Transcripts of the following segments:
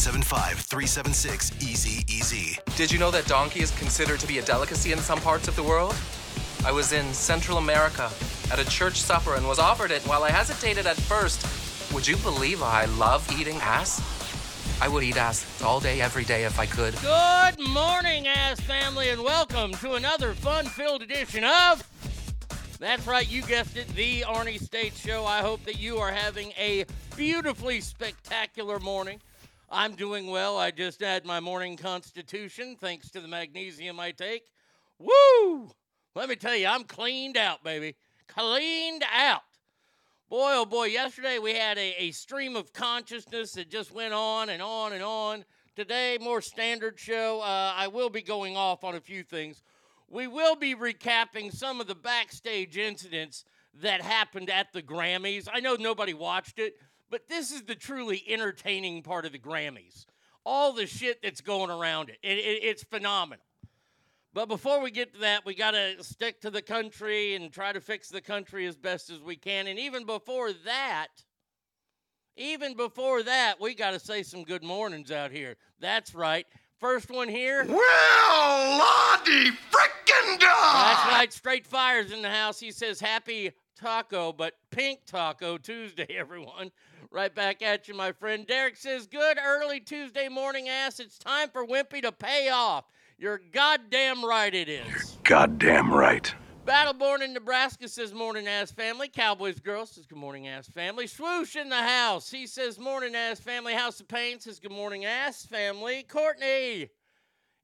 775 376 Easy Easy. Did you know that donkey is considered to be a delicacy in some parts of the world? I was in Central America at a church supper and was offered it. While I hesitated at first, would you believe I love eating ass? I would eat ass all day, every day if I could. Good morning, ass family, and welcome to another fun-filled edition of. That's right, you guessed it, the Arnie State Show. I hope that you are having a beautifully spectacular morning. I'm doing well. I just had my morning constitution thanks to the magnesium I take. Woo! Let me tell you, I'm cleaned out, baby. Cleaned out. Boy, oh boy, yesterday we had a, a stream of consciousness that just went on and on and on. Today, more standard show. Uh, I will be going off on a few things. We will be recapping some of the backstage incidents that happened at the Grammys. I know nobody watched it, but this is the truly entertaining part of the Grammys. All the shit that's going around it, it, it it's phenomenal. But before we get to that, we got to stick to the country and try to fix the country as best as we can. And even before that, even before that, we got to say some good mornings out here. That's right. First one here. Well, Lottie frickin' That's dog! right. Straight Fires in the house. He says, Happy Taco, but Pink Taco Tuesday, everyone. Right back at you, my friend. Derek says, Good early Tuesday morning, ass. It's time for Wimpy to pay off. You're goddamn right it is. You're Goddamn right. Battleborn in Nebraska says morning ass family. Cowboys girl says good morning ass family. Swoosh in the house. He says morning ass family. House of Pain says good morning ass family. Courtney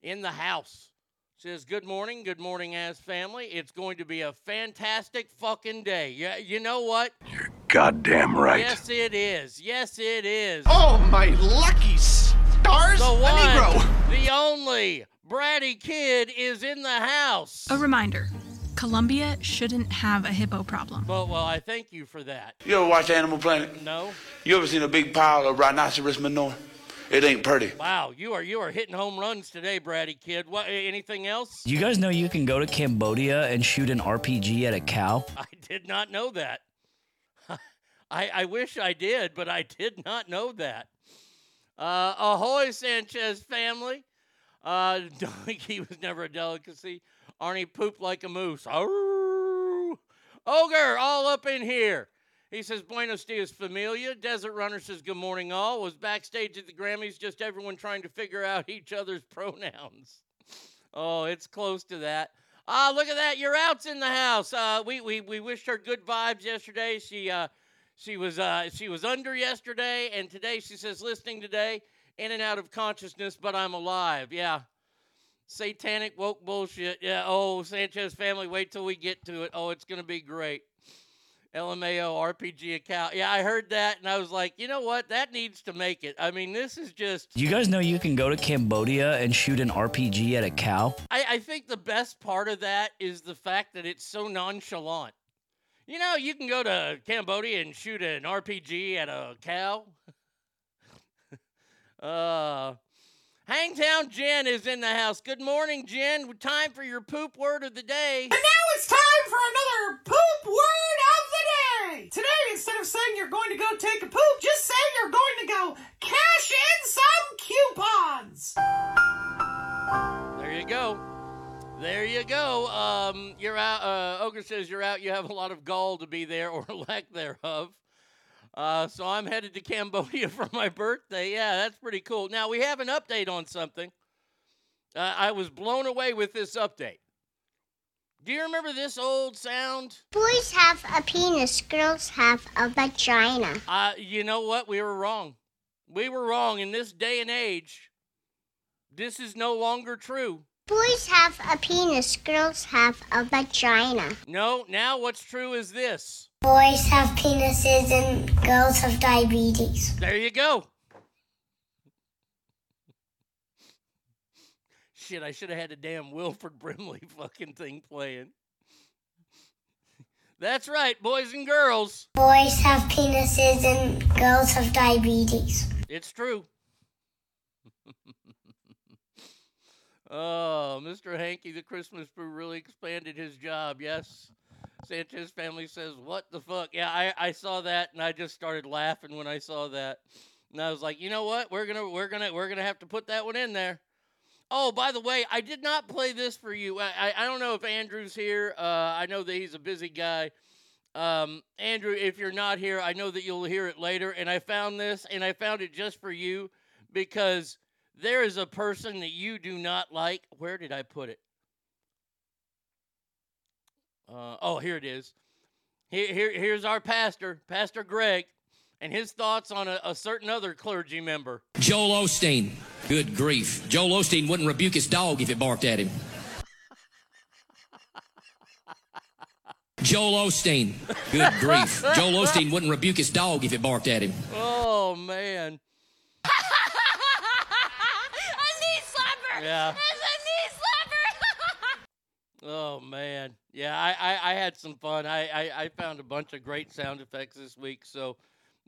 in the house says good morning, good morning ass family. It's going to be a fantastic fucking day. Yeah, you know what? You're goddamn right. Yes, it is. Yes, it is. Oh, my lucky stars! The one, Negro! the only, Bratty Kid is in the house. A reminder Colombia shouldn't have a hippo problem. Well, well, I thank you for that. You ever watch Animal Planet? No. You ever seen a big pile of rhinoceros manure? It ain't pretty. Wow, you are you are hitting home runs today, Bratty kid. What? Anything else? You guys know you can go to Cambodia and shoot an RPG at a cow? I did not know that. I I wish I did, but I did not know that. Uh, ahoy, Sanchez family. Uh, donkey was never a delicacy. Arnie pooped like a moose. Arrgh. Ogre, all up in here. He says, Buenos dias, familia. Desert Runner says, Good morning, all. Was backstage at the Grammys, just everyone trying to figure out each other's pronouns. Oh, it's close to that. Ah, look at that. Your out's in the house. Uh, we, we, we wished her good vibes yesterday. She, uh, she, was, uh, she was under yesterday, and today she says, listening today, in and out of consciousness, but I'm alive. Yeah. Satanic woke bullshit. Yeah. Oh, Sanchez family, wait till we get to it. Oh, it's going to be great. LMAO RPG account. Yeah, I heard that and I was like, you know what? That needs to make it. I mean, this is just. You guys know you can go to Cambodia and shoot an RPG at a cow? I, I think the best part of that is the fact that it's so nonchalant. You know, you can go to Cambodia and shoot an RPG at a cow. uh, Hangtown Jen is in the house. Good morning, Jen. Time for your poop word of the day. And now it's time for another poop word of the day. Today, instead of saying you're going to go take a poop, just say you're going to go cash in some coupons. There you go. There you go. Um, you're out. Uh, Ogre says you're out. You have a lot of gall to be there, or lack thereof. Uh, so I'm headed to Cambodia for my birthday. Yeah, that's pretty cool. Now we have an update on something. Uh, I was blown away with this update. Do you remember this old sound? Boys have a penis, girls have a vagina. Uh, you know what? We were wrong. We were wrong in this day and age. This is no longer true. Boys have a penis, girls have a vagina. No, now what's true is this. Boys have penises and girls have diabetes. There you go. Shit, I should have had the damn Wilford Brimley fucking thing playing. That's right, boys and girls. Boys have penises and girls have diabetes. It's true. Oh, Mr. Hanky, the Christmas brew really expanded his job. Yes. Sanchez family says, What the fuck? Yeah, I, I saw that and I just started laughing when I saw that. And I was like, you know what? We're gonna we're gonna we're gonna have to put that one in there. Oh, by the way, I did not play this for you. I, I, I don't know if Andrew's here. Uh, I know that he's a busy guy. Um, Andrew, if you're not here, I know that you'll hear it later. And I found this, and I found it just for you because there is a person that you do not like. Where did I put it? Uh, oh, here it is. Here, here, here's our pastor, Pastor Greg, and his thoughts on a, a certain other clergy member. Joel Osteen. Good grief. Joel Osteen wouldn't rebuke his dog if it barked at him. Joel Osteen. Good grief. Joel Osteen wouldn't rebuke his dog if it barked at him. Oh man. a knee slapper. Yeah. It's a knee slapper. Oh man, yeah, I, I, I had some fun. I, I, I found a bunch of great sound effects this week, so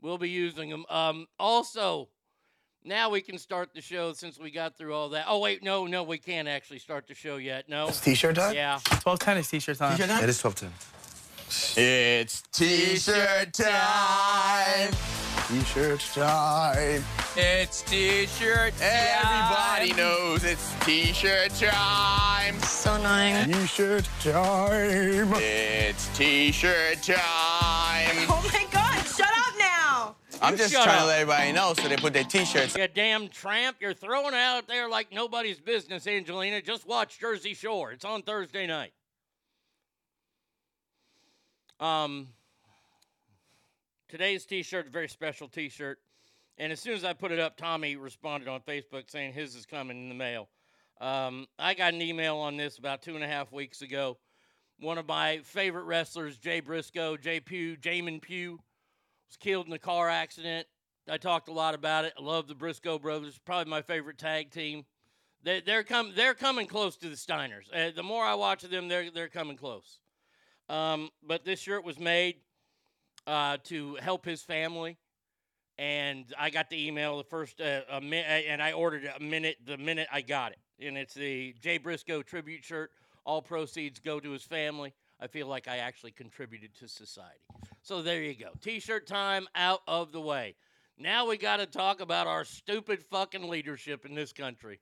we'll be using them. Um, also, now we can start the show since we got through all that. Oh wait, no, no, we can't actually start the show yet. No. It's t-shirt time? Yeah. 1210 is t-shirt time. T-shirt time? It is 1210. It's t-shirt time. T-shirt time. It's t-shirt Everybody knows it's t-shirt time. So annoying. T-shirt time. It's t-shirt time. Oh my god, shut up now. I'm just Shut trying up. to let everybody know so they put their t-shirts. You damn tramp, you're throwing it out there like nobody's business, Angelina. Just watch Jersey Shore. It's on Thursday night. Um, today's T-shirt, a very special T-shirt, and as soon as I put it up, Tommy responded on Facebook saying his is coming in the mail. Um, I got an email on this about two and a half weeks ago. One of my favorite wrestlers, Jay Briscoe, Jay Pugh, Jamin Pugh, was killed in a car accident. I talked a lot about it. I love the Briscoe brothers. Probably my favorite tag team. They, they're com- They're coming close to the Steiners. Uh, the more I watch them, they're they're coming close. Um, but this shirt was made uh, to help his family, and I got the email the first uh, a mi- and I ordered a minute the minute I got it, and it's the Jay Briscoe tribute shirt. All proceeds go to his family. I feel like I actually contributed to society. So there you go. T-shirt time out of the way. Now we got to talk about our stupid fucking leadership in this country.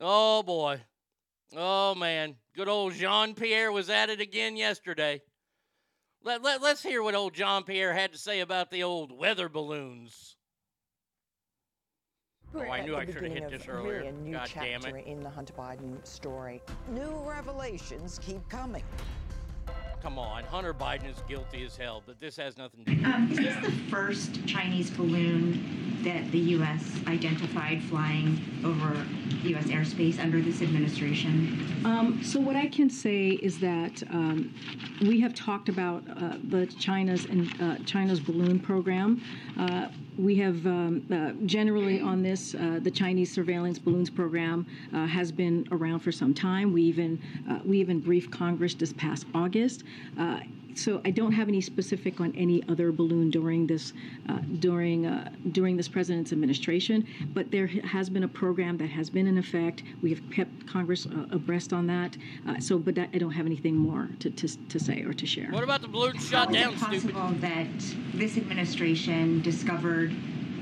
Oh boy. Oh man. Good old Jean Pierre was at it again yesterday. Let, let, let's hear what old John Pierre had to say about the old weather balloons. Oh, I knew I should have hit this earlier. Really a new God damn chapter it. in the Hunter Biden story. New revelations keep coming. Come on. Hunter Biden is guilty as hell, but this has nothing to do Um, is this the first Chinese balloon that the U.S. identified flying over U.S. airspace under this administration? Um, so what I can say is that um, we have talked about uh, the China's and uh, China's balloon program. Uh, we have um, uh, generally on this, uh, the Chinese surveillance balloons program uh, has been around for some time. We even uh, we even briefed Congress this past August. So I don't have any specific on any other balloon during this uh, during uh, during this president's administration, but there has been a program that has been in effect. We have kept Congress uh, abreast on that. Uh, so, but that, I don't have anything more to, to, to say or to share. What about the balloon shot How is down, it stupid? possible that this administration discovered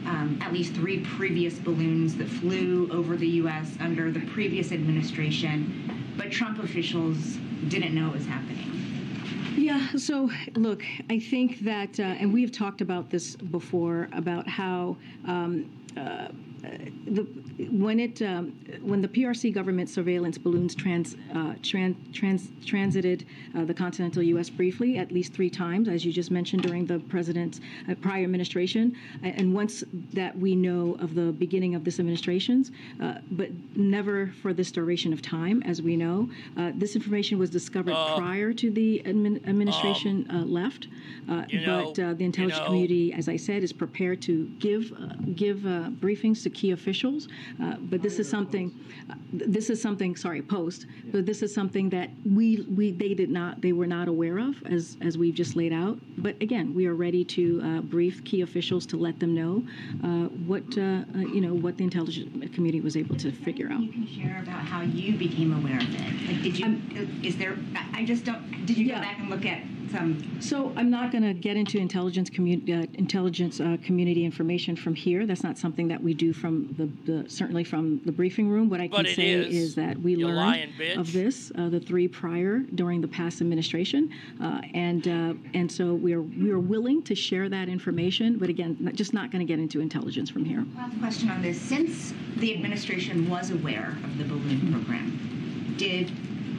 um, at least three previous balloons that flew over the U.S. under the previous administration, but Trump officials didn't know it was happening? Yeah, so look, I think that, uh, and we have talked about this before about how um, uh, the when it um, when the PRC government surveillance balloons trans, uh, trans, trans transited uh, the continental U.S. briefly at least three times, as you just mentioned during the president's uh, prior administration, and once that we know of the beginning of this administration's, uh, but never for this duration of time, as we know. Uh, this information was discovered Uh, prior to the admin, administration uh, left, uh, you know, but uh, the you intelligence know- community, as I said, is prepared to give uh, give briefings to key officials, uh, but this is something. Uh, this is something. Sorry, post. But this is something that we we they did not they were not aware of as as we've just laid out. But again, we are ready to uh, brief key officials to let them know uh, what uh, uh, you know what the intelligence community was able to figure out. You can share about how you became aware of it. Like, did you? is there? I I just don't. Did you go back and look at some? So I'm not going to get into intelligence community uh, intelligence uh, community information from here. That's not something that we do from the, the certainly from the briefing room. What I can But it say is, that we you learned of this uh, the three prior during the past administration, uh, and uh, and so we are we are willing to share that information. But again, not, just not going to get into intelligence from here. Last question on this. Since the administration was aware of the balloon program, did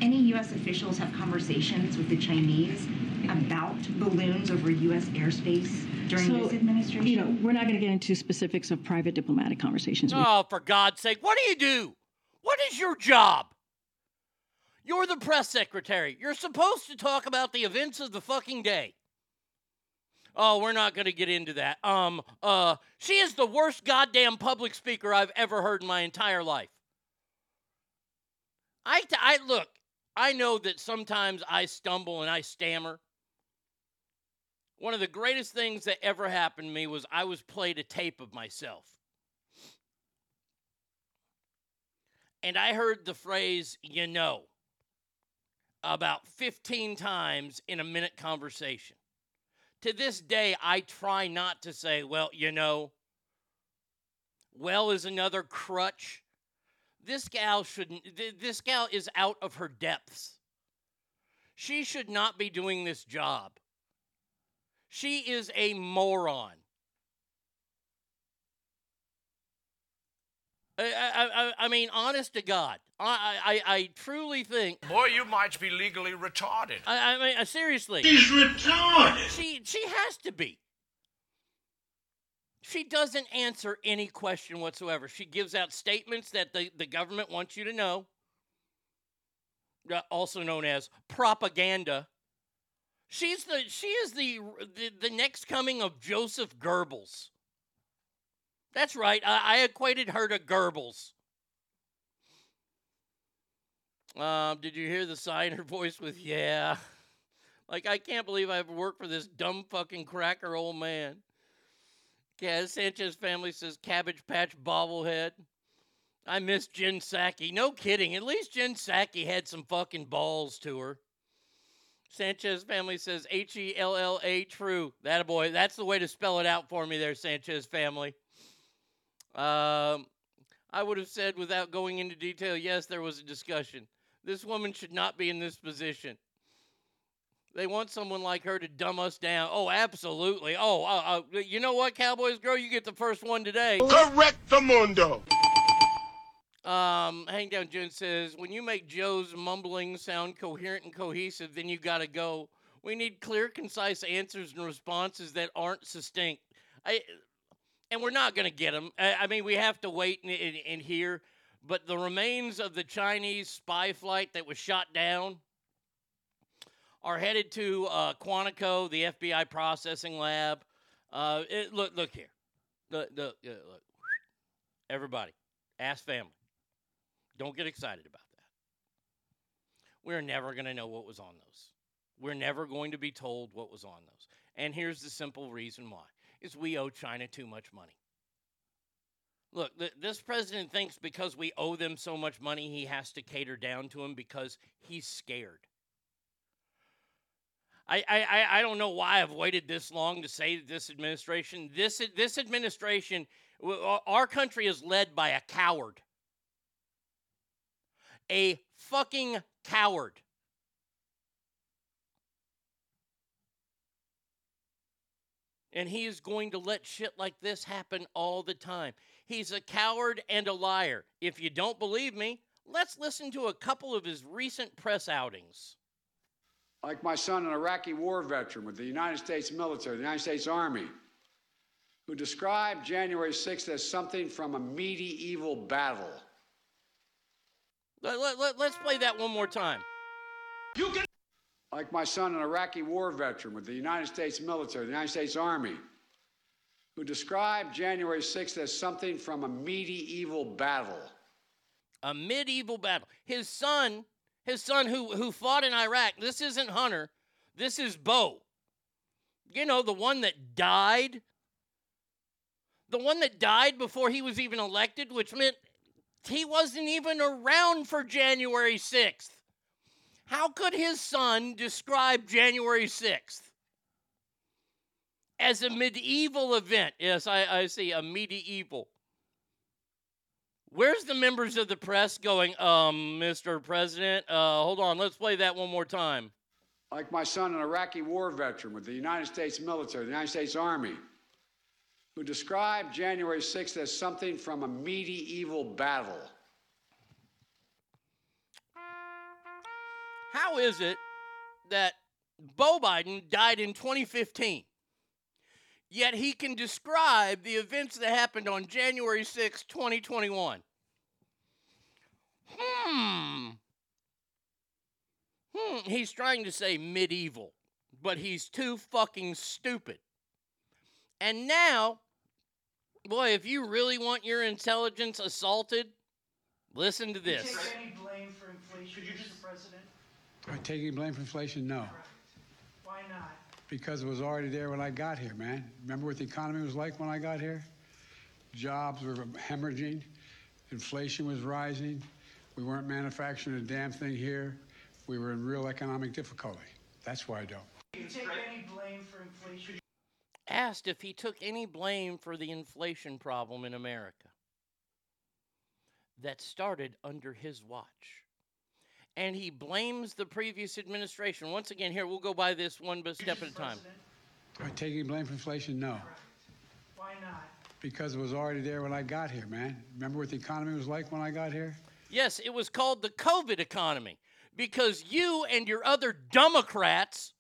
any U.S. officials have conversations with the Chinese about balloons over U.S. airspace during So, this administration? You know, we're not going to get into specifics of private diplomatic conversations. We- Oh, for God's sake, what do you do? What is your job? You're the press secretary. You're supposed to talk about the events of the fucking day. Oh, we're not going to get into that. Um, uh, she is the worst goddamn public speaker I've ever heard in my entire life. I, I look, I know that sometimes I stumble and I stammer. One of the greatest things that ever happened to me was I was played a tape of myself. And I heard the phrase, you know, about 15 times in a minute conversation. To this day, I try not to say, well, you know, well is another crutch. This gal shouldn't, th- this gal is out of her depths. She should not be doing this job. She is a moron. I, I, I, I mean, honest to God, I, I, I truly think. Boy, you might be legally retarded. I, I mean, uh, seriously. She's retarded. She, she has to be. She doesn't answer any question whatsoever. She gives out statements that the, the government wants you to know, uh, also known as propaganda. She's the she is the the, the next coming of Joseph Goebbels. That's right. I, I equated her to Goebbels. Um, did you hear the sigh in her voice with yeah? Like I can't believe I ever worked for this dumb fucking cracker old man. Kaz Sanchez family says Cabbage Patch bobblehead. I miss Jen Psaki. No kidding. At least Jen Psaki had some fucking balls to her. Sanchez family says H E L L A true. That a boy. That's the way to spell it out for me there, Sanchez family. Um, I would have said without going into detail, yes, there was a discussion. This woman should not be in this position. They want someone like her to dumb us down. Oh, absolutely. Oh, uh, uh, you know what, Cowboys girl? You get the first one today. Correct the mundo. Um, Hangtown June says, when you make Joe's mumbling sound coherent and cohesive, then you got to go. We need clear, concise answers and responses that aren't succinct. I, and we're not going to get them. I, I mean, we have to wait and, and, and hear. But the remains of the Chinese spy flight that was shot down are headed to uh, Quantico, the FBI processing lab. Uh, it, look, look here. Look, look, uh, look. Everybody, ask family. Don't get excited about that. We're never going to know what was on those. We're never going to be told what was on those. And here's the simple reason why is we owe China too much money. Look, th- this president thinks because we owe them so much money, he has to cater down to them because he's scared. I, I, I- don't know why I've waited this long to say this administration, this, this administration, our country is led by a coward. A fucking coward. And he is going to let shit like this happen all the time. He's a coward and a liar. If you don't believe me, let's listen to a couple of his recent press outings. Like my son, an Iraqi war veteran with the United States military, the United States Army, who described January 6th as something from a medieval battle. Let, let, let, let's play that one more time. Like my son, an Iraqi war veteran with the United States military, the United States Army, who described January 6th as something from a medieval battle. A medieval battle. His son, his son who who fought in Iraq. This isn't Hunter. This is Beau. You know, the one that died. The one that died before he was even elected, which meant he wasn't even around for January 6th. How could his son describe January 6th? As a medieval event. Yes, I, I see, a medieval. Where's the members of the press going, um, Mr. President? Uh, hold on, let's play that one more time. Like my son, an Iraqi war veteran with the United States military, the United States Army, who described January 6th as something from a medieval battle. How is it that Beau Biden died in 2015, yet he can describe the events that happened on January 6, 2021? Hmm. Hmm. He's trying to say medieval, but he's too fucking stupid. And now, boy, if you really want your intelligence assaulted, listen to this. Take any blame for inflation, Mr. President? Do I take any blame for inflation? No. Why not? Because it was already there when I got here, man. Remember what the economy was like when I got here? Jobs were hemorrhaging, inflation was rising, we weren't manufacturing a damn thing here, we were in real economic difficulty. That's why I don't. Do you take any blame for inflation? Asked if he took any blame for the inflation problem in America that started under his watch. And he blames the previous administration. Once again, here, we'll go by this one but step at a time. Do I take any blame for inflation? No. Why not? Because it was already there when I got here, man. Remember what the economy was like when I got here? Yes, it was called the COVID economy because you and your other Democrats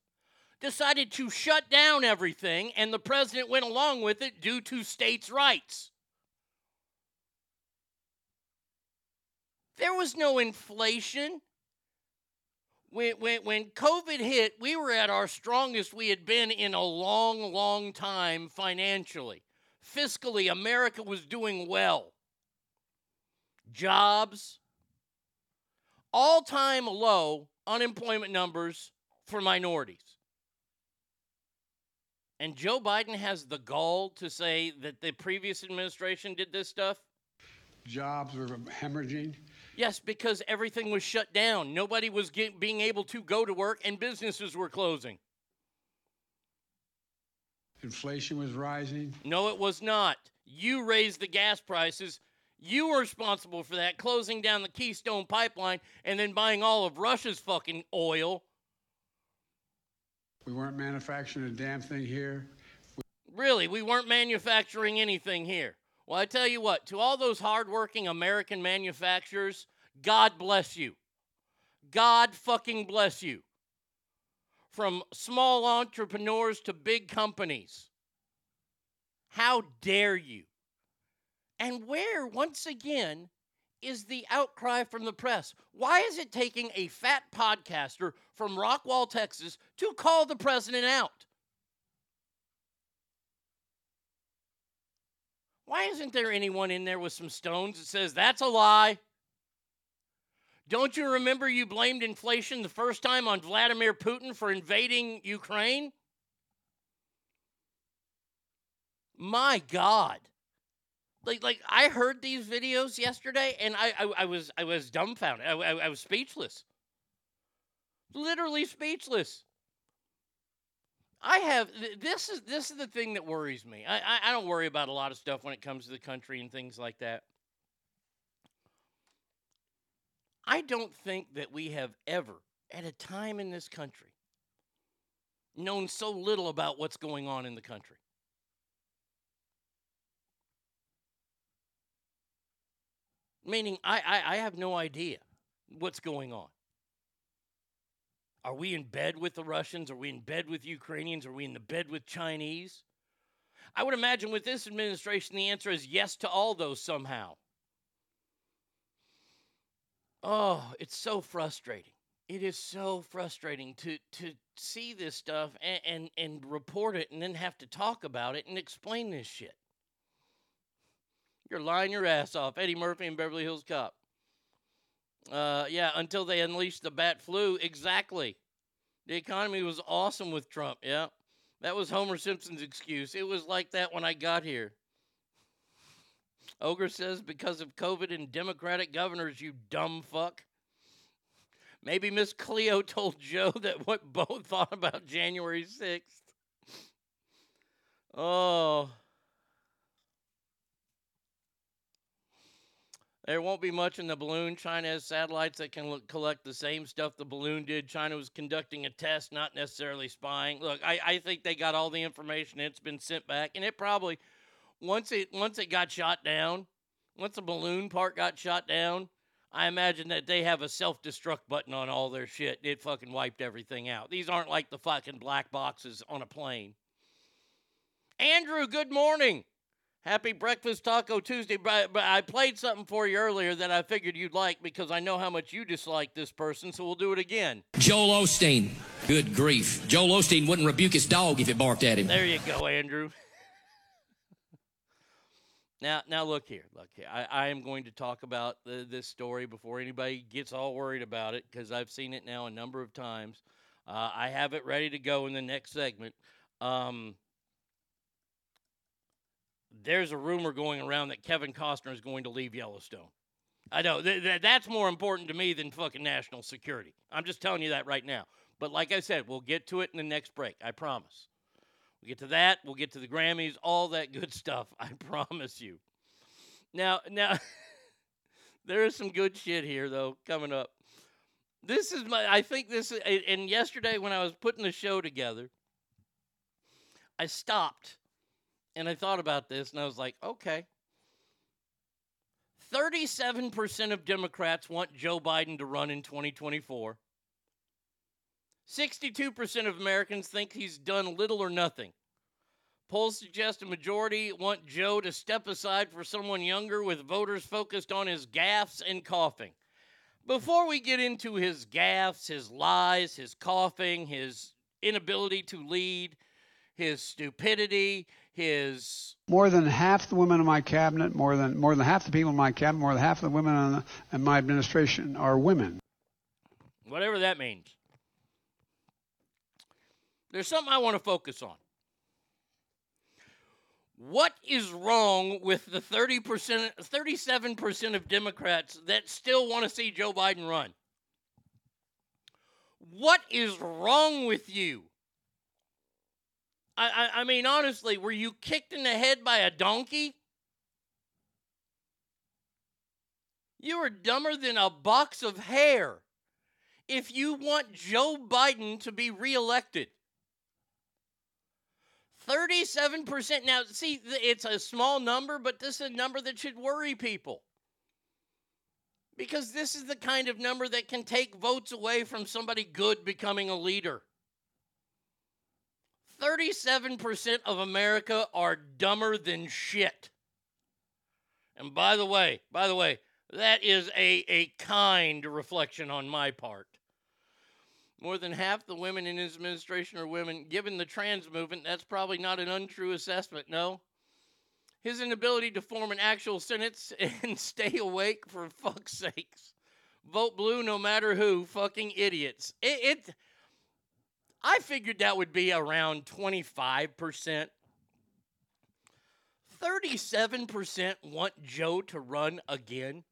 decided to shut down everything, and the president went along with it due to states' rights. There was no inflation. When, when, when COVID hit, we were at our strongest we had been in a long, long time financially. Fiscally, America was doing well. Jobs, all time low unemployment numbers for minorities. And Joe Biden has the gall to say that the previous administration did this stuff? Jobs were hemorrhaging. Yes, because everything was shut down. Nobody was get, being able to go to work and businesses were closing. Inflation was rising. No, it was not. You raised the gas prices. You were responsible for that, closing down the Keystone pipeline and then buying all of Russia's fucking oil. We weren't manufacturing a damn thing here. Really, we weren't manufacturing anything here. Well, I tell you what, to all those hardworking American manufacturers, God bless you. God fucking bless you. From small entrepreneurs to big companies. How dare you? And where, once again, is the outcry from the press? Why is it taking a fat podcaster from Rockwall, Texas, to call the president out? Why isn't there anyone in there with some stones that says that's a lie? Don't you remember you blamed inflation the first time on Vladimir Putin for invading Ukraine? My God. Like, like I heard these videos yesterday and I, I, I was I was dumbfounded. I, I, I was speechless. Literally speechless. I have th- this is this is the thing that worries me. I, I I don't worry about a lot of stuff when it comes to the country and things like that. I don't think that we have ever, at a time in this country, known so little about what's going on in the country. Meaning, I, I, I have no idea what's going on. Are we in bed with the Russians? Are we in bed with Ukrainians? Are we in the bed with Chinese? I would imagine with this administration, the answer is yes to all those somehow. Oh, it's so frustrating. It is so frustrating to to see this stuff and, and and report it and then have to talk about it and explain this shit. You're lying your ass off, Eddie Murphy and Beverly Hills Cop. Uh, yeah, until they unleashed the bat flu. Exactly. The economy was awesome with Trump. Yeah. That was Homer Simpson's excuse. It was like that when I got here. Ogre says because of COVID and Democratic governors, you dumb fuck. Maybe Miss Cleo told Joe that what Beau thought about January 6th. Oh. There won't be much in the balloon. China has satellites that can look, collect the same stuff the balloon did. China was conducting a test, not necessarily spying. Look, I, I think they got all the information. It's been sent back, and it probably once it once it got shot down, once the balloon part got shot down, I imagine that they have a self destruct button on all their shit. It fucking wiped everything out. These aren't like the fucking black boxes on a plane. Andrew, good morning. Happy Breakfast Taco Tuesday. But, but I played something for you earlier that I figured you'd like because I know how much you dislike this person, so we'll do it again. Joel Osteen. Good grief. Joel Osteen wouldn't rebuke his dog if it barked at him. There you go, Andrew. now, now look here. Look here. I, I am going to talk about the, this story before anybody gets all worried about it because I've seen it now a number of times. Uh, I have it ready to go in the next segment. Um, there's a rumor going around that Kevin Costner is going to leave Yellowstone. I know th- th- that's more important to me than fucking national security. I'm just telling you that right now. But like I said, we'll get to it in the next break. I promise. We'll get to that. We'll get to the Grammys, all that good stuff. I promise you. Now, now, there is some good shit here though coming up. This is my. I think this is. And yesterday when I was putting the show together, I stopped and I thought about this and I was like, okay. 37% of Democrats want Joe Biden to run in 2024. 62% of Americans think he's done little or nothing. Polls suggest a majority want Joe to step aside for someone younger, with voters focused on his gaffes and coughing. Before we get into his gaffes, his lies, his coughing, his inability to lead, his stupidity, his More than half the women in my cabinet, more than more than half the people in my cabinet, more than half of the women in, the, in my administration are women. whatever that means. There's something I want to focus on. What is wrong with the 30%, 37% of Democrats that still want to see Joe Biden run? What is wrong with you? I, I, I mean, honestly, were you kicked in the head by a donkey? You are dumber than a box of hair if you want Joe Biden to be reelected. 37%. Now, see, it's a small number, but this is a number that should worry people. Because this is the kind of number that can take votes away from somebody good becoming a leader. 37% of America are dumber than shit. And by the way, by the way, that is a, a kind reflection on my part. More than half the women in his administration are women. Given the trans movement, that's probably not an untrue assessment, no? His inability to form an actual sentence and stay awake, for fuck's sakes. Vote blue no matter who, fucking idiots. It, it I figured that would be around 25%. 37% want Joe to run again.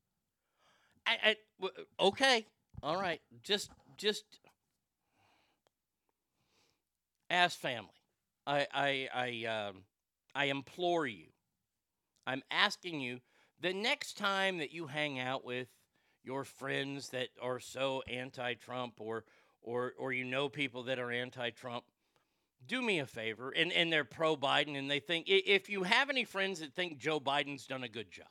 I, I, okay, all right. Just, just ask family. I, I, I, um, I implore you. I'm asking you the next time that you hang out with your friends that are so anti-Trump or or or you know people that are anti-Trump, do me a favor and and they're pro Biden and they think if you have any friends that think Joe Biden's done a good job,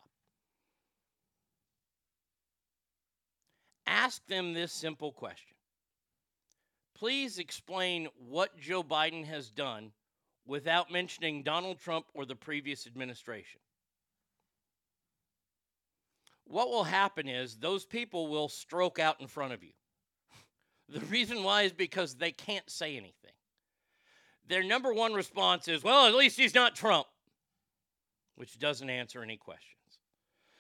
ask them this simple question. Please explain what Joe Biden has done without mentioning Donald Trump or the previous administration. What will happen is those people will stroke out in front of you. The reason why is because they can't say anything. Their number one response is, well, at least he's not Trump, which doesn't answer any questions.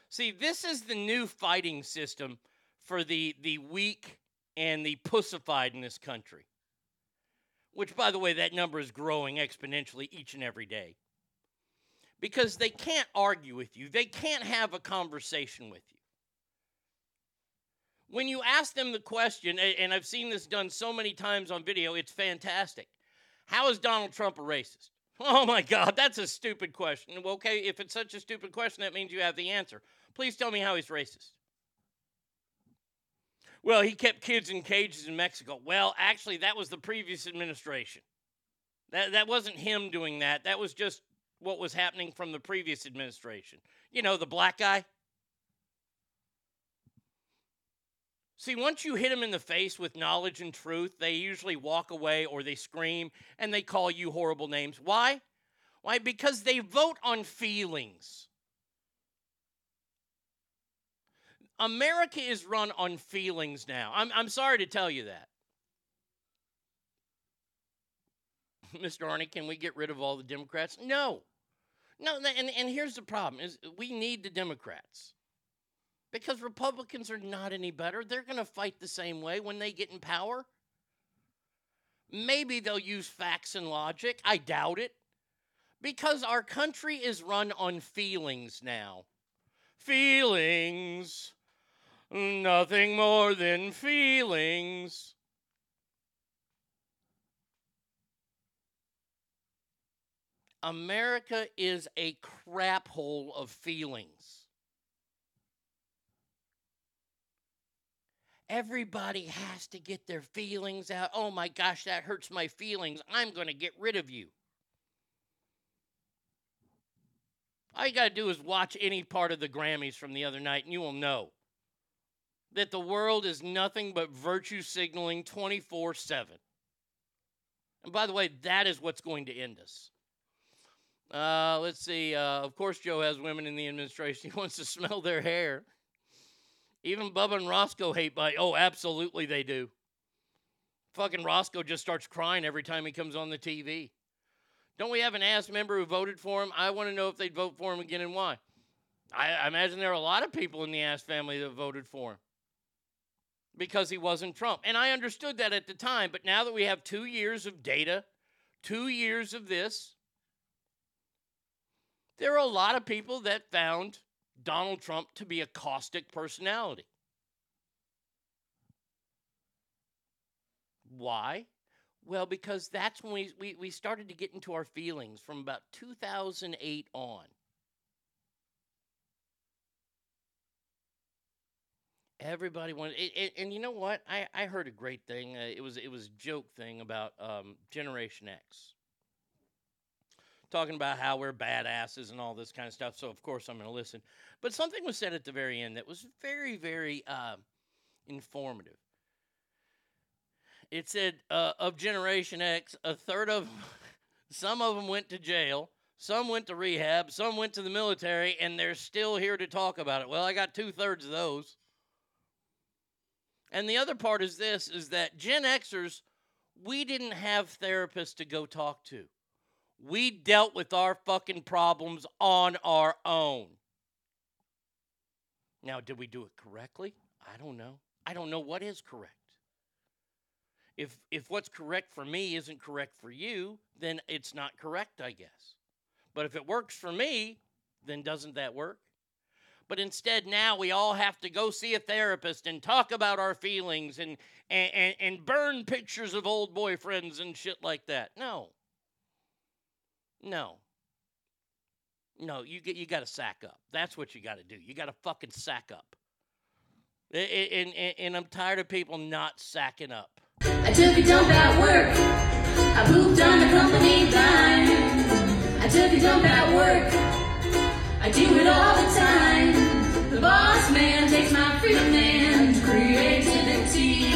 See, this is the new fighting system for the, the weak and the pussified in this country. Which, by the way, that number is growing exponentially each and every day. Because they can't argue with you, they can't have a conversation with you. When you ask them the question, and I've seen this done so many times on video, it's fantastic. How is Donald Trump a racist? Oh my God, that's a stupid question. Well, okay, if it's such a stupid question, that means you have the answer. Please tell me how he's racist. Well, he kept kids in cages in Mexico. Well, actually, that was the previous administration. That, that wasn't him doing that. That was just what was happening from the previous administration. You know, the black guy. See, once you hit them in the face with knowledge and truth, they usually walk away or they scream and they call you horrible names. Why? Why? Because they vote on feelings. America is run on feelings now. I'm, I'm sorry to tell you that. Mr. Arnie, can we get rid of all the Democrats? No. No, and, and here's the problem is we need the Democrats. Because Republicans are not any better. They're going to fight the same way when they get in power. Maybe they'll use facts and logic. I doubt it. Because our country is run on feelings now. Feelings. Nothing more than feelings. America is a crap hole of feelings. Everybody has to get their feelings out. Oh my gosh, that hurts my feelings. I'm going to get rid of you. All you got to do is watch any part of the Grammys from the other night, and you will know that the world is nothing but virtue signaling 24 7. And by the way, that is what's going to end us. Uh, let's see. Uh, of course, Joe has women in the administration. He wants to smell their hair. Even Bubba and Roscoe hate by. Oh, absolutely they do. Fucking Roscoe just starts crying every time he comes on the TV. Don't we have an ass member who voted for him? I want to know if they'd vote for him again and why. I, I imagine there are a lot of people in the ass family that voted for him because he wasn't Trump. And I understood that at the time, but now that we have two years of data, two years of this, there are a lot of people that found Donald Trump to be a caustic personality. Why? Well, because that's when we, we, we started to get into our feelings from about 2008 on. Everybody wanted, and you know what? I, I heard a great thing. Uh, it was it was joke thing about um, Generation X, talking about how we're badasses and all this kind of stuff. So of course I'm going to listen. But something was said at the very end that was very very uh, informative. It said uh, of Generation X, a third of some of them went to jail, some went to rehab, some went to the military, and they're still here to talk about it. Well, I got two thirds of those. And the other part is this is that Gen Xers, we didn't have therapists to go talk to. We dealt with our fucking problems on our own. Now, did we do it correctly? I don't know. I don't know what is correct. If if what's correct for me isn't correct for you, then it's not correct, I guess. But if it works for me, then doesn't that work? But instead, now we all have to go see a therapist and talk about our feelings and, and, and, and burn pictures of old boyfriends and shit like that. No. No. No, you get you got to sack up. That's what you got to do. You got to fucking sack up. And, and, and I'm tired of people not sacking up. I took a dump at work. I pooped on the company dime. I took a dump at work. I do it all the time. The boss man takes my freedom and creativity.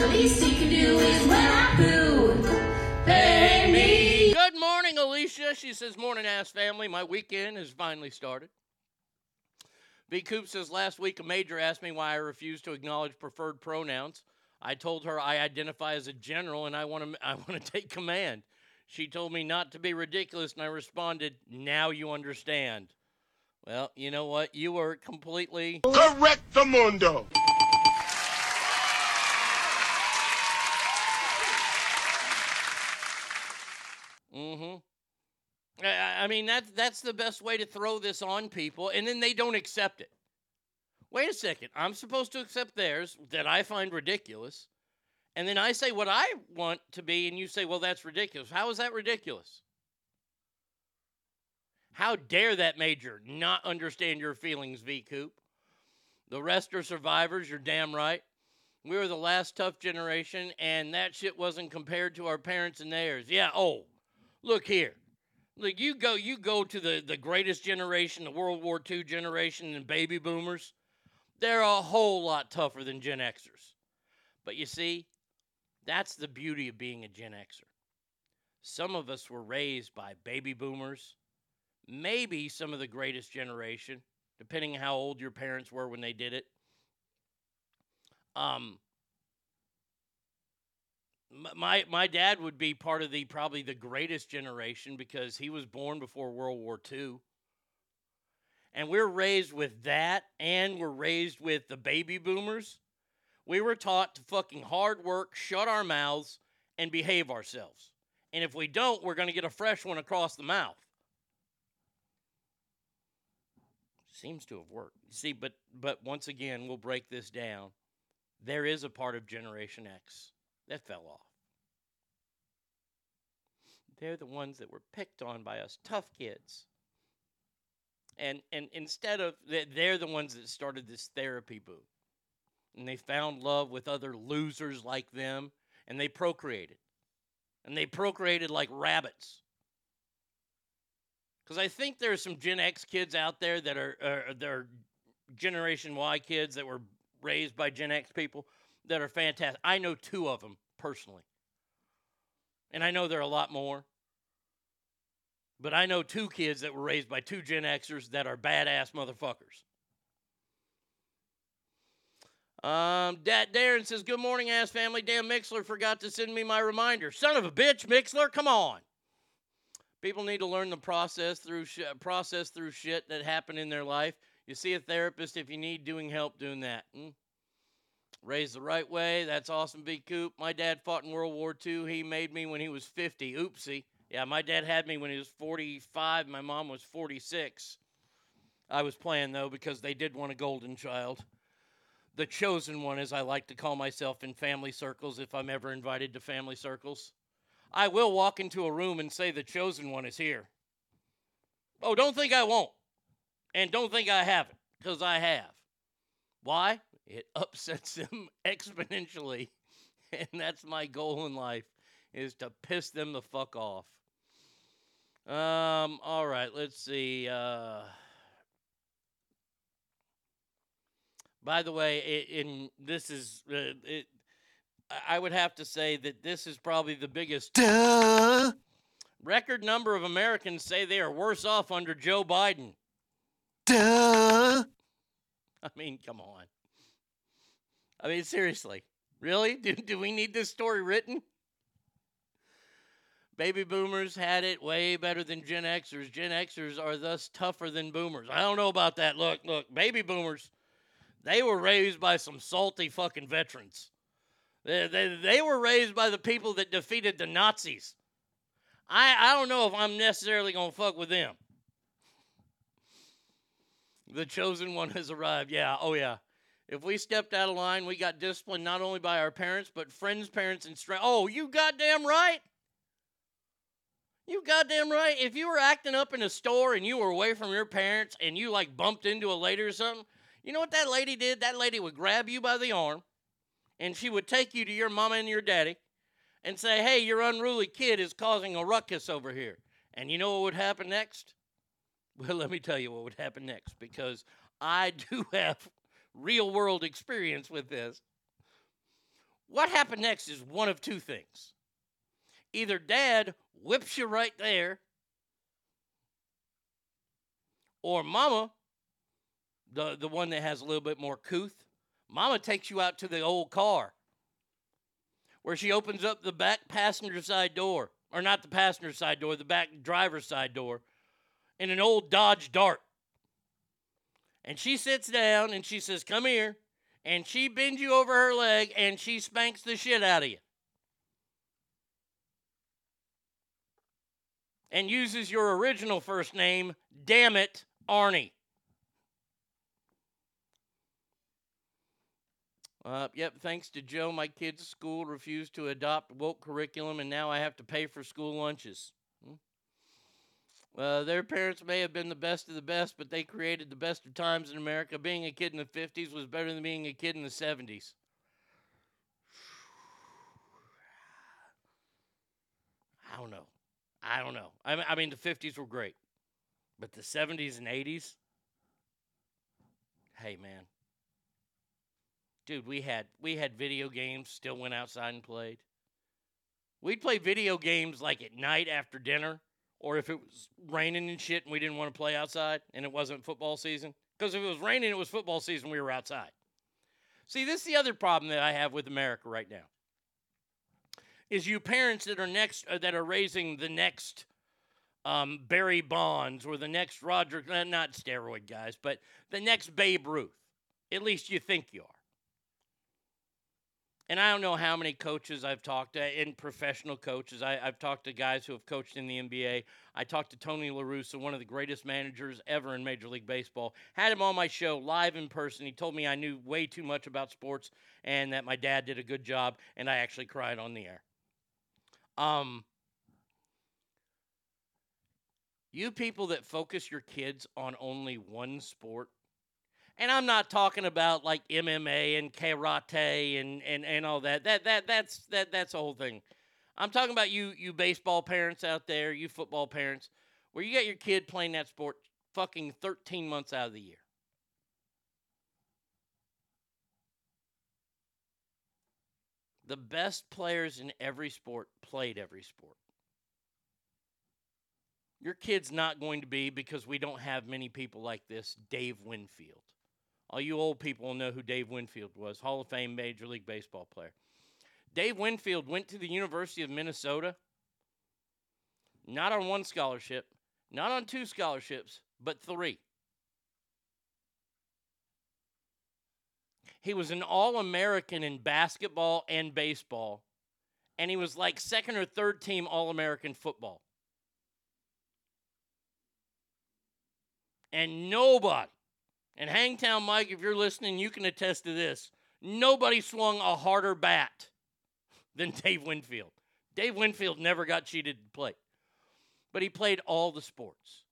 The least he can do is when I poo. Morning, Alicia. She says, Morning, ass family. My weekend has finally started. B. Coop says, Last week a major asked me why I refused to acknowledge preferred pronouns. I told her I identify as a general and I want to I want to take command. She told me not to be ridiculous and I responded, "Now you understand." Well, you know what? You were completely Correct the mundo. Mm-hmm. I, mean that's that's the best way to throw this on people, and then they don't accept it. Wait a second, I'm supposed to accept theirs that I find ridiculous, and then I say what I want to be, and you say, well, that's ridiculous. How is that ridiculous? How dare that major not understand your feelings, V Coop? The rest are survivors, you're damn right. We were the last tough generation, and that shit wasn't compared to our parents and theirs. Yeah, oh, look here. Look, you go you go to the, the greatest generation, the World War II generation and baby boomers. They're a whole lot tougher than Gen Xers. But you see, that's the beauty of being a Gen Xer. Some of us were raised by baby boomers, maybe some of the greatest generation, depending how old your parents were when they did it. Um, my my dad would be part of the probably the greatest generation because he was born before World War II. And we're raised with that and we're raised with the baby boomers. We were taught to fucking hard work, shut our mouths and behave ourselves. And if we don't, we're going to get a fresh one across the mouth. Seems to have worked. See, but but once again, we'll break this down. There is a part of Generation X that fell off. They're the ones that were picked on by us tough kids. And and instead of they- they're the ones that started this therapy boom. And they found love with other losers like them and they procreated. And they procreated like rabbits. Cuz I think there's some Gen X kids out there that are uh, that are Generation Y kids that were raised by Gen X people that are fantastic. I know two of them personally. And I know there are a lot more. But I know two kids that were raised by two Gen Xers that are badass motherfuckers. Um, Dad Darren says, Good morning, ass family. Damn, Mixler forgot to send me my reminder. Son of a bitch, Mixler, come on. People need to learn the process through sh- process through shit that happened in their life. You see a therapist if you need doing help doing that. Hmm? Raised the right way. That's awesome, B Coop. My dad fought in World War II. He made me when he was 50. Oopsie. Yeah, my dad had me when he was 45. My mom was 46. I was playing, though, because they did want a golden child. The chosen one, as I like to call myself in family circles if I'm ever invited to family circles. I will walk into a room and say the chosen one is here. Oh, don't think I won't. And don't think I haven't, because I have. Why? It upsets them exponentially. And that's my goal in life is to piss them the fuck off. Um, all right, let's see. Uh, by the way, i in this is uh, it. I- I would have to say that this is probably the biggest Duh. record number of Americans say they are worse off under Joe Biden. Duh. I mean, come on. I mean, seriously. Really? Do, do we need this story written? Baby boomers had it way better than Gen Xers. Gen Xers are thus tougher than boomers. I don't know about that. Look, look, baby boomers, they were raised by some salty fucking veterans. They, they, they were raised by the people that defeated the Nazis. I, I don't know if I'm necessarily going to fuck with them. The chosen one has arrived. Yeah, oh yeah. If we stepped out of line, we got disciplined not only by our parents, but friends, parents, and strangers. Oh, you goddamn right. You goddamn right. If you were acting up in a store and you were away from your parents and you like bumped into a lady or something, you know what that lady did? That lady would grab you by the arm and she would take you to your mama and your daddy and say, hey, your unruly kid is causing a ruckus over here. And you know what would happen next? Well, let me tell you what would happen next because I do have real world experience with this. What happened next is one of two things. Either dad whips you right there, or mama, the, the one that has a little bit more couth, mama takes you out to the old car where she opens up the back passenger side door, or not the passenger side door, the back driver's side door, in an old Dodge Dart. And she sits down and she says, Come here. And she bends you over her leg and she spanks the shit out of you. And uses your original first name, damn it, Arnie. Uh, yep, thanks to Joe, my kids' school refused to adopt woke curriculum, and now I have to pay for school lunches. Uh, their parents may have been the best of the best, but they created the best of times in America. Being a kid in the 50s was better than being a kid in the 70s. I don't know. I don't know. I, I mean, the 50s were great, but the 70s and 80s, hey, man. Dude, we had we had video games, still went outside and played. We'd play video games like at night after dinner, or if it was raining and shit and we didn't want to play outside and it wasn't football season. Because if it was raining, it was football season, we were outside. See, this is the other problem that I have with America right now. Is you parents that are next uh, that are raising the next um, Barry Bonds or the next Roger, uh, not steroid guys, but the next Babe Ruth. At least you think you are. And I don't know how many coaches I've talked to, in professional coaches. I, have talked to guys who have coached in the NBA. I talked to Tony La Russa, one of the greatest managers ever in Major League Baseball. Had him on my show live in person. He told me I knew way too much about sports and that my dad did a good job, and I actually cried on the air. Um, you people that focus your kids on only one sport and I'm not talking about like MMA and karate and, and, and all that. That that that's that that's the whole thing. I'm talking about you you baseball parents out there, you football parents, where you got your kid playing that sport fucking 13 months out of the year. The best players in every sport played every sport. Your kid's not going to be because we don't have many people like this, Dave Winfield. All you old people will know who Dave Winfield was, Hall of Fame Major League Baseball player. Dave Winfield went to the University of Minnesota, not on one scholarship, not on two scholarships, but three. He was an All American in basketball and baseball, and he was like second or third team All American football. And nobody, and Hangtown Mike, if you're listening, you can attest to this. Nobody swung a harder bat than Dave Winfield. Dave Winfield never got cheated to play, but he played all the sports.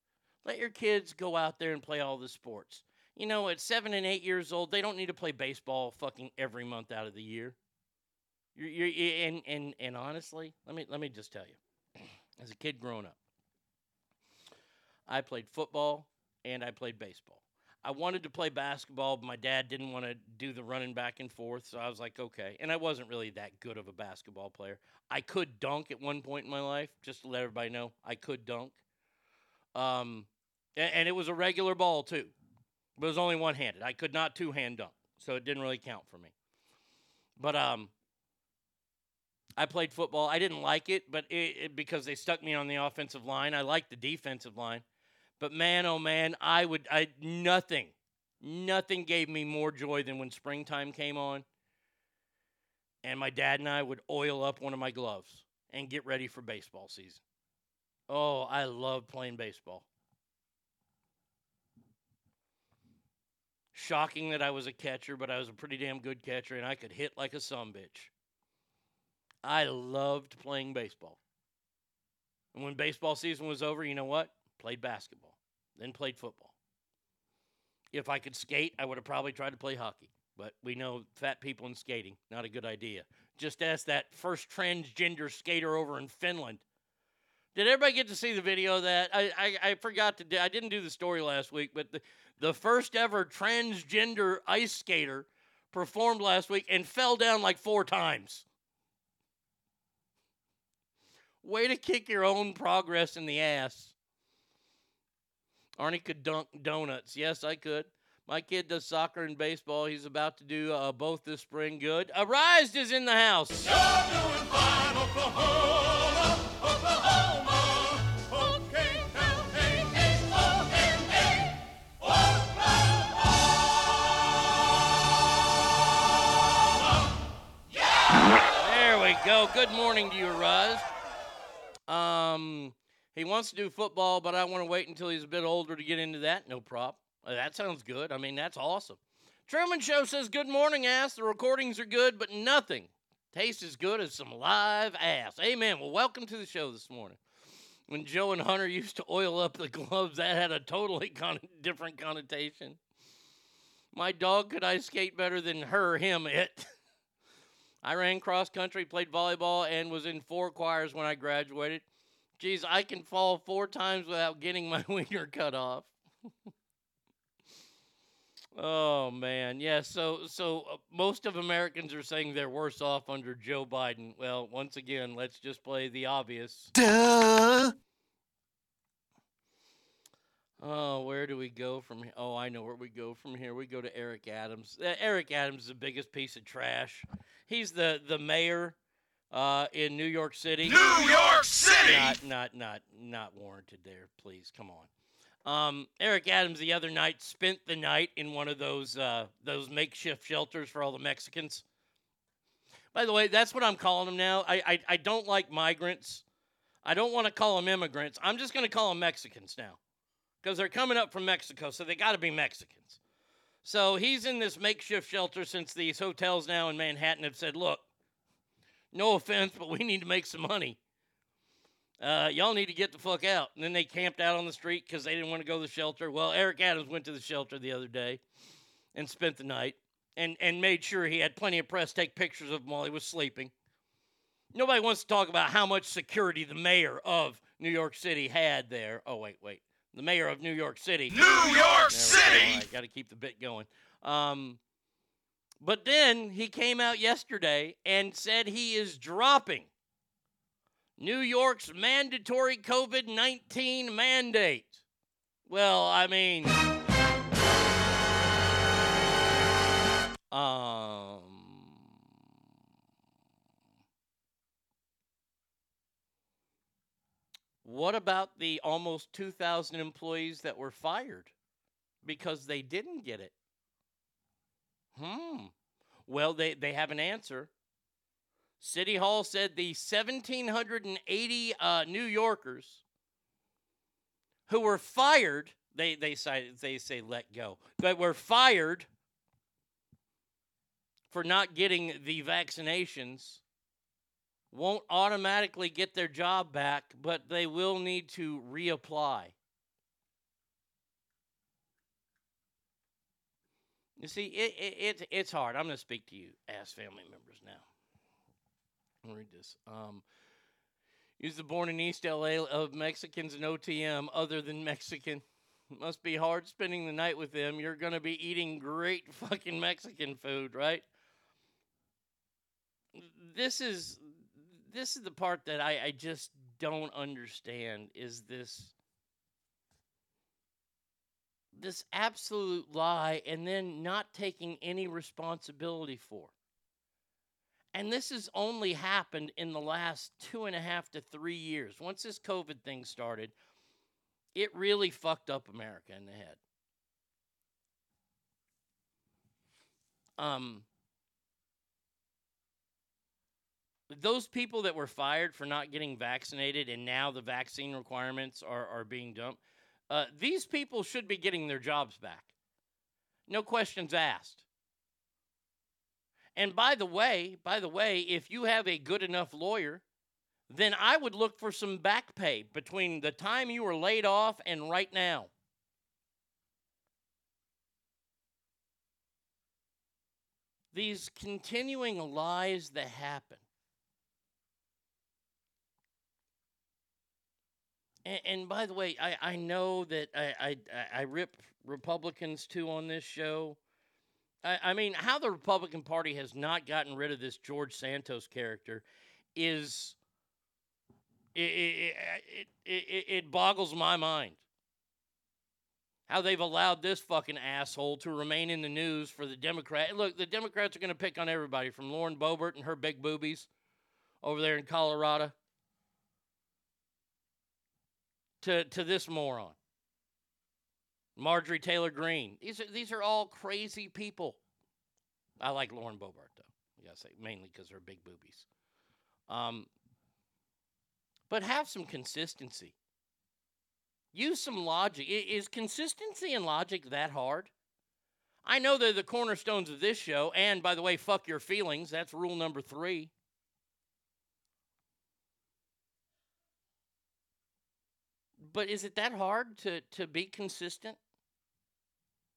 Let your kids go out there and play all the sports. You know, at seven and eight years old, they don't need to play baseball fucking every month out of the year. You're, you're, and, and, and honestly, let me, let me just tell you, as a kid growing up, I played football and I played baseball. I wanted to play basketball, but my dad didn't want to do the running back and forth, so I was like, okay. And I wasn't really that good of a basketball player. I could dunk at one point in my life, just to let everybody know I could dunk. Um, and, and it was a regular ball too, but it was only one handed. I could not two hand dunk, so it didn't really count for me. But um, I played football. I didn't like it, but it, it, because they stuck me on the offensive line, I liked the defensive line. But man, oh man, I would, I nothing, nothing gave me more joy than when springtime came on, and my dad and I would oil up one of my gloves and get ready for baseball season. Oh, I love playing baseball. Shocking that I was a catcher, but I was a pretty damn good catcher, and I could hit like a bitch. I loved playing baseball. And when baseball season was over, you know what? Played basketball, then played football. If I could skate, I would have probably tried to play hockey. But we know fat people in skating, not a good idea. Just ask that first transgender skater over in Finland. Did everybody get to see the video of that? I, I, I forgot to do, I didn't do the story last week, but the, the first ever transgender ice skater performed last week and fell down like four times. Way to kick your own progress in the ass. Arnie could dunk donuts. Yes, I could. My kid does soccer and baseball. He's about to do uh, both this spring. Good. Arise is in the house. There we go. Good morning to you, Arise. Um, he wants to do football, but I want to wait until he's a bit older to get into that. No problem. Uh, That sounds good. I mean, that's awesome. Truman Show says, Good morning, ass. The recordings are good, but nothing tastes as good as some live ass. Amen. Well, welcome to the show this morning. When Joe and Hunter used to oil up the gloves, that had a totally con- different connotation. My dog could ice skate better than her, him, it. I ran cross country, played volleyball, and was in four choirs when I graduated. Geez, I can fall four times without getting my wiener cut off. oh man, yeah. So, so uh, most of Americans are saying they're worse off under Joe Biden. Well, once again, let's just play the obvious. Duh. Oh, where do we go from here? Oh, I know where we go from here. We go to Eric Adams. Uh, Eric Adams is the biggest piece of trash. He's the the mayor uh, in New York City. New York City! Not not not not warranted there. Please come on. Um, Eric Adams the other night spent the night in one of those uh, those makeshift shelters for all the Mexicans. By the way, that's what I'm calling them now. I I, I don't like migrants. I don't want to call them immigrants. I'm just going to call them Mexicans now because they're coming up from Mexico, so they got to be Mexicans. So he's in this makeshift shelter since these hotels now in Manhattan have said, look, no offense, but we need to make some money. Uh, y'all need to get the fuck out. And then they camped out on the street because they didn't want to go to the shelter. Well, Eric Adams went to the shelter the other day and spent the night and, and made sure he had plenty of press take pictures of him while he was sleeping. Nobody wants to talk about how much security the mayor of New York City had there. Oh, wait, wait the mayor of New York City. New York City! Got to keep the bit going. Um, but then he came out yesterday and said he is dropping New York's mandatory COVID 19 mandate. Well, I mean, um, What about the almost 2,000 employees that were fired because they didn't get it? Hmm. Well, they, they have an answer. City Hall said the 1,780 uh, New Yorkers who were fired, they, they, say, they say let go, but were fired for not getting the vaccinations won't automatically get their job back, but they will need to reapply. You see, it, it, it it's hard. I'm going to speak to you as family members now. I'll read this. Um, use the born in East LA of Mexicans and OTM other than Mexican. It must be hard spending the night with them. You're going to be eating great fucking Mexican food, right? This is this is the part that I, I just don't understand is this this absolute lie and then not taking any responsibility for. And this has only happened in the last two and a half to three years. Once this COVID thing started, it really fucked up America in the head. Um, those people that were fired for not getting vaccinated and now the vaccine requirements are, are being dumped, uh, these people should be getting their jobs back. No questions asked. And by the way, by the way, if you have a good enough lawyer, then I would look for some back pay between the time you were laid off and right now. These continuing lies that happen And, and by the way, I, I know that I, I, I rip Republicans too on this show. I, I mean, how the Republican Party has not gotten rid of this George Santos character is it, it, it, it, it boggles my mind. how they've allowed this fucking asshole to remain in the news for the Democrat. Look, the Democrats are going to pick on everybody from Lauren Boebert and her big boobies over there in Colorado to, to this moron. Marjorie Taylor Greene. These are, these are all crazy people. I like Lauren Boebert, though. I gotta say, mainly because her big boobies. Um, but have some consistency. Use some logic. Is consistency and logic that hard? I know they're the cornerstones of this show. And by the way, fuck your feelings. That's rule number three. But is it that hard to, to be consistent?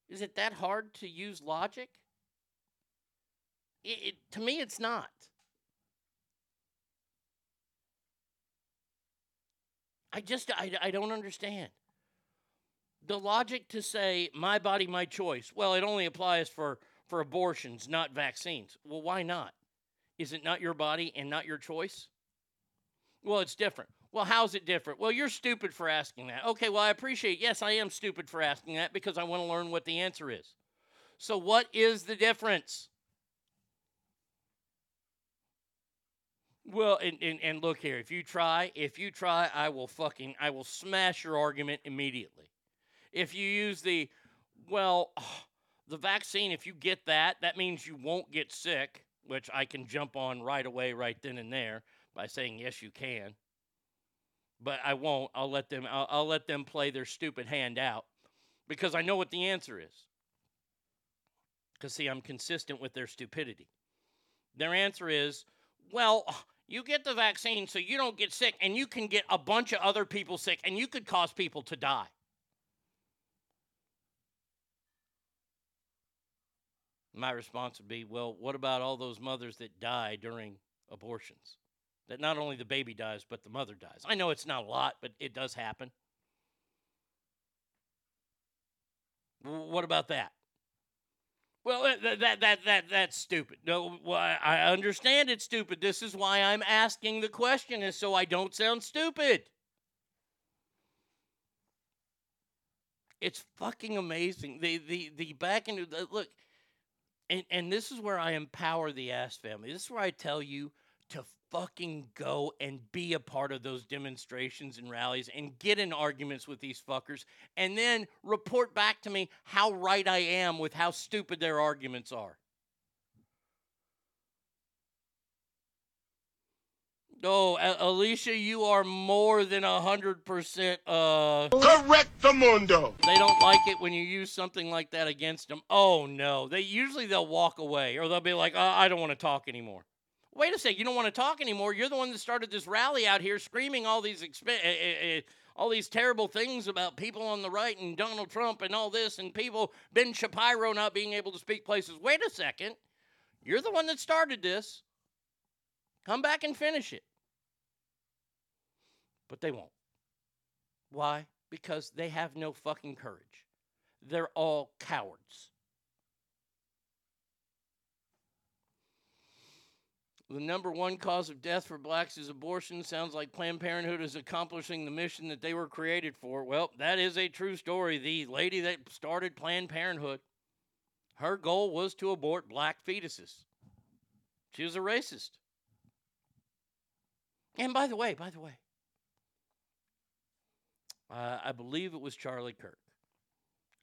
Is it that hard to use logic? It, it, to me, it's not. I just I, I don't understand the logic to say my body my choice. Well, it only applies for for abortions, not vaccines. Well, why not? Is it not your body and not your choice? Well, it's different. Well, how's it different? Well, you're stupid for asking that. Okay, well, I appreciate. Yes, I am stupid for asking that because I want to learn what the answer is. So, what is the difference? Well, and, and, and look here, if you try, if you try, I will fucking, I will smash your argument immediately. If you use the, well, the vaccine, if you get that, that means you won't get sick, which I can jump on right away, right then and there, by saying yes, you can. But I won't. I'll let them. I'll, I'll let them play their stupid hand out, because I know what the answer is. Because see, I'm consistent with their stupidity. Their answer is, well, you get the vaccine so you don't get sick, and you can get a bunch of other people sick, and you could cause people to die. My response would be, well, what about all those mothers that die during abortions? That not only the baby dies, but the mother dies. I know it's not a lot, but it does happen. What about that? Well, that that that, that that's stupid. No, well, I understand it's stupid. This is why I'm asking the question, is so I don't sound stupid. It's fucking amazing. The the the back into the, look, and and this is where I empower the ass family. This is where I tell you to fucking go and be a part of those demonstrations and rallies and get in arguments with these fuckers and then report back to me how right I am with how stupid their arguments are. Oh, Alicia, you are more than a hundred percent. Uh, Correct the mundo. they don't like it when you use something like that against them. Oh no, they usually they'll walk away or they'll be like, oh, I don't want to talk anymore. Wait a sec, you don't want to talk anymore. You're the one that started this rally out here, screaming all these exp- uh, uh, uh, all these terrible things about people on the right and Donald Trump and all this, and people Ben Shapiro not being able to speak places. Wait a second, you're the one that started this. Come back and finish it. But they won't. Why? Because they have no fucking courage. They're all cowards. The number one cause of death for blacks is abortion. Sounds like Planned Parenthood is accomplishing the mission that they were created for. Well, that is a true story. The lady that started Planned Parenthood, her goal was to abort black fetuses. She was a racist. And by the way, by the way, uh, I believe it was Charlie Kirk.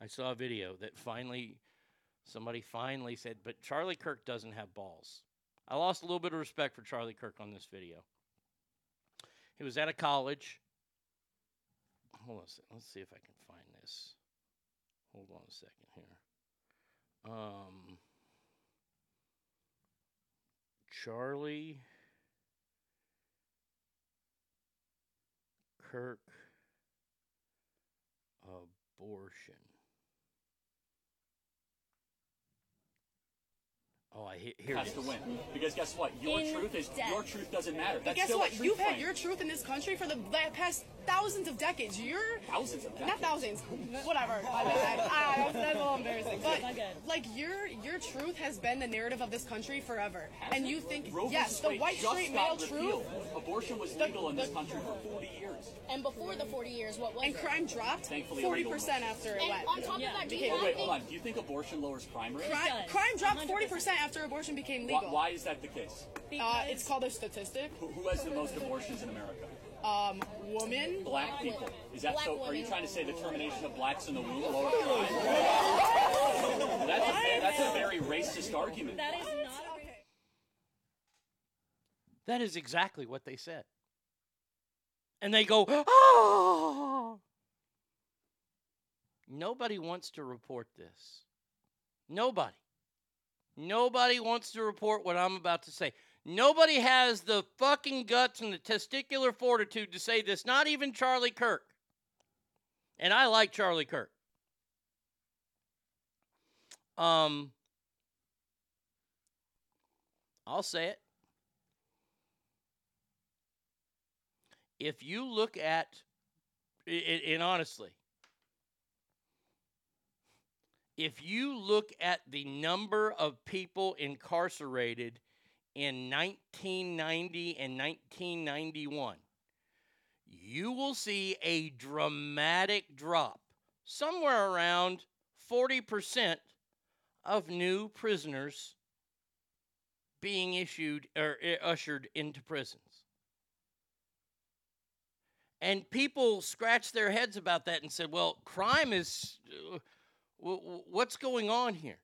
I saw a video that finally, somebody finally said, but Charlie Kirk doesn't have balls. I lost a little bit of respect for Charlie Kirk on this video. He was at a college. Hold on a second. Let's see if I can find this. Hold on a second here. Um, Charlie Kirk abortion. Oh, I he- here has it to win. Because guess what? Your In truth is debt. your truth doesn't matter. But That's guess still what? a truth You've had your truth in this country for the past thousands of decades. You're thousands of not thousands, whatever. My bad. Ah, that's, that's a little embarrassing. But like your your truth has been the narrative of this country forever, and you think Roe yes, the Wade white just straight got male repealed. truth. Abortion was The- legal in this the- country for 40 years. And before the 40 years, what was And it? crime dropped Thankfully, forty illegal percent abortion. after it And went. on top of that, do you Became- Oh, wait, think- hold on. Do you think abortion lowers crime rates? Crime, does. crime dropped 100%. forty percent after abortion became Why, legal. why is that the case? Uh, it's called a statistic. Who, who has the most abortions in America? Um, woman. Black people. Is that Black so? Are you trying to say the termination of blacks in the womb lowers crime? That's a, that's a very racist argument. That is not a That is exactly what they said. And they go, oh! Nobody wants to report this. Nobody. Nobody wants to report what I'm about to say. Nobody has the fucking guts and the testicular fortitude to say this, not even Charlie Kirk. And I like Charlie Kirk. Um, I'll say it. If you look at, and honestly, if you look at the number of people incarcerated in 1990 and 1991, you will see a dramatic drop, somewhere around 40% of new prisoners being issued or uh, ushered into prisons. And people scratched their heads about that and said, well, crime is. Uh, what's going on here?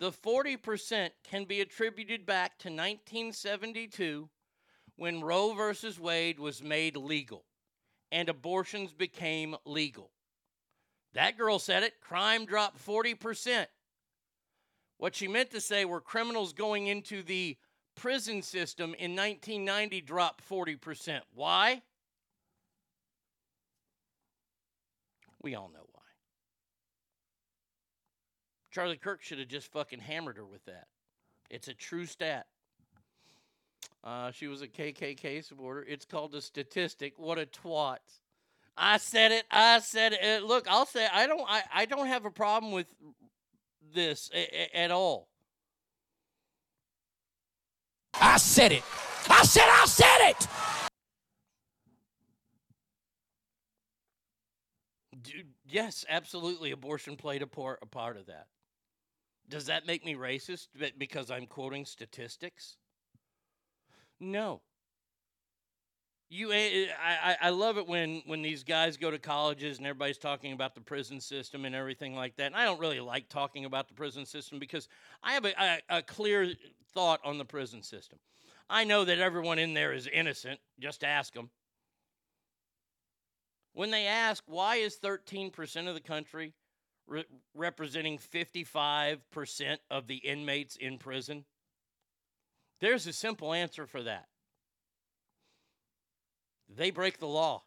The 40% can be attributed back to 1972 when Roe versus Wade was made legal and abortions became legal. That girl said it crime dropped 40%. What she meant to say were criminals going into the prison system in 1990 dropped 40%. Why? We all know. Charlie Kirk should have just fucking hammered her with that. It's a true stat. Uh, she was a KKK supporter. It's called a statistic. What a twat. I said it. I said it. Look, I'll say I don't. I, I don't have a problem with this a, a- at all. I said it. I said I said it. Dude, yes, absolutely. Abortion played a part, a part of that. Does that make me racist be- because I'm quoting statistics? No. You, eh, eh, I, I I love it when when these guys go to colleges and everybody's talking about the prison system and everything like that. And I don't really like talking about the prison system because I have a, a, a clear thought on the prison system. I know that everyone in there is innocent. Just ask them. When they ask why is 13% of the country re- representing 55% of the inmates in prison, there's a simple answer for that. They break the law.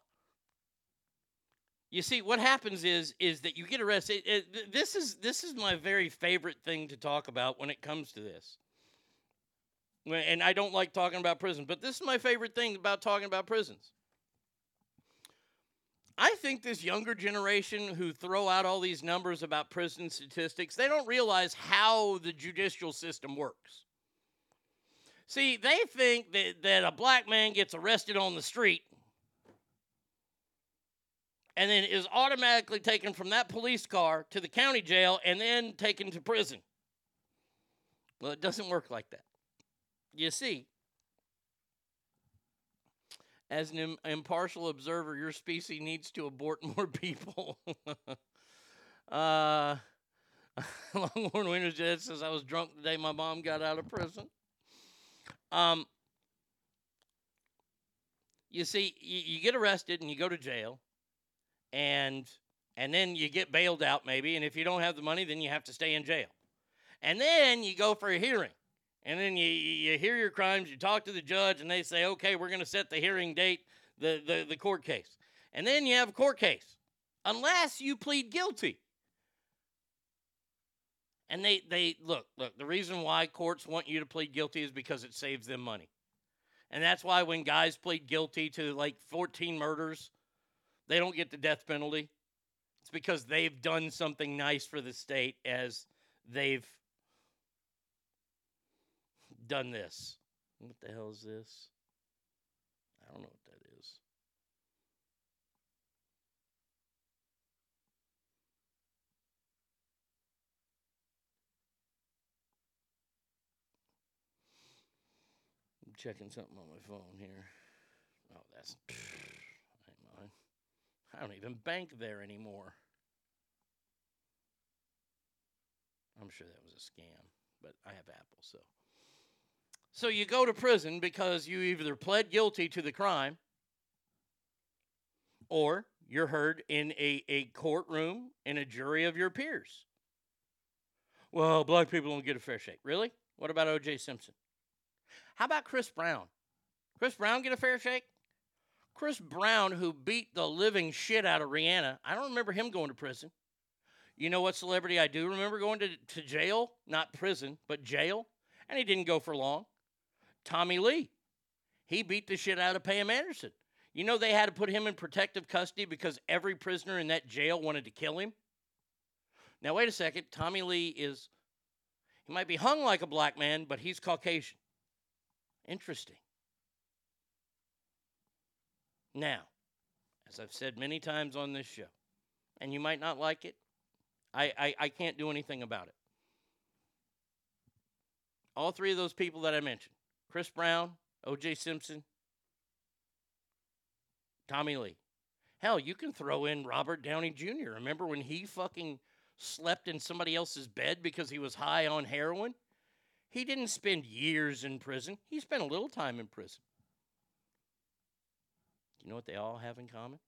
You see, what happens is is that you get arrested. It- it- this is this is my very favorite thing to talk about when it comes to this. And I don't like talking about prison, but this is my favorite thing about talking about prisons. I think this younger generation who throw out all these numbers about prison statistics, they don't realize how the judicial system works. See, they think that, that a black man gets arrested on the street and then is automatically taken from that police car to the county jail and then taken to prison. Well, it doesn't work like that. You see, as an impartial observer, your species needs to abort more people. uh, Longhorn Winters Jet says, I was drunk the day my mom got out of prison. Um, you see, you, you get arrested and you go to jail, and and then you get bailed out maybe, and if you don't have the money, then you have to stay in jail, and then you go for a hearing, and then you you hear your crimes, you talk to the judge, and they say, okay, we're going to set the hearing date, the, the the court case, and then you have a court case, unless you plead guilty. And they, they look, look, the reason why courts want you to plead guilty is because it saves them money. And that's why when guys plead guilty to like 14 murders, they don't get the death penalty. It's because they've done something nice for the state as they've done this. What the hell is this? I don't know what that is. I'm checking something on my phone here. Oh, that's mine. I don't even bank there anymore. I'm sure that was a scam, but I have Apple, so. So you go to prison because you either pled guilty to the crime or you're heard in a, a courtroom in a jury of your peers. Well, black people don't get a fair shake. Really? What about O.J. Simpson? How about Chris Brown? Chris Brown get a fair shake? Chris Brown, who beat the living shit out of Rihanna, I don't remember him going to prison. You know what celebrity I do remember going to, to jail? Not prison, but jail. And he didn't go for long. Tommy Lee. He beat the shit out of Pam Anderson. You know they had to put him in protective custody because every prisoner in that jail wanted to kill him? Now, wait a second. Tommy Lee is, he might be hung like a black man, but he's Caucasian. Interesting. Now, as I've said many times on this show, and you might not like it, I, I, I can't do anything about it. All three of those people that I mentioned Chris Brown, O.J. Simpson, Tommy Lee. Hell, you can throw in Robert Downey Jr. Remember when he fucking slept in somebody else's bed because he was high on heroin? He didn't spend years in prison, he spent a little time in prison. You know what they all have in common?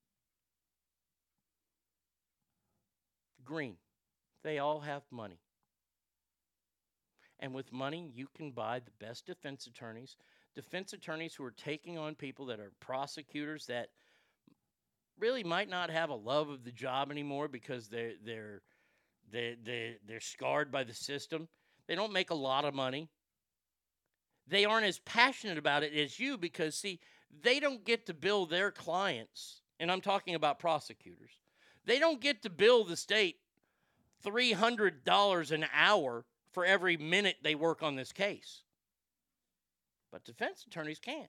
Green. They all have money. And with money, you can buy the best defense attorneys, defense attorneys who are taking on people that are prosecutors that really might not have a love of the job anymore because they're they're they they they're scarred by the system. They don't make a lot of money. They aren't as passionate about it as you because see, they don't get to bill their clients, and I'm talking about prosecutors. They don't get to bill the state $300 an hour for every minute they work on this case. But defense attorneys can't.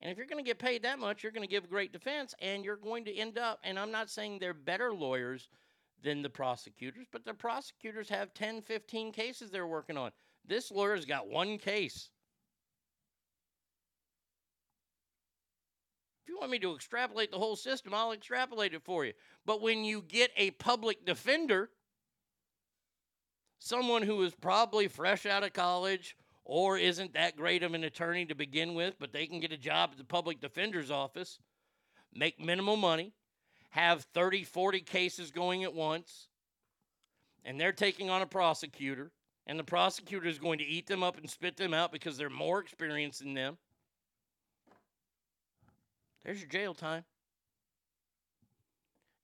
And if you're going to get paid that much, you're going to give a great defense, and you're going to end up, and I'm not saying they're better lawyers than the prosecutors, but the prosecutors have 10, 15 cases they're working on. This lawyer's got one case. If you want me to extrapolate the whole system, I'll extrapolate it for you. But when you get a public defender, someone who is probably fresh out of college or isn't that great of an attorney to begin with, but they can get a job at the public defender's office, make minimal money, have 30, 40 cases going at once, and they're taking on a prosecutor, and the prosecutor is going to eat them up and spit them out because they're more experienced than them. There's your jail time.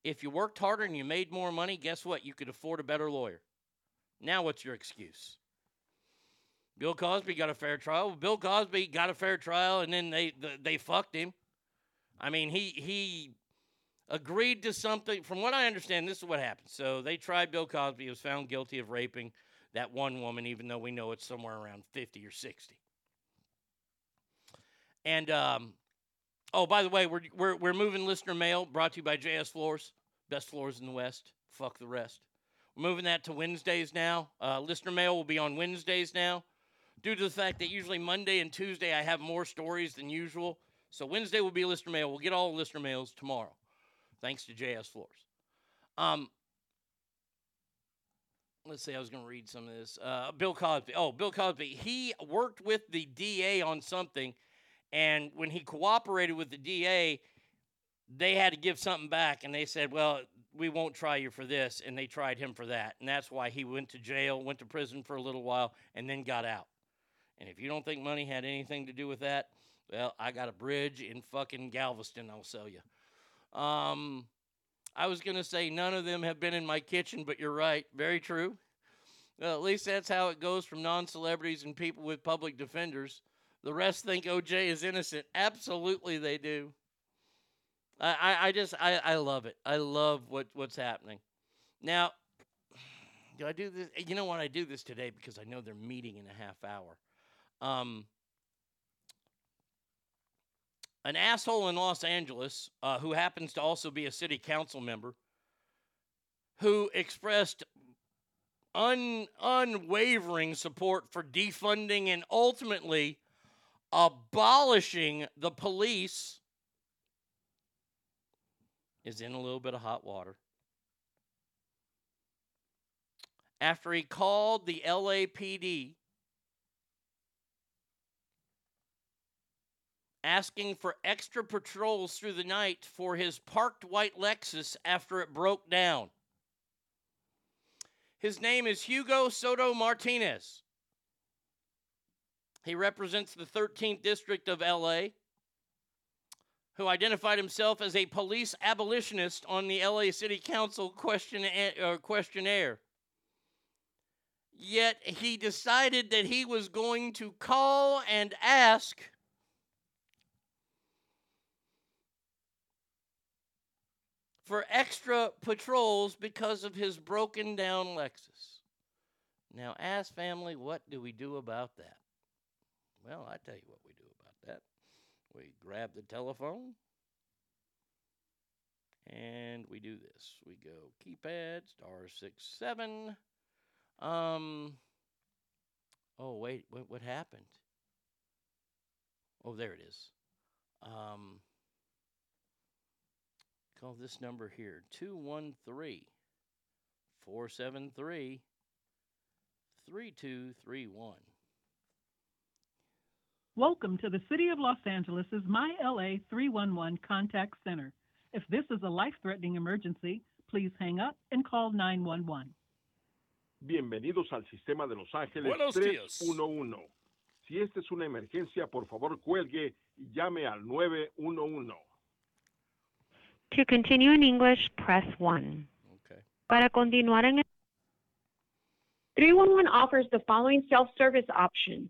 If you worked harder and you made more money, guess what? You could afford a better lawyer. Now, what's your excuse? Bill Cosby got a fair trial. Bill Cosby got a fair trial, and then they they fucked him. I mean, he he agreed to something. From what I understand, this is what happened. So they tried Bill Cosby. He was found guilty of raping that one woman, even though we know it's somewhere around fifty or sixty. And um, oh, by the way, we're we're we're moving listener mail brought to you by JS Floors, best floors in the West. Fuck the rest. We're moving that to Wednesdays now. Uh, listener mail will be on Wednesdays now due to the fact that usually Monday and Tuesday I have more stories than usual. So Wednesday will be listener mail. We'll get all listener mails tomorrow, thanks to JS Floors. Um, let's see, I was going to read some of this. Uh, Bill Cosby. Oh, Bill Cosby. He worked with the DA on something, and when he cooperated with the DA, they had to give something back, and they said, well, we won't try you for this, and they tried him for that, and that's why he went to jail, went to prison for a little while, and then got out. And if you don't think money had anything to do with that, well, I got a bridge in fucking Galveston I'll sell you. Um, I was going to say none of them have been in my kitchen, but you're right. Very true. Well, at least that's how it goes from non celebrities and people with public defenders. The rest think OJ is innocent. Absolutely, they do. I, I, just I, I love it. I love what what's happening. Now, do I do this? You know what? I do this today because I know they're meeting in a half hour. Um, an asshole in Los Angeles uh, who happens to also be a city council member who expressed un, unwavering support for defunding and ultimately abolishing the police is in a little bit of hot water. After he called the LAPD asking for extra patrols through the night for his parked white Lexus after it broke down. His name is Hugo Soto Martinez. He represents the 13th District of LA, who identified himself as a police abolitionist on the LA City Council uh, questionnaire. Yet he decided that he was going to call and ask for extra patrols because of his broken down Lexus. Now, ask family, what do we do about that? Well, I tell you what we do. We grab the telephone and we do this. We go keypad star six seven. Um. Oh wait, what what happened? Oh, there it is. Um. Call this number here 213 473 3231. Welcome to the City of Los Angeles' My LA 311 Contact Center. If this is a life threatening emergency, please hang up and call 911. Bienvenidos al sistema de Los Ángeles Buenos días. 311. Si esta es una emergencia, por favor cuelgue y llame al 911. To continue in English, press 1. Okay. Para continuar en 311 offers the following self-service options.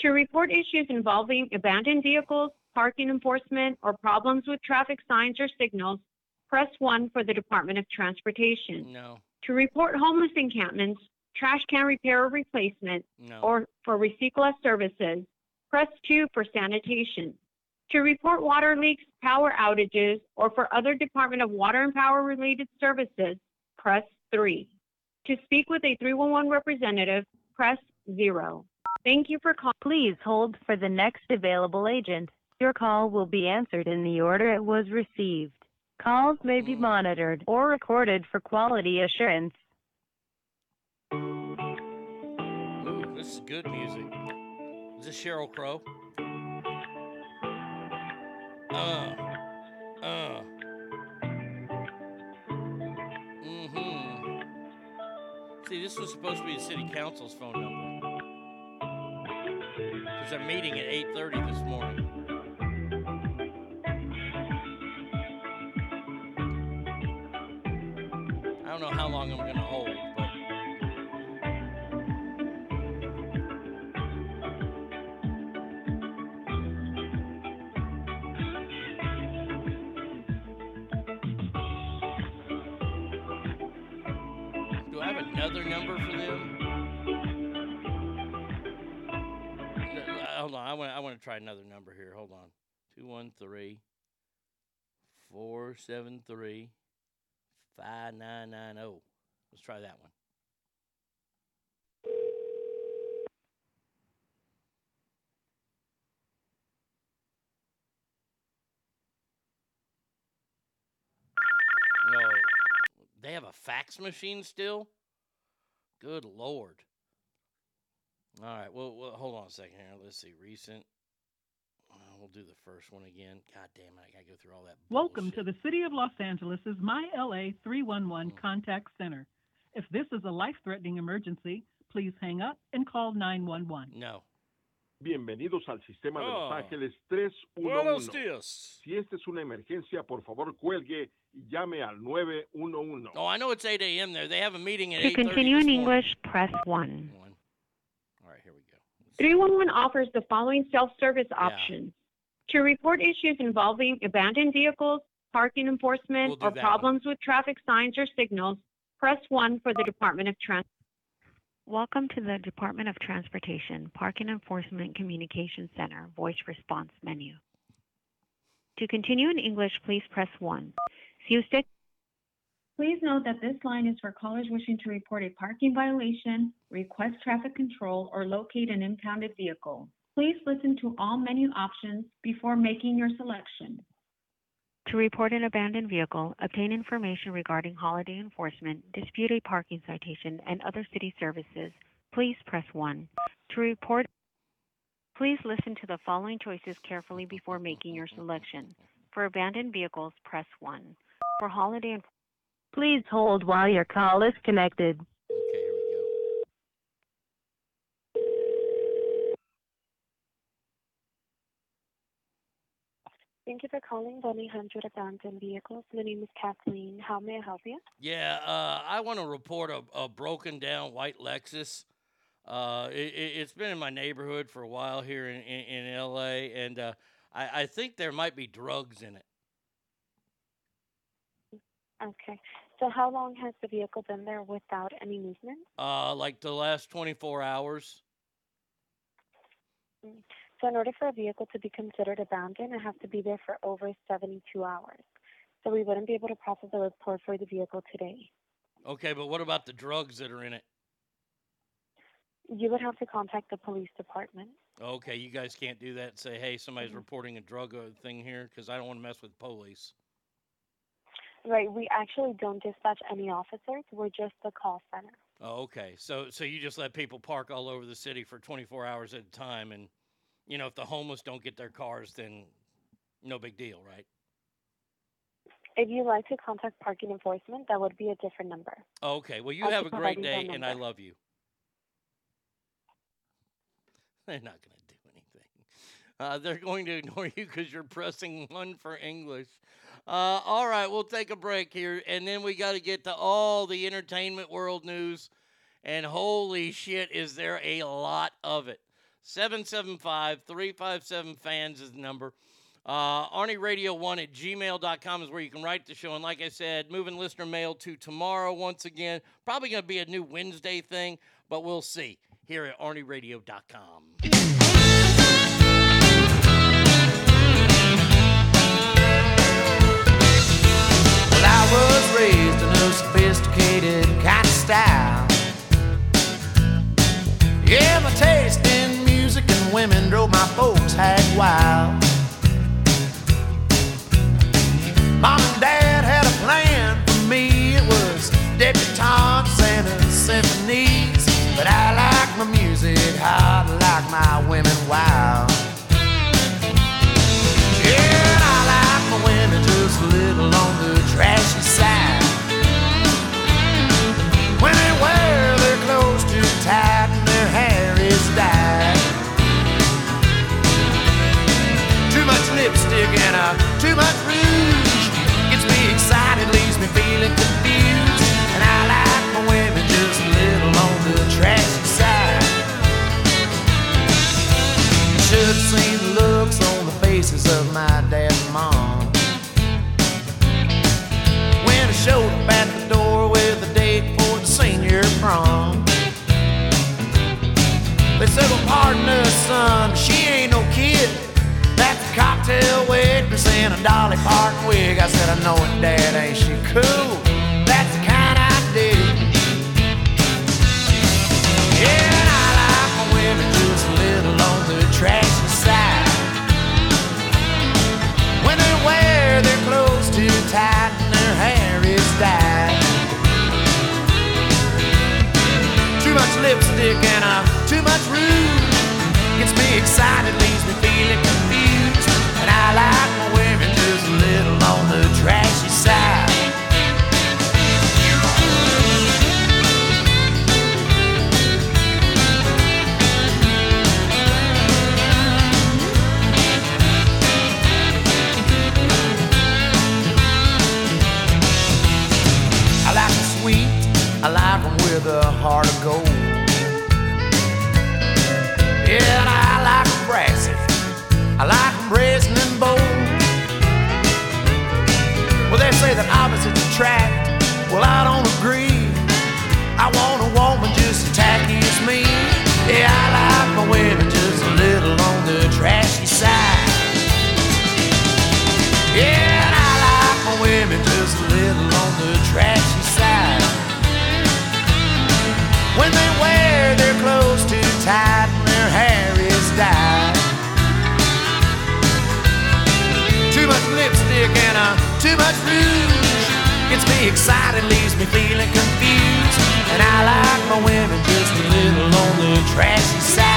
To report issues involving abandoned vehicles, parking enforcement, or problems with traffic signs or signals, press 1 for the Department of Transportation. No. To report homeless encampments, trash can repair or replacement, No. or for RecycLA services, press 2 for sanitation. To report water leaks, power outages, or for other Department of Water and Power related services, press 3. To speak with a 311 representative, press 0. Thank you for calling. Please hold for the next available agent. Your call will be answered in the order it was received. Calls may be monitored or recorded for quality assurance. Ooh, this is good music. Is this Sheryl Crow? Uh, uh. Mm-hmm. See, this was supposed to be the city council's phone number. Because they're meeting at 8.30 this morning. Another number here. Hold on. 213 473 5990. Let's try that one. No. They have a fax machine still? Good lord. All right, well, well hold on a second here. Let's see. Recent. We'll do the first one again. God damn it, I gotta go through all that. Welcome to the City of Los Angeles' My LA 311 mm. Contact Center. If this is a life threatening emergency, please hang up and call 911. No. Bienvenidos al sistema de Los Oh. Ángeles Buenos 311. días. Si esta es una emergencia, por favor cuelgue y llame al 911. Oh, I know it's 8 a.m. there. They have a meeting at To 8:30 continue in. English, press 1. All right, here we go. 311 offers the following self-service options. To report issues involving abandoned vehicles, parking enforcement, We'll do or that problems with traffic signs or signals, press 1 for the Department of Trans. Welcome to the Department of Transportation Parking Enforcement Communication Center Voice Response menu. To continue in English, please press 1. Si usted Please note that this line is for callers wishing to report a parking violation, request traffic control, or locate an impounded vehicle. Please listen to all menu options before making your selection. To report an abandoned vehicle, obtain information regarding holiday enforcement, dispute a parking citation, and other city services, please press 1. To report, please listen to the following choices carefully before making your selection. For abandoned vehicles, press 1. For holiday enforcement, Please hold while your call is connected. Thank you for calling 1-800 Abandoned Vehicles. My name is Kathleen. How may I help you? Yeah, uh, I want to report a, a broken down white Lexus. Uh, it, it's been in my neighborhood for a while here in, in, in LA, and uh, I, I think there might be drugs in it. Okay. So how long has the vehicle been there without any movement? Uh, like the last 24 hours. Mm. So in order for a vehicle to be considered abandoned, it has to be there for over 72 hours. So we wouldn't be able to process a report for the vehicle today. Okay, but what about the drugs that are in it? You would have to contact the police department. Okay, you guys can't do that and say, hey, somebody's Mhm. reporting a drug uh, thing here because I don't want to mess with police. Right. We actually don't dispatch any officers. We're just the call center. Oh, okay. So so you just let people park all over the city for 24 hours at a time and you know, if the homeless don't get their cars then no big deal, right? If you'd like to contact parking enforcement, that would be a different number. Okay. Well, you I'll have a great day and I love you. They're not going to do anything. Uh, they're going to ignore you because you're pressing one for English. Uh, all right, we'll take a break here, and then we got to get to all the entertainment world news. And holy shit, is there a lot of it? 775 357 fans is the number. Uh, Arnie Radio 1 at gmail.com is where you can write the show. And like I said, moving listener mail to tomorrow once again. Probably going to be a new Wednesday thing, but we'll see here at ArnieRadio.com. I was raised in a sophisticated kind of style. Yeah, my taste in of my dad and mom. When I showed up at the door with a date for the senior prom. They said, well, pardon us, son, she ain't no kid. That's a cocktail waitress in a Dolly Parton wig. I said, I know it, Dad, ain't she cool? That's the kind I dig. Yeah, I like my women just a little on the trashy They wear their clothes too tight and their hair is dyed. Too much lipstick and too much rouge gets me excited, leaves me feeling a heart of gold. Yeah, I like brassy, I like brazen and bold. Well, they say that opposites attract. Well, I don't agree. I want a woman just as tacky as me. Yeah, I like my women just a little on the trashy side. Yeah, I like my women just a little on the trashy side. When they wear their clothes too tight and their hair is dyed. Too much lipstick and uh, too much rouge gets me excited, leaves me feeling confused. And I like my women just a little on the trashy side.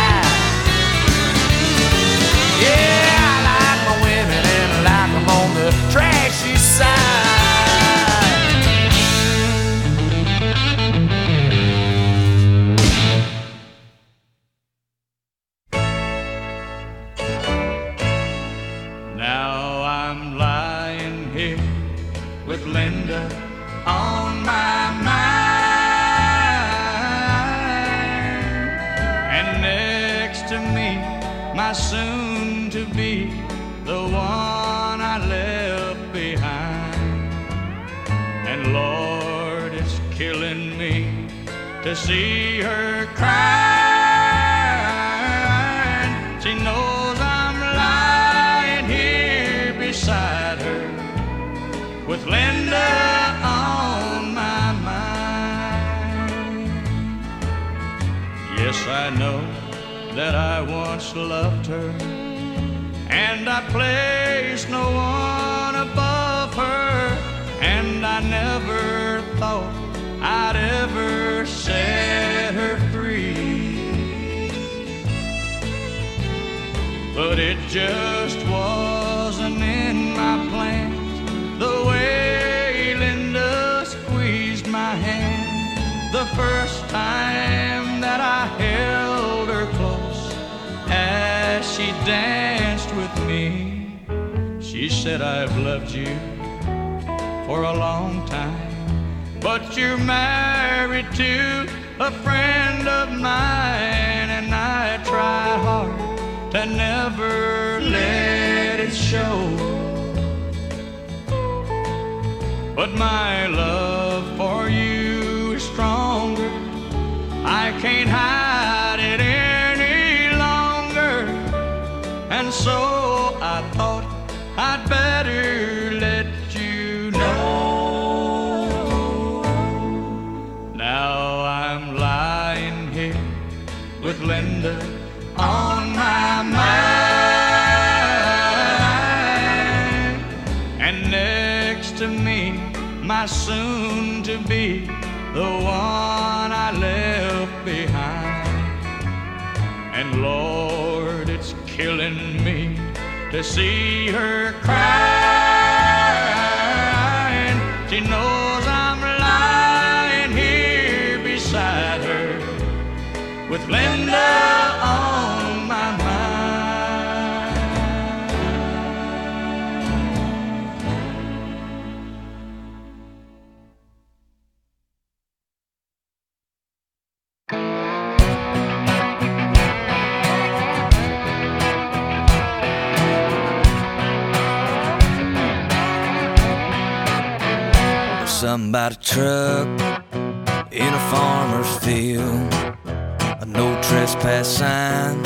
A no trespass sign,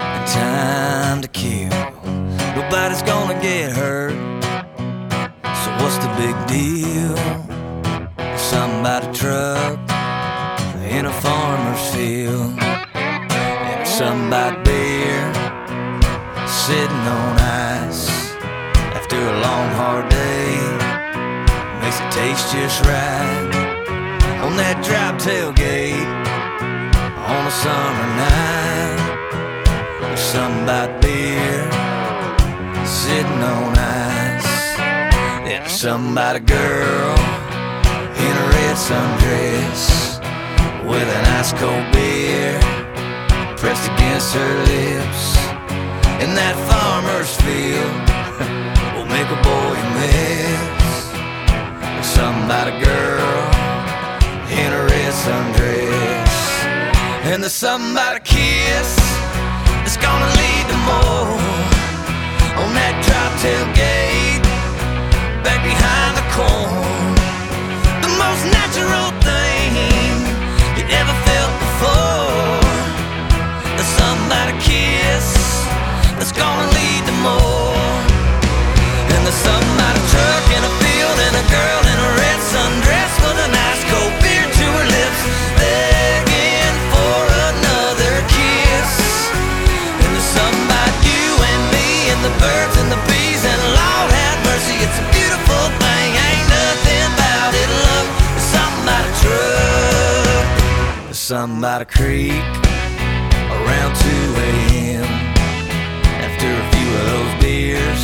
and time to kill. Nobody's gonna get hurt, so what's the big deal? Something about a truck in a farmer's field, and something about beer sitting on ice. After a long hard day makes it taste just right. On that drop tailgate on a summer night. There's something about beer sitting on ice. There's something about a girl in a red sundress with an ice cold beer pressed against her lips. In that farmer's field will make a boy miss. There's something about a girl in a red sundress. And there's something about a kiss that's gonna lead to more on that drop tailgate back behind the corn. The most natural thing you ever felt before. There's something about a kiss that's gonna something about a creek around 2 a.m. After a few of those beers,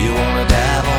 you wanna dive on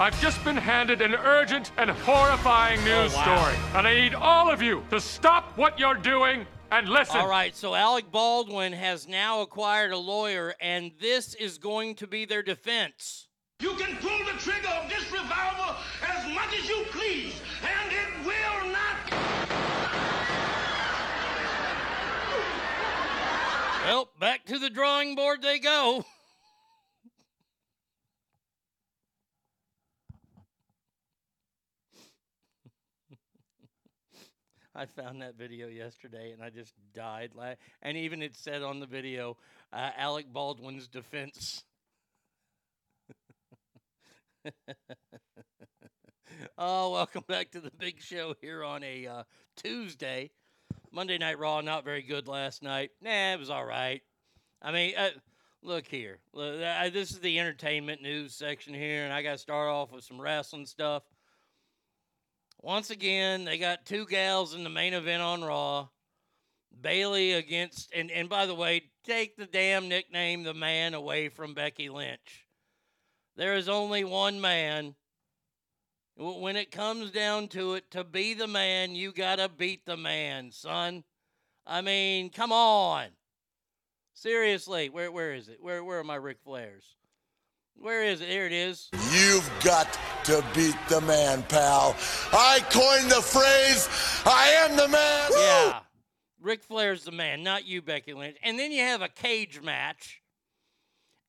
I've just been handed an urgent and horrifying news Oh, wow. story, and I need all of you to stop what you're doing and listen. All right, so Alec Baldwin has now acquired a lawyer, and this is going to be their defense. You can pull the trigger of this revolver as much as you please, and it will not. Well, back to the drawing board they go. I found that video yesterday and I just died. And even it said on the video, uh, Alec Baldwin's defense. oh, welcome back to the big show here on a uh, Tuesday. Monday Night Raw, not very good last night. Nah, it was all right. I mean, uh, look here. This is the entertainment news section here, and I got to start off with some wrestling stuff. Once again, they got two gals in the main event on Raw. Bayley against, and, and by the way, take the damn nickname the man away from Becky Lynch. There is only one man. When it comes down to it, to be the man, you got to beat the man, son. I mean, come on. Seriously, where where is it? Where where are my Ric Flairs? Where is it? Here it is. You've got to beat the man, pal. I coined the phrase, I am the man. Yeah. Ric Flair's the man, not you, Becky Lynch. And then you have a cage match,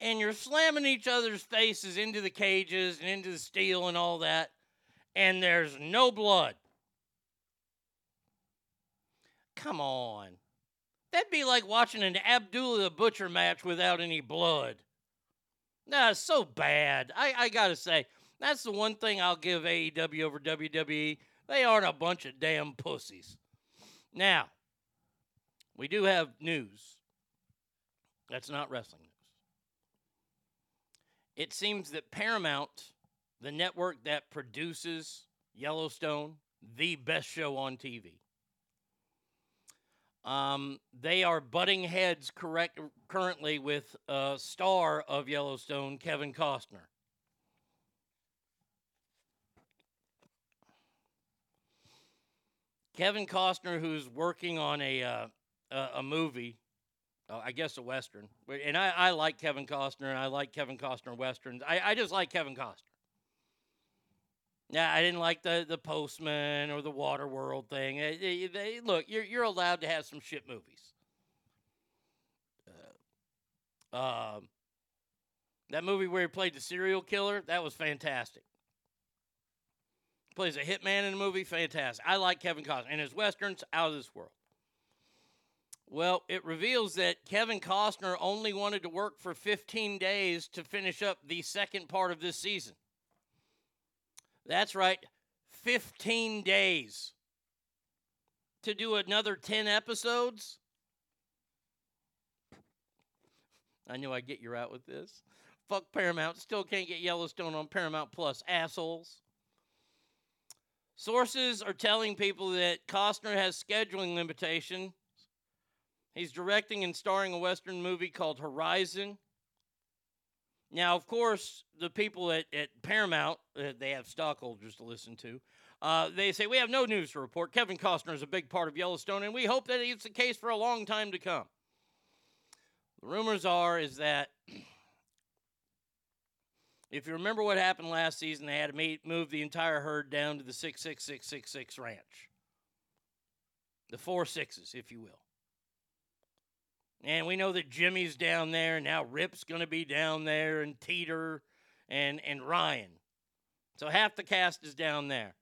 and you're slamming each other's faces into the cages and into the steel and all that, and there's no blood. Come on. That'd be like watching an Abdullah the Butcher match without any blood. Nah, so bad. I, I gotta say, that's the one thing I'll give AEW over WWE. They aren't a bunch of damn pussies. Now, we do have news. That's not wrestling news. It seems that Paramount, the network that produces Yellowstone, the best show on TV, um, they are butting heads correct currently with uh, star of Yellowstone, Kevin Costner. Kevin Costner, who's working on a uh, a, movie, uh, I guess a western, and I, I like Kevin Costner, and I like Kevin Costner westerns. I, I just like Kevin Costner. Yeah, I didn't like the the Postman or the Waterworld thing. Eh, eh, they- look, you're you're allowed to have some shit movies. Um, that movie where he played the serial killer, that was fantastic. Plays a hitman in the movie, fantastic. I like Kevin Costner. And his westerns, out of this world. Well, it reveals that Kevin Costner only wanted to work for 15 days to finish up the second part of this season. That's right, 15 days to do another 10 episodes. I knew I'd get you out with this. Fuck Paramount. Still can't get Yellowstone on Paramount Plus. Assholes. Sources are telling people that Costner has scheduling limitations. He's directing and starring a Western movie called Horizon. Now, of course, the people at, at Paramount, uh, they have stockholders to listen to, uh, they say, We have no news to report. Kevin Costner is a big part of Yellowstone, and we hope that it's the case for a long time to come. The rumors are is that if you remember what happened last season, they had to move the entire herd down to the 66666 ranch. The four sixes, if you will. And we know that Jimmy's down there, and now Rip's going to be down there, and Teeter and, and Ryan. So half the cast is down there.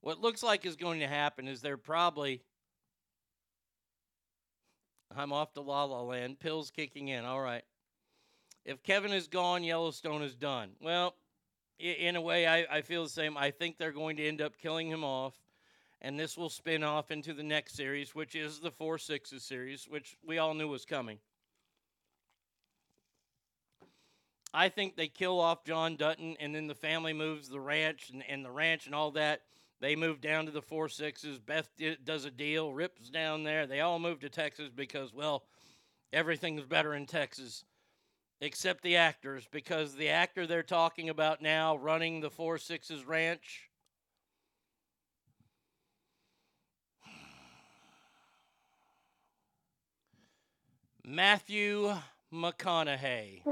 What looks like is going to happen is they're probably. I'm off to La La Land. Pills kicking in. All right. If Kevin is gone, Yellowstone is done. Well, in a way, I, I feel the same. I think they're going to end up killing him off and this will spin off into the next series, which is the Four Sixes series, which we all knew was coming. I think they kill off John Dutton, and then the family moves the ranch and, and the ranch and all that. They move down to the Four Sixes. Beth does a deal. Rip's down there. They all move to Texas because, well, everything's better in Texas, except the actors, because the actor they're talking about now running the Four Sixes ranch Matthew McConaughey.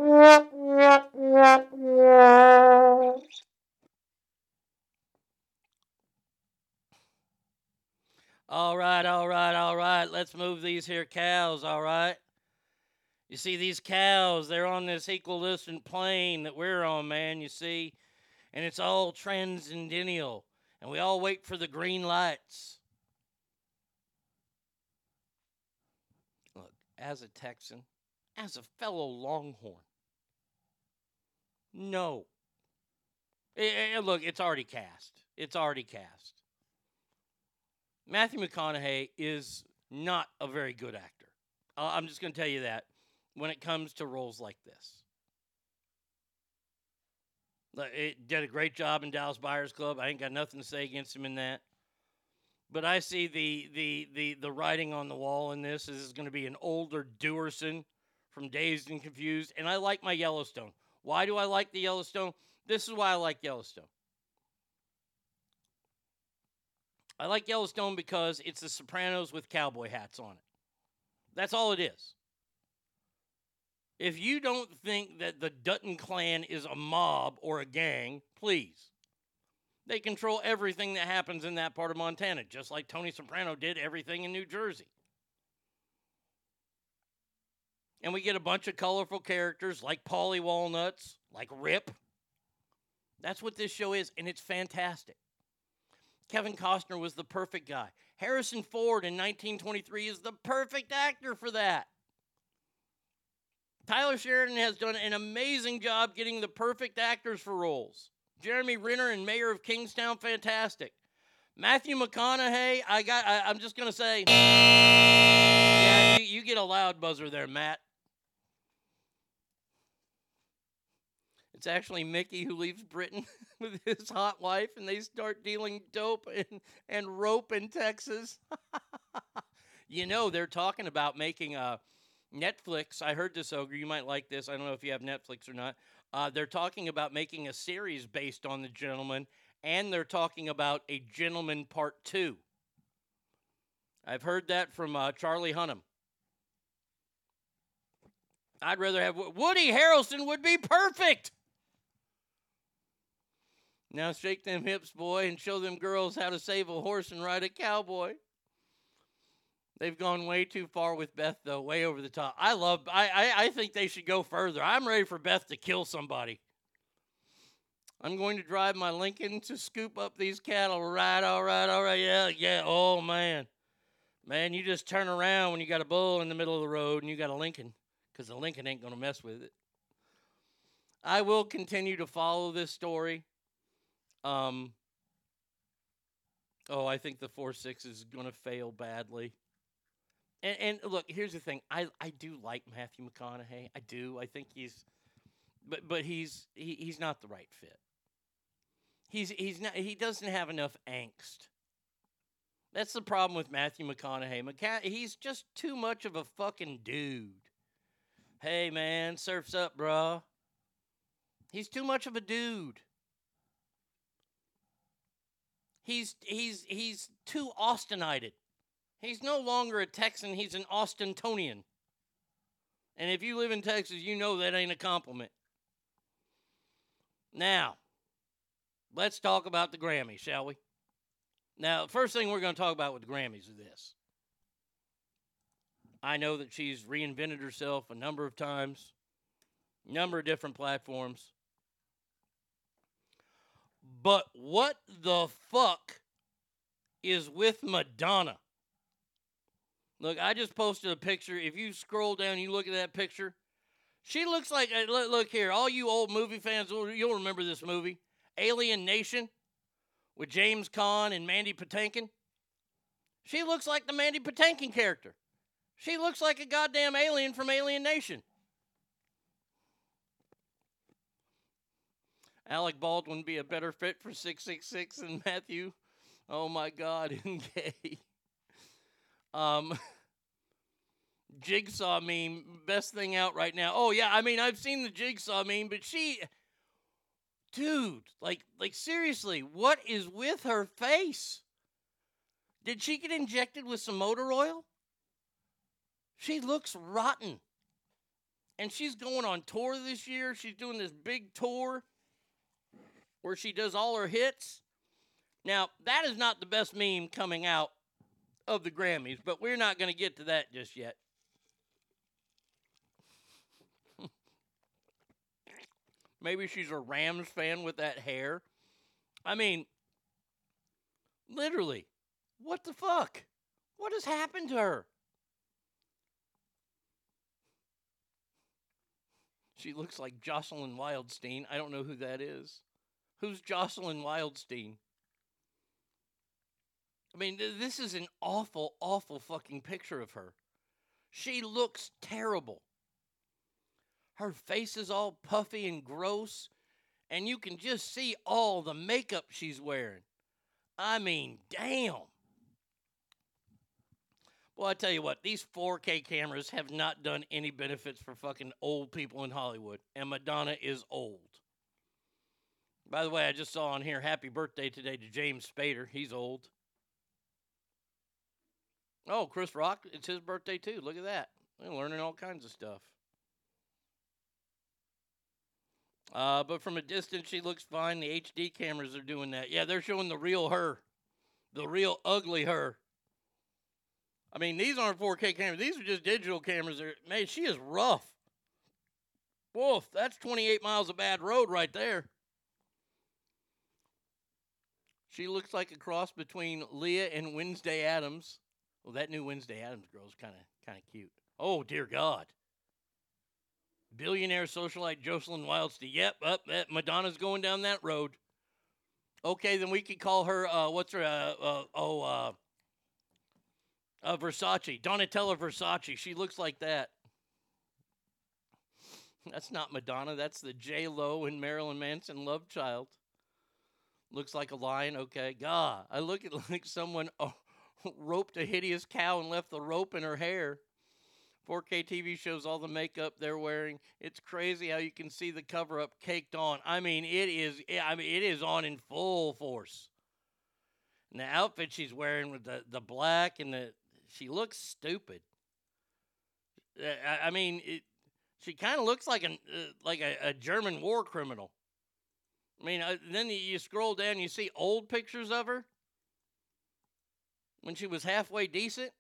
All right, all right, all right. Let's move these here cows, all right? You see, these cows, they're on this equidistant plane that we're on, man, you see? And it's all transcendental. And we all wait for the green lights. As a Texan, as a fellow Longhorn. No. Eh, eh, look, it's already cast. It's already cast. Matthew McConaughey is not a very good actor. Uh, I'm just going to tell you that when it comes to roles like this. It did a great job in Dallas Buyers Club. I ain't got nothing to say against him in that. But I see the the the the writing on the wall in this is going to be an older Wooderson from Dazed and Confused, and I like my Yellowstone. Why do I like the Yellowstone? This is why I like Yellowstone. I like Yellowstone because it's the Sopranos with cowboy hats on it. That's all it is. If you don't think that the Dutton clan is a mob or a gang, please they control everything that happens in that part of Montana, just like Tony Soprano did everything in New Jersey. And we get a bunch of colorful characters like Paulie Walnuts, like Rip. That's what this show is, and it's fantastic. Kevin Costner was the perfect guy. Harrison Ford in 1923 is the perfect actor for that. Taylor Sheridan has done an amazing job getting the perfect actors for roles. Jeremy Renner and Mayor of Kingstown, fantastic. Matthew McConaughey, I got. I, am just gonna say, yeah, you, you get a loud buzzer there, Matt. It's actually Mickey who leaves Britain with his hot wife, and they start dealing dope and, and rope in Texas. you know, they're talking about making a Netflix. I heard this, Ogre. You might like this. I don't know if you have Netflix or not. Uh, they're talking about making a series based on the gentleman, and they're talking about a gentleman part two. I've heard that from uh, Charlie Hunnam. I'd rather have Woody Harrelson would be perfect. Now shake them hips, boy, and show them girls how to save a horse and ride a cowboy. They've gone way too far with Beth, though, way over the top. I love. I, I I think they should go further. I'm ready for Beth to kill somebody. I'm going to drive my Lincoln to scoop up these cattle. Right, all right, all right. Yeah, yeah. Oh man, man, you just turn around when you got a bull in the middle of the road and you got a Lincoln, because the Lincoln ain't gonna mess with it. I will continue to follow this story. Um. Oh, I think the four six is to fail badly. And, and look, here's the thing. I, I do like Matthew McConaughey. I do. I think he's, but but he's he, he's not the right fit. He's he's not. He doesn't have enough angst. That's the problem with Matthew McConaughey. McCa- he's just too much of a fucking dude. Hey man, surfs up, bruh. He's too much of a dude. He's he's he's too Austinited. He's no longer a Texan, he's an Austintonian. And if you live in Texas, you know that ain't a compliment. Now, let's talk about the Grammys, shall we? Now, first thing we're going to talk about with the Grammys is this. I know that she's reinvented herself a number of times, number of different platforms. But what the fuck is with Madonna? Look, I just posted a picture. If you scroll down, you look at that picture. She looks like uh, look, here. All you old movie fans, you'll remember this movie, Alien Nation, with James Caan and Mandy Patinkin. She looks like the Mandy Patinkin character. She looks like a goddamn alien from Alien Nation. Alec Baldwin be a better fit for 666 than Matthew. Oh my God, and gay. Um, Jigsaw meme, best thing out right now. Oh yeah, I mean I've seen the Jigsaw meme, but she, dude, like like seriously, what is with her face? Did she get injected with some motor oil? She looks rotten. And she's going on tour this year. She's doing this big tour where she does all her hits. Now, that is not the best meme coming out of the Grammys, but we're not going to get to that just yet. Maybe she's a Rams fan with that hair. I mean, literally, what the fuck? What has happened to her? She looks like Jocelyn Wildenstein. I don't know who that is. Who's Jocelyn Wildenstein? I mean, th- this is an awful, awful fucking picture of her. She looks terrible. Her face is all puffy and gross, and you can just see all the makeup she's wearing. I mean, damn. Well, I tell you what, these 4K cameras have not done any benefits for fucking old people in Hollywood, and Madonna is old. By the way, I just saw on here happy birthday today to James Spader. He's old. Oh, Chris Rock, it's his birthday too. Look at that. They're learning all kinds of stuff. Uh, but from a distance, she looks fine. The HD cameras are doing that. Yeah, they're showing the real her, the real ugly her. I mean, these aren't 4K cameras. These are just digital cameras. Man, she is rough. Wolf, that's 28 miles of bad road right there. She looks like a cross between Leah and Wednesday Addams. Well, that new Wednesday Addams girl is kind of kind of cute. Oh dear God. Billionaire socialite Jocelyn Wildenstein. Yep, up that Madonna's going down that road. Okay, then we could call her uh, what's her uh, uh, oh uh, uh, Versace Donatella Versace. She looks like that. That's not Madonna. That's the J Lo and Marilyn Manson love child. Looks like a lion. Okay, God, I look at like someone oh, roped a hideous cow and left the rope in her hair. 4K TV shows all the makeup they're wearing. It's crazy how you can see the cover up caked on. I mean, it is. I mean, it is on in full force. And the outfit she's wearing with the the black and the she looks stupid. Uh, I, I mean, it, she kind of looks like an uh, like a, a German war criminal. I mean, uh, then you scroll down, you see old pictures of her when she was halfway decent.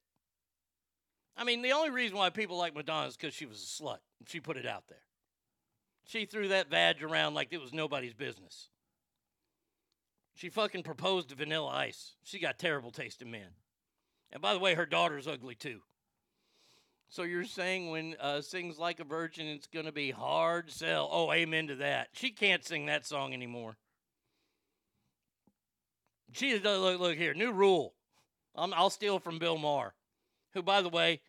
I mean, the only reason why people like Madonna is because she was a slut. She put it out there. She threw that badge around like it was nobody's business. She fucking proposed to Vanilla Ice. She got terrible taste in men. And by the way, her daughter's ugly too. So you're saying when uh, sings like a virgin, it's going to be hard sell? Oh, amen to that. She can't sing that song anymore. She look, look here. New rule. I'm, I'll steal from Bill Maher, who, by the way,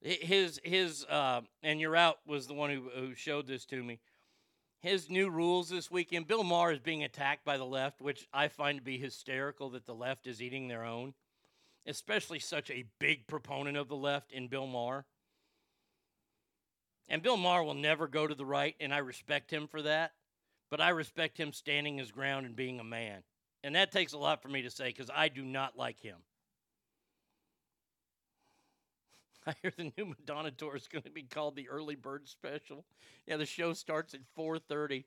his his uh, and you're out was the one who who showed this to me. His new rules this weekend. Bill Maher is being attacked by the left, which I find to be hysterical that the left is eating their own, especially such a big proponent of the left in Bill Maher. And Bill Maher will never go to the right, and I respect him for that. But I respect him standing his ground and being a man. And that takes a lot for me to say because I do not like him. I hear the new Madonna tour is going to be called the Early Bird Special. Yeah, the show starts at 4:30.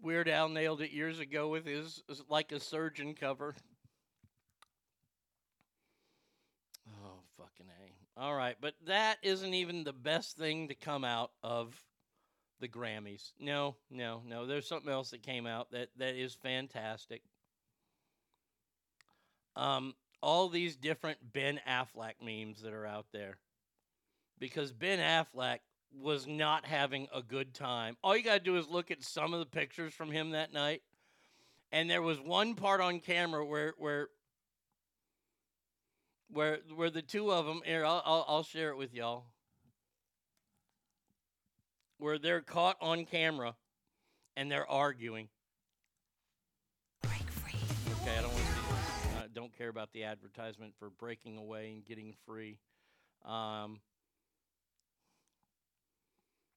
Weird Al nailed it years ago with his "Like a Surgeon" cover. Oh fucking a! All right, but that isn't even the best thing to come out of the Grammys. No, no, no. There's something else that came out that that is fantastic um, all these different Ben Affleck memes that are out there. Because Ben Affleck was not having a good time. All you got to do is look at some of the pictures from him that night. And there was one part on camera where where where where the two of them here I'll I'll, I'll share it with y'all. Where they're caught on camera and they're arguing. Okay, I don't don't care about the advertisement for breaking away and getting free. Um,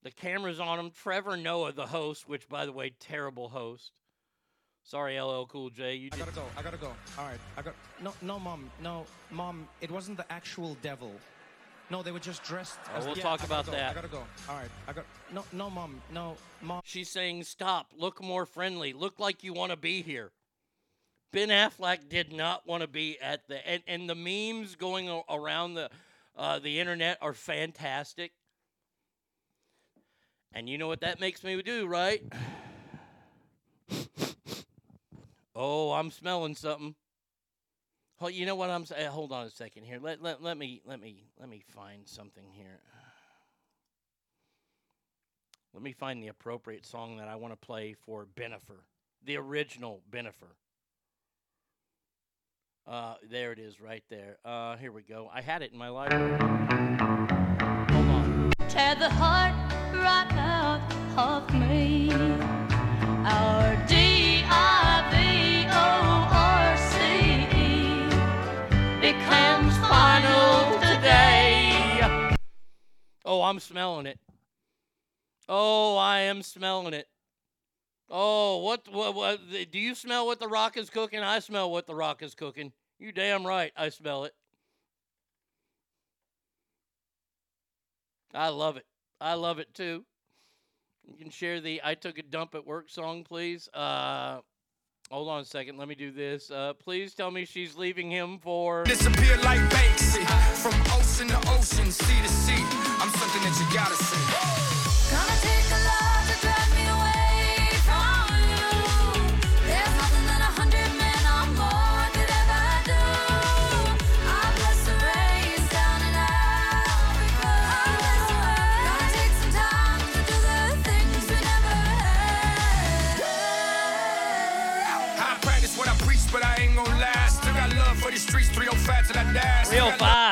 the camera's on him. Trevor Noah, the host, which, by the way, terrible host. Sorry, LL Cool J. You I gotta go. I gotta go. All right. I got no, no, mom, no, mom. It wasn't the actual devil. No, they were just dressed. Oh, as- we'll yeah, talk about go, that. I gotta go. All right. I got no, no, mom, no, mom. She's saying, "Stop. Look more friendly. Look like you want to be here." Ben Affleck did not want to be at the and, and the memes going around the uh, the internet are fantastic. And you know what that makes me do, right? oh, I'm smelling something. Oh, you know what I'm saying? Hold on a second here. Let, let, let me let me let me find something here. Let me find the appropriate song that I want to play for Bennifer, the original Bennifer. Uh, there it is, right there. Uh, here we go. I had it in my library. Hold on. Tear the heart right out of me. Our D I V O R C E becomes final today. Oh, I'm smelling it. Oh, I am smelling it. Oh, what, what, what? Do you smell what the rock is cooking? I smell what the rock is cooking. You damn right, I smell it. I love it. I love it too. You can share the I took a dump at work song, please. Uh, hold on a second. Let me do this. Uh, please tell me she's leaving him for. Disappear like Banksy. From ocean to ocean, sea to sea. I'm something that you gotta see.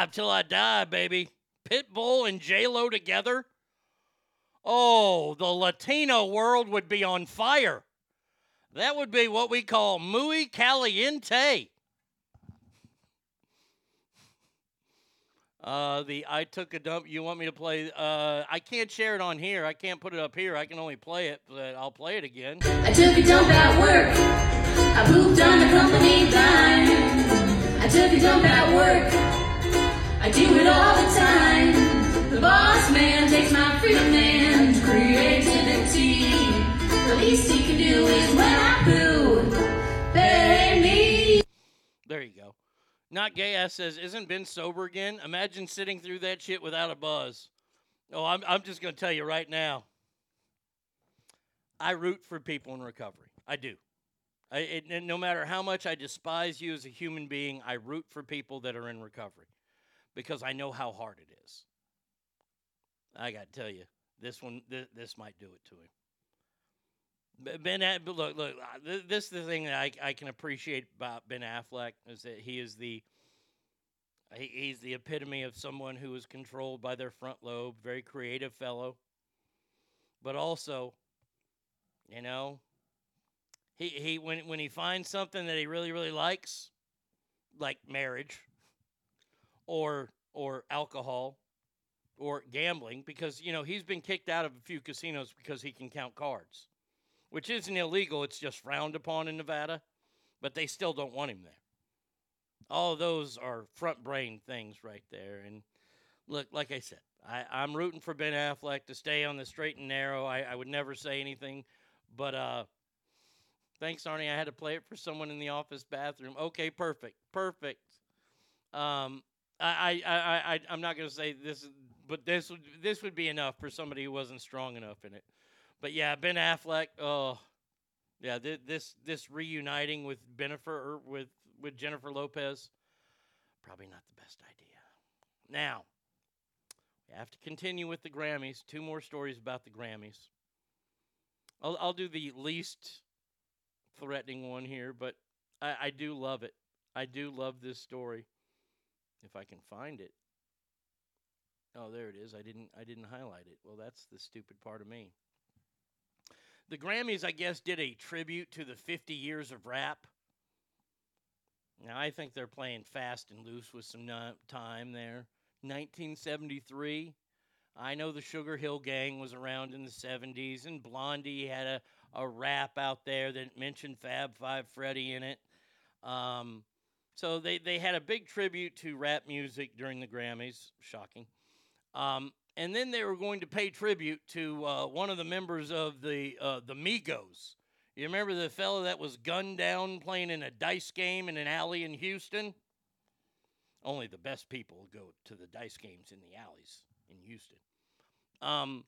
Got love- 305 till I die, baby. Pitbull and J Lo together. Oh, the Latino world would be on fire. That would be what we call muy caliente. Uh, the I took a dump. You want me to play? Uh, I can't share it on here. I can't put it up here. I can only play it, but I'll play it again. I took a dump at work. I pooped on the company dime. I took a dump at work. I do it all the time. The boss man takes my freedom and creativity. The least he can do is when I poo. Pay me There you go. Not gay ass says, isn't Ben sober again? Imagine sitting through that shit without a buzz. Oh, I'm, I'm just going to tell you right now. I root for people in recovery. I do. I, it, no matter how much I despise you as a human being, I root for people that are in recovery because I know how hard it is. I got to tell you, this one, this, this might do it to him. Ben, look, look. This is the thing that I, I can appreciate about Ben Affleck is that he is the he, he's the epitome of someone who is controlled by their front lobe. Very creative fellow, but also, you know, he he when when he finds something that he really really likes, like marriage, or or alcohol, or gambling, because you know he's been kicked out of a few casinos because he can count cards which isn't illegal. It's just frowned upon in Nevada, but they still don't want him there. All those are front brain things right there. And look, like I said, I, I'm rooting for Ben Affleck to stay on the straight and narrow. I, I would never say anything, but uh, thanks, Arnie. I had to play it for someone in the office bathroom. Okay, perfect, perfect. Um, I, I, I, I'm not going to say this, but this would this would be enough for somebody who wasn't strong enough in it. But yeah, Ben Affleck. Oh, yeah. Th- this this reuniting with Jennifer or with with Jennifer Lopez, probably not the best idea. Now, we have to continue with the Grammys. Two more stories about the Grammys. I'll I'll do the least threatening one here, but I, I do love it. I do love this story. If I can find it. Oh, there it is. I didn't I didn't highlight it. Well, that's the stupid part of me. The Grammys, I guess, did a tribute to the 50 years of rap. Now, I think they're playing fast and loose with some time there. 1973, I know the Sugar Hill Gang was around in the 70s, and Blondie had a, a rap out there that mentioned Fab Five Freddy in it. Um, so they, they had a big tribute to rap music during the Grammys. Shocking. Um, and then they were going to pay tribute to uh, one of the members of the uh, the Migos. You remember the fellow that was gunned down playing in a dice game in an alley in Houston? Only the best people go to the dice games in the alleys in Houston. Um,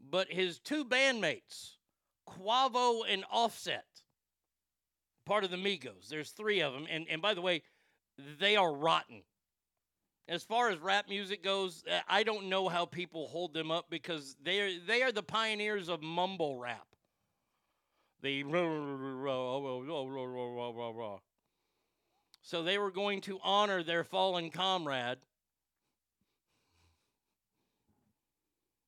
but his two bandmates, Quavo and Offset, part of the Migos. There's three of them, and and by the way, they are rotten. As far as rap music goes, uh, I don't know how people hold them up because they are they are the pioneers of mumble rap. The so they were going to honor their fallen comrade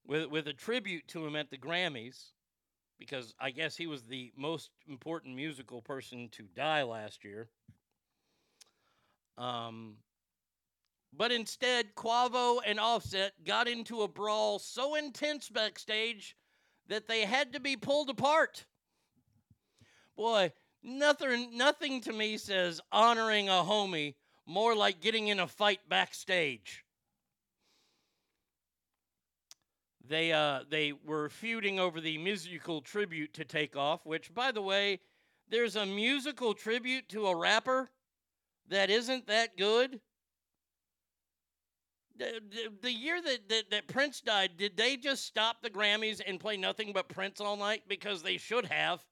with with a tribute to him at the Grammys because I guess he was the most important musical person to die last year. Um, but instead, Quavo and Offset got into a brawl so intense backstage that they had to be pulled apart. Boy, nothing nothing to me says honoring a homie more like getting in a fight backstage. They uh they were feuding over the musical tribute to Takeoff, which by the way, there's a musical tribute to a rapper that isn't that good the, the, the year that, that, that Prince died, did they just stop the Grammys and play nothing but Prince all night? Because they should have.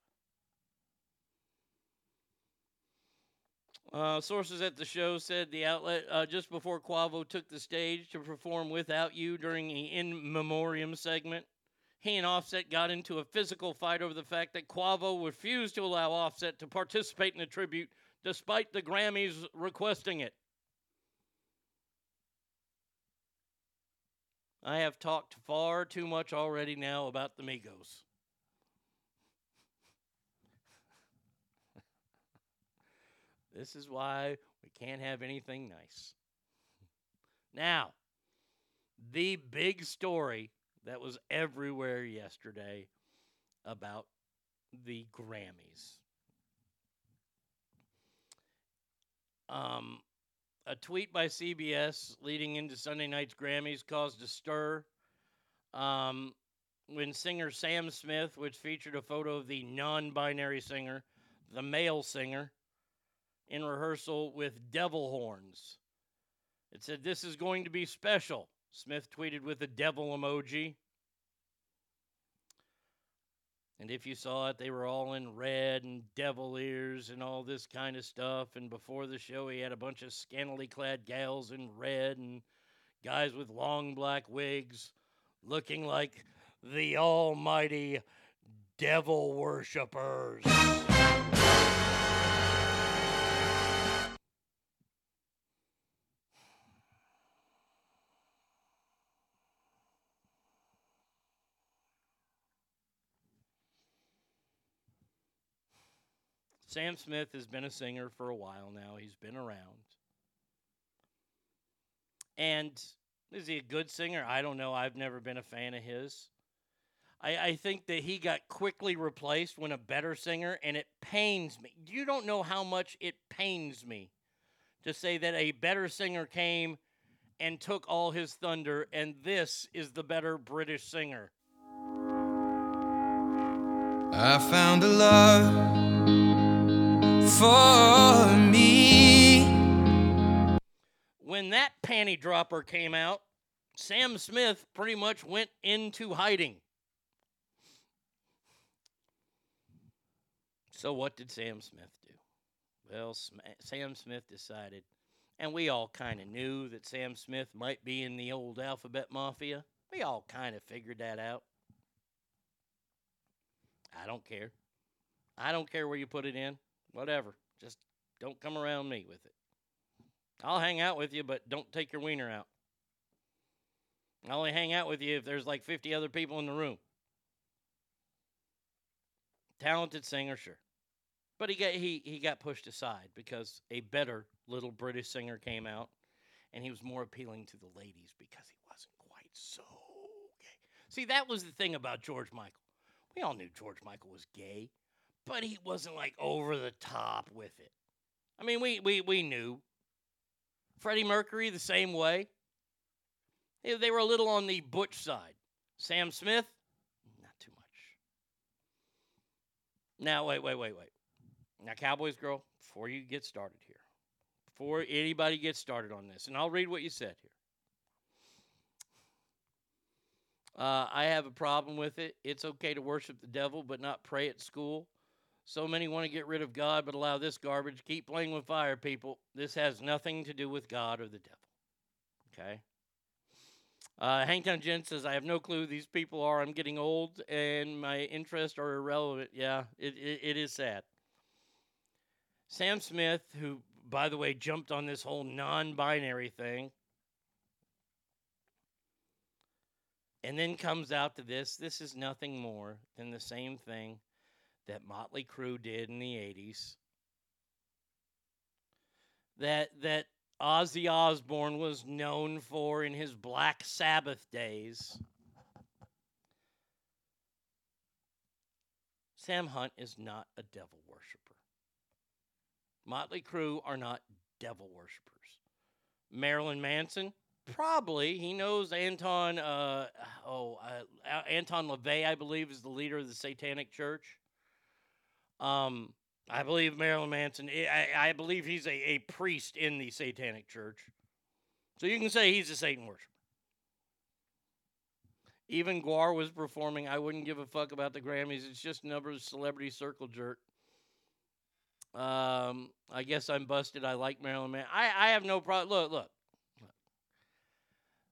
Uh, sources at the show said the outlet uh, just before Quavo took the stage to perform Without You during the In Memoriam segment, he and Offset got into a physical fight over the fact that Quavo refused to allow Offset to participate in the tribute despite the Grammys requesting it. I have talked far too much already now about the Migos. This is why we can't have anything nice. Now, the big story that was everywhere yesterday about the Grammys. Um, a tweet by CBS leading into Sunday night's Grammys caused a stir um, when singer Sam Smith, which featured a photo of the non binary singer, the male singer, in rehearsal with devil horns. It said, This is going to be special. Smith tweeted with a devil emoji. And if you saw it, they were all in red and devil ears and all this kind of stuff. And before the show, he had a bunch of scantily clad gals in red and guys with long black wigs looking like the almighty devil worshippers. Sam Smith has been a singer for a while now. He's been around. And is he a good singer? I don't know. I've never been a fan of his. I, I think that he got quickly replaced when a better singer, and it pains me. You don't know how much it pains me to say that a better singer came and took all his thunder, and this is the better British singer. I found a love for me. When that panty dropper came out, Sam Smith pretty much went into hiding. So, what did Sam Smith do? Well, Sam Smith decided, and we all kind of knew that Sam Smith might be in the old alphabet mafia. We all kind of figured that out. I don't care. I don't care where you put it in. Whatever. Just don't come around me with it. I'll hang out with you, but don't take your wiener out. I'll only hang out with you if there's like 50 other people in the room. Talented singer, sure. But he got he he got pushed aside because a better little British singer came out and he was more appealing to the ladies because he wasn't quite so gay. See, that was the thing about George Michael. We all knew George Michael was gay, but he wasn't like over the top with it. I mean, we we we knew. Freddie Mercury the same way. They, were a little on the butch side. Sam Smith, not too much. Now, wait, wait, wait, wait. Now, Cowboys girl, before you get started here, before anybody gets started on this, and I'll read what you said here. Uh, I have a problem with it. It's okay to worship the devil, but not pray at school. So many want to get rid of God, but allow this garbage. Keep playing with fire, people. This has nothing to do with God or the devil. Okay? Uh, Hangtown Jen says, I have no clue who these people are. I'm getting old and my interests are irrelevant. Yeah, it, it, it is sad. Sam Smith, who, by the way, jumped on this whole non binary thing, and then comes out to this. This is nothing more than the same thing that Motley Crue did in the 80s. That that Ozzy Osbourne was known for in his Black Sabbath days. Sam Hunt is not a devil worshiper. Motley Crue are not devil worshippers. Marilyn Manson, probably. He knows Anton. Uh, oh, uh, Anton LaVey, I believe, is the leader of the Satanic Church. Um, I believe Marilyn Manson. I, I believe he's a, a priest in the Satanic Church. So you can say he's a Satan worshiper. Even GWAR was performing. I wouldn't give a fuck about the Grammys. It's just another celebrity circle jerk. Um, I guess I'm busted. I like Marilyn Manson. I, I have no problem. Look, look.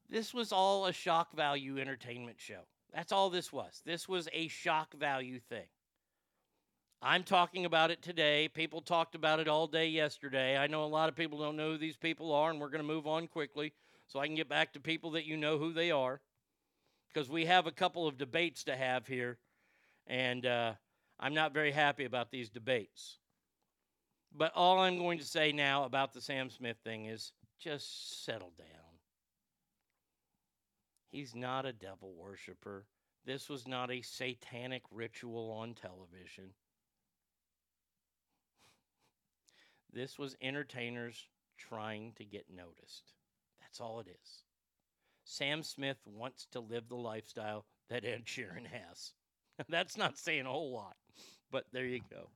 This was all a shock value entertainment show. That's all this was. This was a shock value thing. I'm talking about it today. People talked about it all day yesterday. I know a lot of people don't know who these people are, and we're going to move on quickly so I can get back to people that you know who they are. Because we have a couple of debates to have here, and uh, I'm not very happy about these debates. But all I'm going to say now about the Sam Smith thing is just settle down. He's not a devil worshiper. This was not a satanic ritual on television. This was entertainers trying to get noticed. That's all it is. Sam Smith wants to live the lifestyle that Ed Sheeran has. That's not saying a whole lot, but there you go.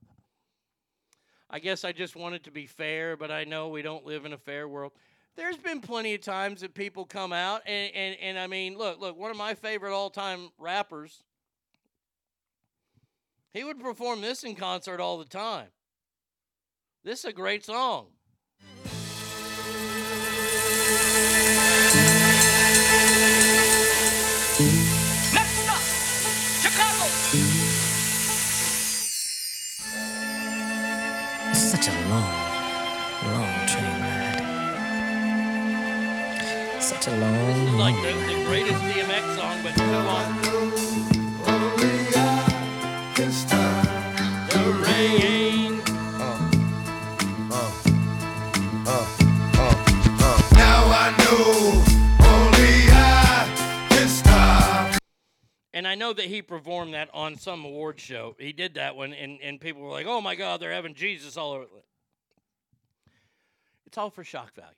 I guess I just wanted to be fair, but I know we don't live in a fair world. There's been plenty of times that people come out and, and, and I mean, look, look, one of my favorite all time rappers, he would perform this in concert all the time. This is a great song. Next up, Chicago. Such a long, long train ride. Such a long, This is long like the, the greatest DMX song, but come on. Oh, the rain. And I know that he performed that on some award show. He did that one, and, and people were like, oh my God, they're having Jesus all over. It. It's all for shock value.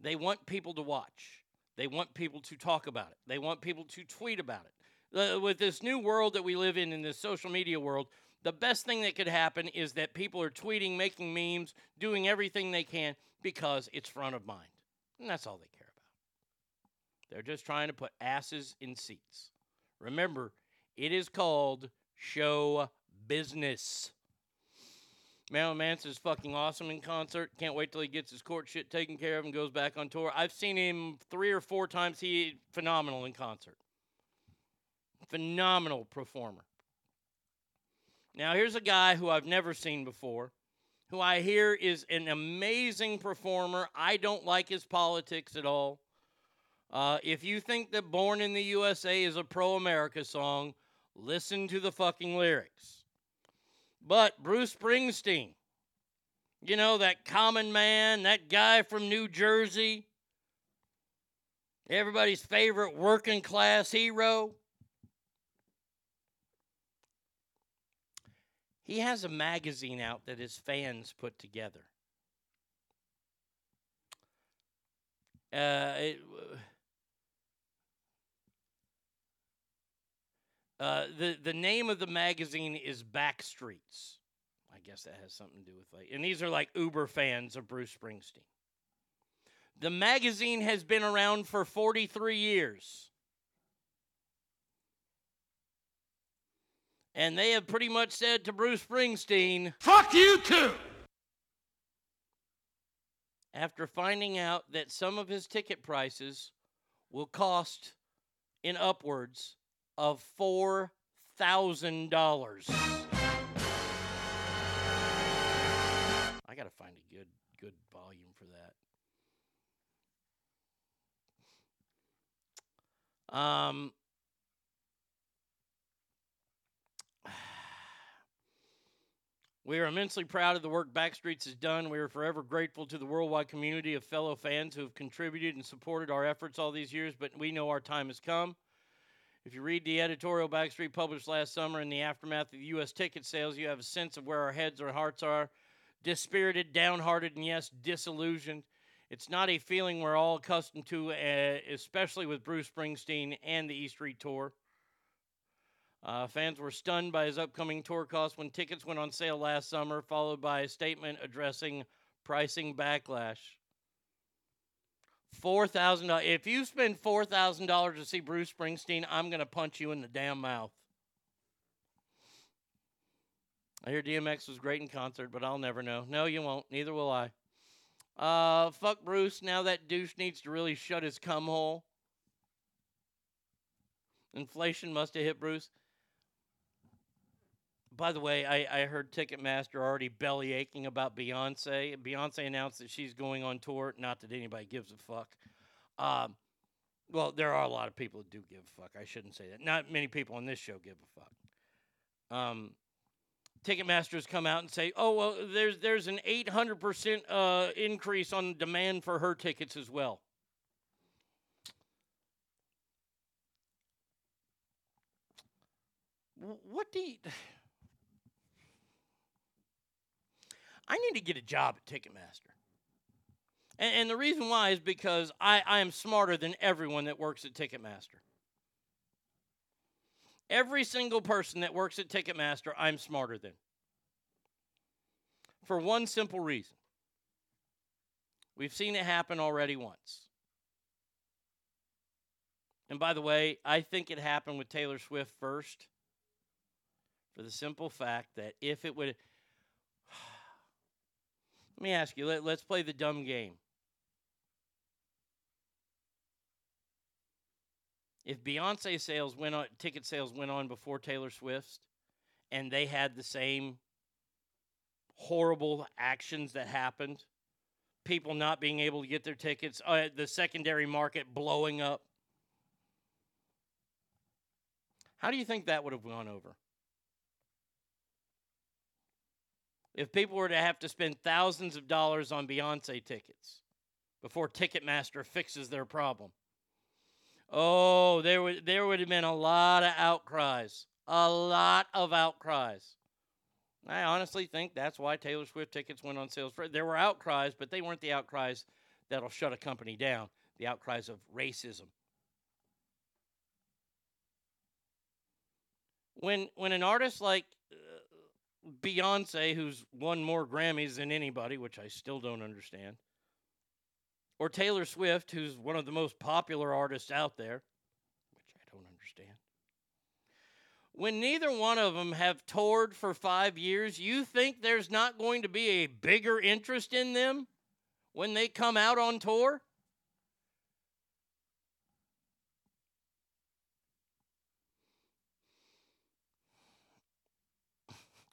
They want people to watch, they want people to talk about it, they want people to tweet about it. With this new world that we live in, in this social media world, the best thing that could happen is that people are tweeting, making memes, doing everything they can because it's front of mind. And that's all they care about. They're just trying to put asses in seats. Remember, it is called show business. Marilyn Manson's fucking awesome in concert. Can't wait till he gets his court shit taken care of and goes back on tour. I've seen him three or four times. He phenomenal in concert. Phenomenal performer. Now here's a guy who I've never seen before, who I hear is an amazing performer. I don't like his politics at all. Uh, if you think that Born in the USA is a pro America song, listen to the fucking lyrics. But Bruce Springsteen, you know, that common man, that guy from New Jersey, everybody's favorite working class hero, he has a magazine out that his fans put together. Uh, it, Uh, the the name of the magazine is Backstreets. I guess that has something to do with like, and these are like Uber fans of Bruce Springsteen. The magazine has been around for 43 years. And they have pretty much said to Bruce Springsteen, Fuck you too! after finding out that some of his ticket prices will cost in upwards of four thousand dollars. I gotta find a good good volume for that. Um. We are immensely proud of the work Backstreets has done. We are forever grateful to the worldwide community of fellow fans who have contributed and supported our efforts all these years, but we know our time has come. If you read the editorial Backstreet published last summer in the aftermath of the U.S. ticket sales, you have a sense of where our heads or hearts are. Dispirited, downhearted, and yes, disillusioned. It's not a feeling we're all accustomed to, uh, especially with Bruce Springsteen and the E Street Tour. Uh, fans were stunned by his upcoming tour costs when tickets went on sale last summer, followed by a statement addressing pricing backlash. Four thousand dollars. If you spend four thousand dollars to see Bruce Springsteen, I'm gonna punch you in the damn mouth. I hear DMX was great in concert, but I'll never know. No, you won't. Neither will I. Uh, fuck Bruce. Now that douche needs to really shut his cum hole. Inflation must have hit Bruce. By the way, I, I heard Ticketmaster already belly aching about Beyonce. Beyonce announced that she's going on tour. Not that anybody gives a fuck. Um, well, there are a lot of people that do give a fuck. I shouldn't say that. Not many people on this show give a fuck. Um, Ticketmaster's come out and say, "Oh well, there's there's an 800 percent uh, increase on demand for her tickets as well." What do you? I need to get a job at Ticketmaster. And, and the reason why is because I, I am smarter than everyone that works at Ticketmaster. Every single person that works at Ticketmaster, I'm smarter than. for one simple reason. We've seen it happen already once. And by the way, I think it happened with Taylor Swift first for the simple fact that if it would. Let me ask you, let, let's play the dumb game. If Beyonce sales went on, ticket sales went on before Taylor Swift, and they had the same horrible actions that happened, people not being able to get their tickets, uh, the secondary market blowing up, how do you think that would have gone over? If people were to have to spend thousands of dollars on Beyonce tickets before Ticketmaster fixes their problem. Oh, there would there would have been a lot of outcries. A lot of outcries. I honestly think that's why Taylor Swift tickets went on sales. For, there were outcries, but they weren't the outcries that'll shut a company down. The outcries of racism. When when an artist like Beyonce, who's won more Grammys than anybody, which I still don't understand, or Taylor Swift, who's one of the most popular artists out there, which I don't understand. When neither one of them have toured for five years, you think there's not going to be a bigger interest in them when they come out on tour?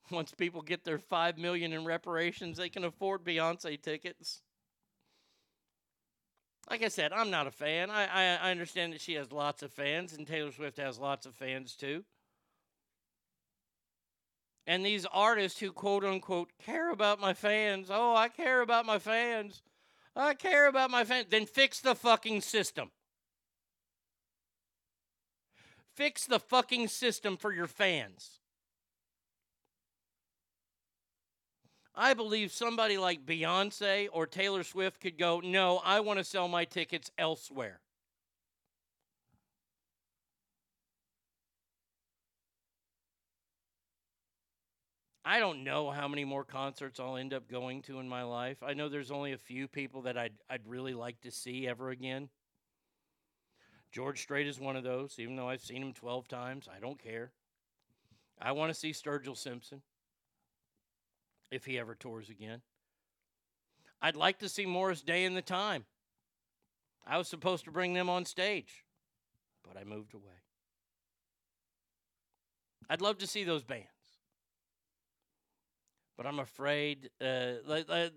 Once people get their five million in reparations, they can afford Beyonce tickets. Like I said, I'm not a fan. I, I, I understand that she has lots of fans, and Taylor Swift has lots of fans too. And these artists who quote unquote care about my fans, oh, I care about my fans. I care about my fans. Then fix the fucking system. Fix the fucking system for your fans. I believe somebody like Beyonce or Taylor Swift could go, no, I want to sell my tickets elsewhere. I don't know how many more concerts I'll end up going to in my life. I know there's only a few people that I'd, I'd really like to see ever again. George Strait is one of those, even though I've seen him 12 times. I don't care. I want to see Sturgill Simpson if he ever tours again. I'd like to see Morris Day in the time. I was supposed to bring them on stage, but I moved away. I'd love to see those bands. But I'm afraid uh, like, like,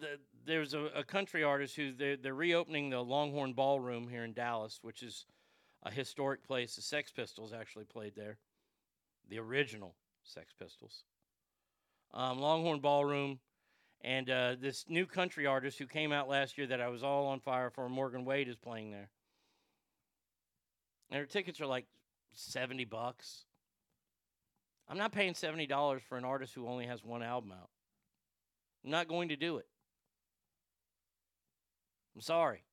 there's a, a, country artist who they're, they're reopening the Longhorn Ballroom here in Dallas, which is a historic place. The Sex Pistols actually played there, the original Sex Pistols um, Longhorn Ballroom, and uh, this new country artist who came out last year that I was all on fire for, Morgan Wade, is playing there. And her tickets are like 70 bucks. I'm not paying $70 for an artist who only has one album out. I'm not going to do it. I'm sorry.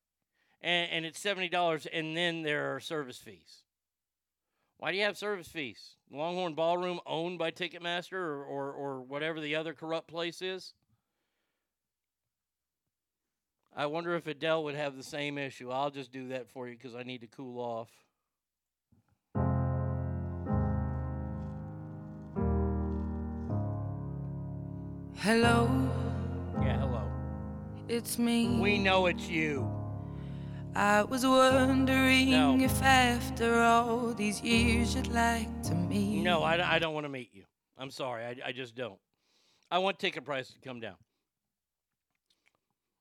And, and it's $70, and then there are service fees. Why do you have service fees? Longhorn Ballroom owned by Ticketmaster or, or, or whatever the other corrupt place is? I wonder if Adele would have the same issue. I'll just do that for you because I need to cool off. Hello. Yeah, hello. It's me. We know it's you. I was wondering no. if after all these years you'd like to meet. No, I, I don't want to meet you. I'm sorry. I, I just don't. I want ticket prices to come down.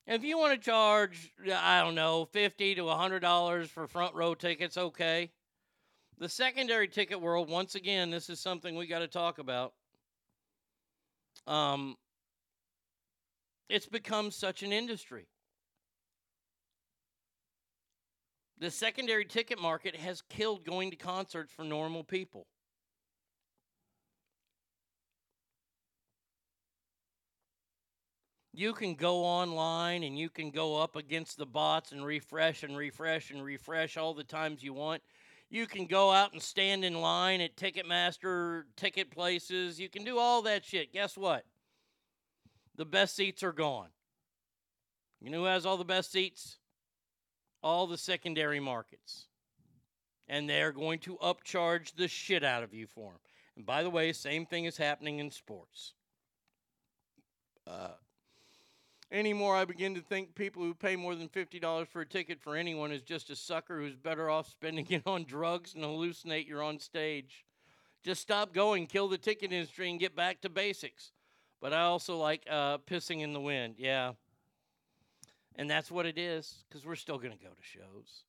If you want to charge, I don't know, fifty to hundred dollars for front row tickets, okay. The secondary ticket world, once again, this is something we got to talk about. Um, it's become such an industry. The secondary ticket market has killed going to concerts for normal people. You can go online and you can go up against the bots and refresh and refresh and refresh all the times you want. You can go out and stand in line at Ticketmaster ticket places. You can do all that shit. Guess what? The best seats are gone. You know who has all the best seats? All the secondary markets. And they're going to upcharge the shit out of you for them. And by the way, same thing is happening in sports. Uh, anymore, I begin to think people who pay more than $50 for a ticket for anyone is just a sucker who's better off spending it on drugs and hallucinate you're on stage. Just stop going, kill the ticket industry, and get back to basics. But I also like uh, pissing in the wind. Yeah. And that's what it is, because we're still going to go to shows.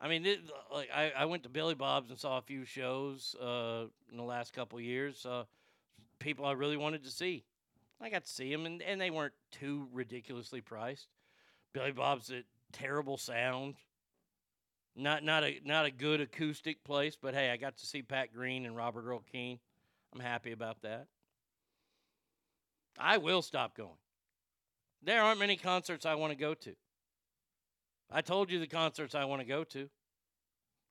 I mean, it, like I, I went to Billy Bob's and saw a few shows uh, in the last couple years. Uh, people I really wanted to see. I got to see them, and, and they weren't too ridiculously priced. Billy Bob's a terrible sound. Not not a not a good acoustic place, but hey, I got to see Pat Green and Robert Earl Keen. I'm happy about that. I will stop going. There aren't many concerts I want to go to. I told you the concerts I want to go to.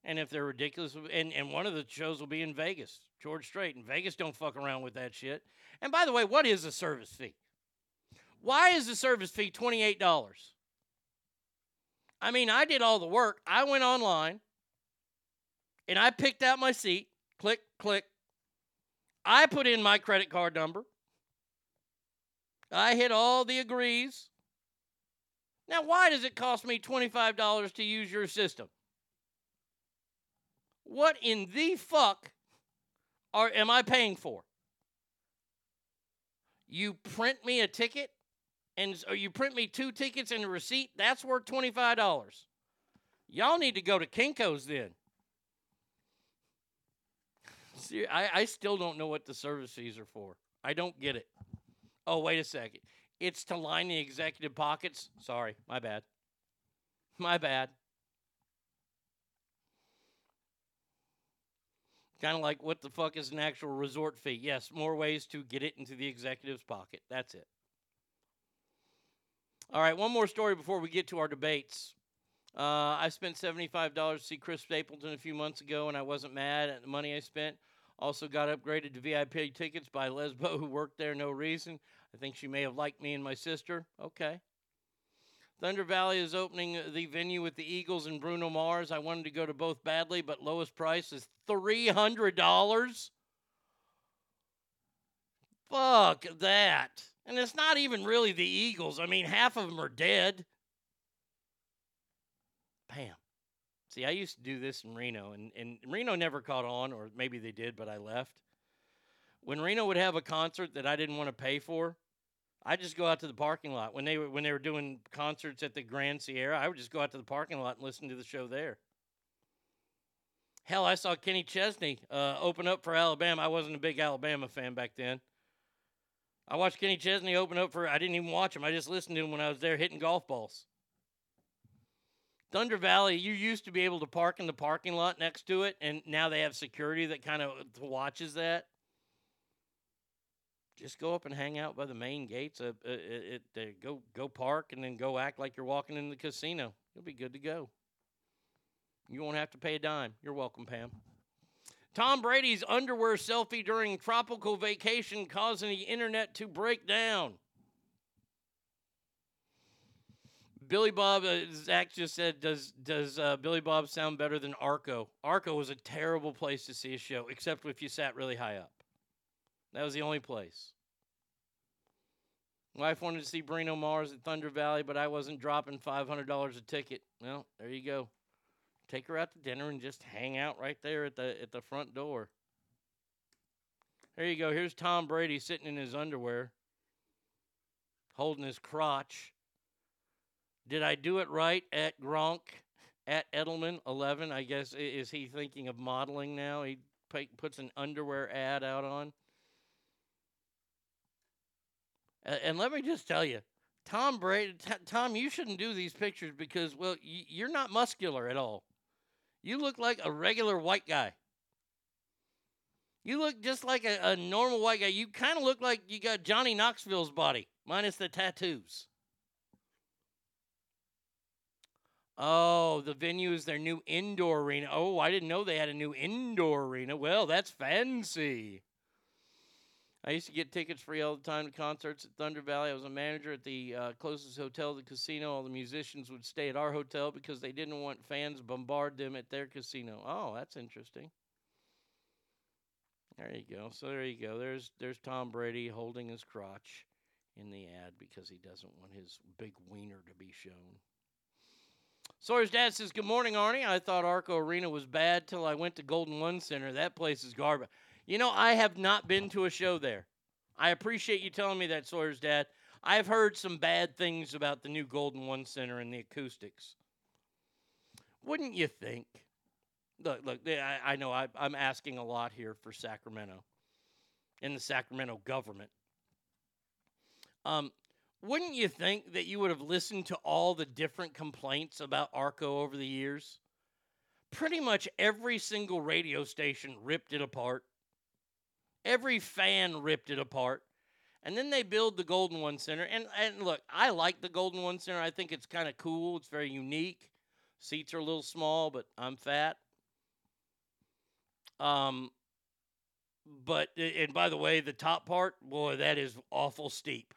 And if they're ridiculous, and, and one of the shows will be in Vegas, George Strait. And Vegas don't fuck around with that shit. And by the way, what is a service fee? Why is the service fee $28? I mean, I did all the work. I went online and I picked out my seat. Click, click. I put in my credit card number. I hit all the agrees. Now, why does it cost me $25 to use your system? What in the fuck are am I paying for? You print me a ticket and you print me two tickets and a receipt, that's worth $25. Y'all need to go to Kinko's then. See, I, I still don't know what the service fees are for. I don't get it. Oh, wait a second. It's to line the executive pockets. Sorry, my bad. My bad. Kind of like what the fuck is an actual resort fee? Yes, more ways to get it into the executive's pocket. That's it. All right, one more story before we get to our debates. Uh, I spent $75 to see Chris Stapleton a few months ago, and I wasn't mad at the money I spent. Also got upgraded to VIP tickets by Lesbo, who worked there no reason. I think she may have liked me and my sister. Okay. Thunder Valley is opening the venue with the Eagles and Bruno Mars. I wanted to go to both badly, but lowest price is $300. Fuck that. And it's not even really the Eagles. I mean, half of them are dead. Bam. See, I used to do this in Reno, and, and Reno never caught on, or maybe they did, but I left. When Reno would have a concert that I didn't want to pay for, I just go out to the parking lot when they were when they were doing concerts at the Grand Sierra. I would just go out to the parking lot and listen to the show there. Hell, I saw Kenny Chesney uh, open up for Alabama. I wasn't a big Alabama fan back then. I watched Kenny Chesney open up for. I didn't even watch him. I just listened to him when I was there hitting golf balls. Thunder Valley, you used to be able to park in the parking lot next to it, and now they have security that kind of watches that just go up and hang out by the main gates. Uh, uh, it, it, go go park and then go act like you're walking in the casino. You'll be good to go. You won't have to pay a dime. You're welcome, Pam. Tom Brady's underwear selfie during tropical vacation causing the internet to break down. Billy Bob, uh, Zach just said, does does uh, Billy Bob sound better than Arco? Arco was a terrible place to see a show, except if you sat really high up. That was the only place. Wife wanted to see Bruno Mars at Thunder Valley, but I wasn't dropping $500 a ticket. Well, there you go. Take her out to dinner and just hang out right there at the at the front door. There you go. Here's Tom Brady sitting in his underwear, holding his crotch. Did I do it right at Gronk at Edelman 11? I guess is he thinking of modeling now? He puts an underwear ad out on. And let me just tell you, Tom Brady, t- Tom, you shouldn't do these pictures because, well, y- you're not muscular at all. You look like a regular white guy. You look just like a, a normal white guy. You kind of look like you got Johnny Knoxville's body, minus the tattoos. Oh, the venue is their new indoor arena. Oh, I didn't know they had a new indoor arena. Well, that's fancy. I used to get tickets free all the time to concerts at Thunder Valley. I was a manager at the uh, closest hotel the casino. All the musicians would stay at our hotel because they didn't want fans bombard them at their casino. Oh, that's interesting. There you go. So there you go. There's there's Tom Brady holding his crotch in the ad because he doesn't want his big wiener to be shown. Sawyer's dad says, Good morning, Arnie. I thought Arco Arena was bad till I went to Golden One Center. That place is garbage. You know, I have not been to a show there. I appreciate you telling me that, Sawyer's dad. I've heard some bad things about the new Golden One Center and the acoustics. Wouldn't you think? Look, look. I, I know I, I'm asking a lot here for Sacramento and the Sacramento government. Um, wouldn't you think that you would have listened to all the different complaints about Arco over the years? Pretty much every single radio station ripped it apart. Every fan ripped it apart. And then they build the Golden One Center. And, and look, I like the Golden One Center. I think it's kind of cool. It's very unique. Seats are a little small, but I'm fat. Um, but and by the way, the top part, boy, that is awful steep.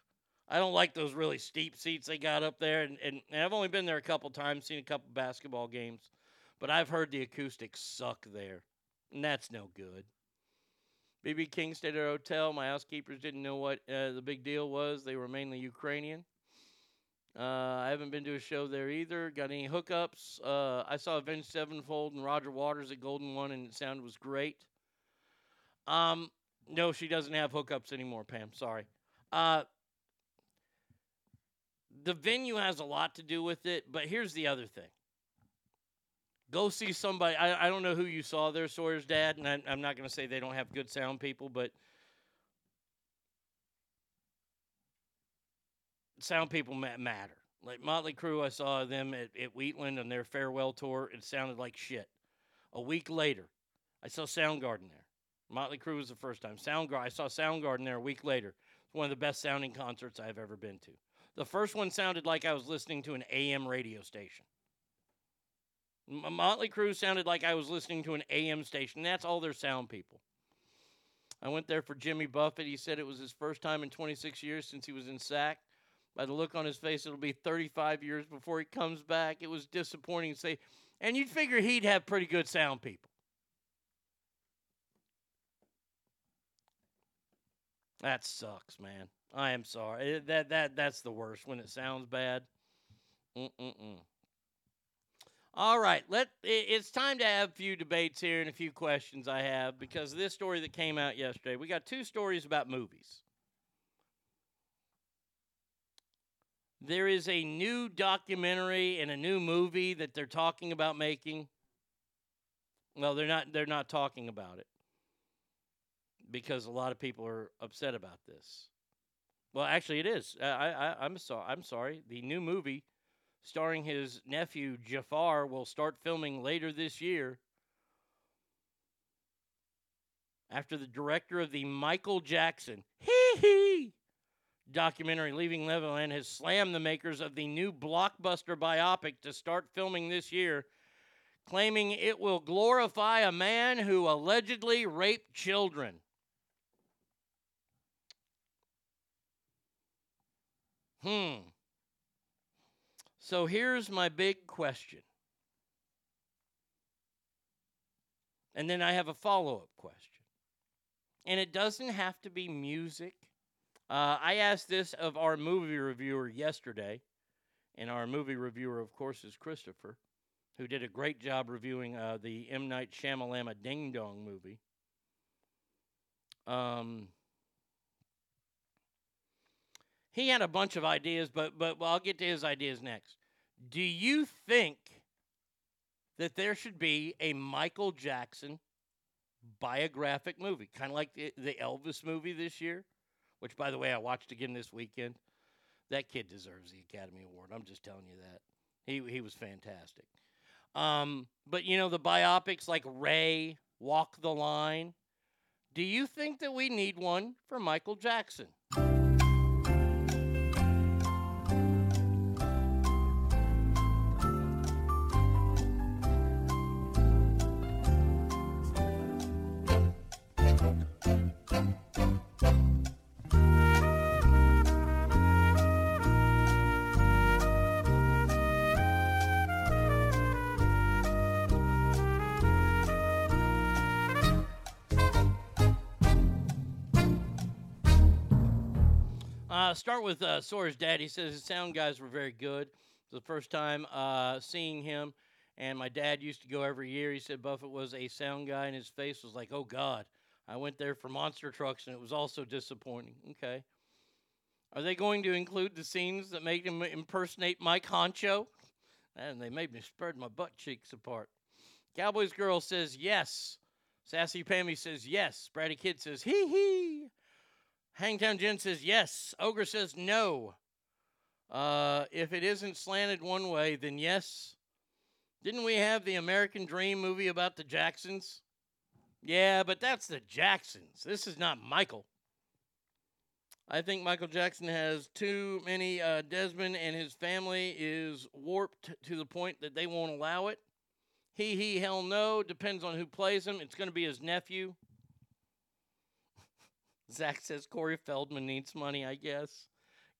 I don't like those really steep seats they got up there. And, and, and I've only been there a couple times, seen a couple basketball games, but I've heard the acoustics suck there, and that's no good. BB King stayed at a hotel. My housekeepers didn't know what uh, the big deal was. They were mainly Ukrainian. Uh, I haven't been to a show there either. Got any hookups? Uh, I saw Avenged Sevenfold and Roger Waters at Golden One, and the sound was great. Um, no, she doesn't have hookups anymore, Pam. Sorry. The venue has a lot to do with it, but here's the other thing. Go see somebody. I, I don't know who you saw there, Sawyer's dad, and I, I'm not going to say they don't have good sound people, but sound people ma- matter. Like Motley Crue, I saw them at, at Wheatland on their farewell tour. It sounded like shit. A week later, I saw Soundgarden there. Motley Crue was the first time. Soundgarden, I saw Soundgarden there a week later. It's one of the best sounding concerts I've ever been to. The first one sounded like I was listening to an AM radio station. Motley Crue sounded like I was listening to an AM station. That's all their sound people. I went there for Jimmy Buffett. He said it was his first time in 26 years since he was in SAC. By the look on his face, it'll be 35 years before he comes back. It was disappointing to say. And you'd figure he'd have pretty good sound people. That sucks, man. I am sorry. It- that that that's the worst when it sounds bad. Mm-mm-mm. All right, let i- it's time to have a few debates here and a few questions I have because this story that came out yesterday. We got two stories about movies. There is a new documentary and a new movie that they're talking about making. Well, they're not they're not talking about it because a lot of people are upset about this. Well, actually, it is. Uh, I, I, I'm sorry. I'm sorry. The new movie, starring his nephew Jaafar, will start filming later this year. After the director of the Michael Jackson hee hee documentary Leaving Neverland has slammed the makers of the new blockbuster biopic to start filming this year, claiming it will glorify a man who allegedly raped children. Hmm. So here's my big question. And then I have a follow up question. And it doesn't have to be music. Uh, I asked this of our movie reviewer yesterday. And our movie reviewer, of course, is Christopher, who did a great job reviewing uh, the M. Night Shyamalama Ding Dong movie. Um, he had a bunch of ideas, but but well, I'll get to his ideas next. Do you think that there should be a Michael Jackson biographic movie, kind of like the, the Elvis movie this year, which by the way I watched again this weekend? That kid deserves the Academy Award. I'm just telling you that. He he was fantastic. Um, but you know the biopics like Ray, Walk the Line. Do you think that we need one for Michael Jackson? Start with uh, Sawyer's dad. He says his sound guys were very good. It was the first time uh, seeing him, and my dad used to go every year. He said Buffett was a sound guy, and his face was like, "Oh God." I went there for monster trucks, and it was also disappointing. Okay. Are they going to include the scenes that made him impersonate Mike Honcho? And they made me spread my butt cheeks apart. Cowboys girl says yes. Sassy Pammy says yes. Bratty Kid says hee hee. Hangtown Jen says yes. Ogre says no. Uh, if it isn't slanted one way, then yes. Didn't we have the American Dream movie about the Jacksons? Yeah, but that's the Jacksons. This is not Michael. I think Michael Jackson has too many. Uh, Desmond and his family is warped to the point that they won't allow it. He, he, hell no. Depends on who plays him. It's going to be his nephew. Zach says Corey Feldman needs money, I guess.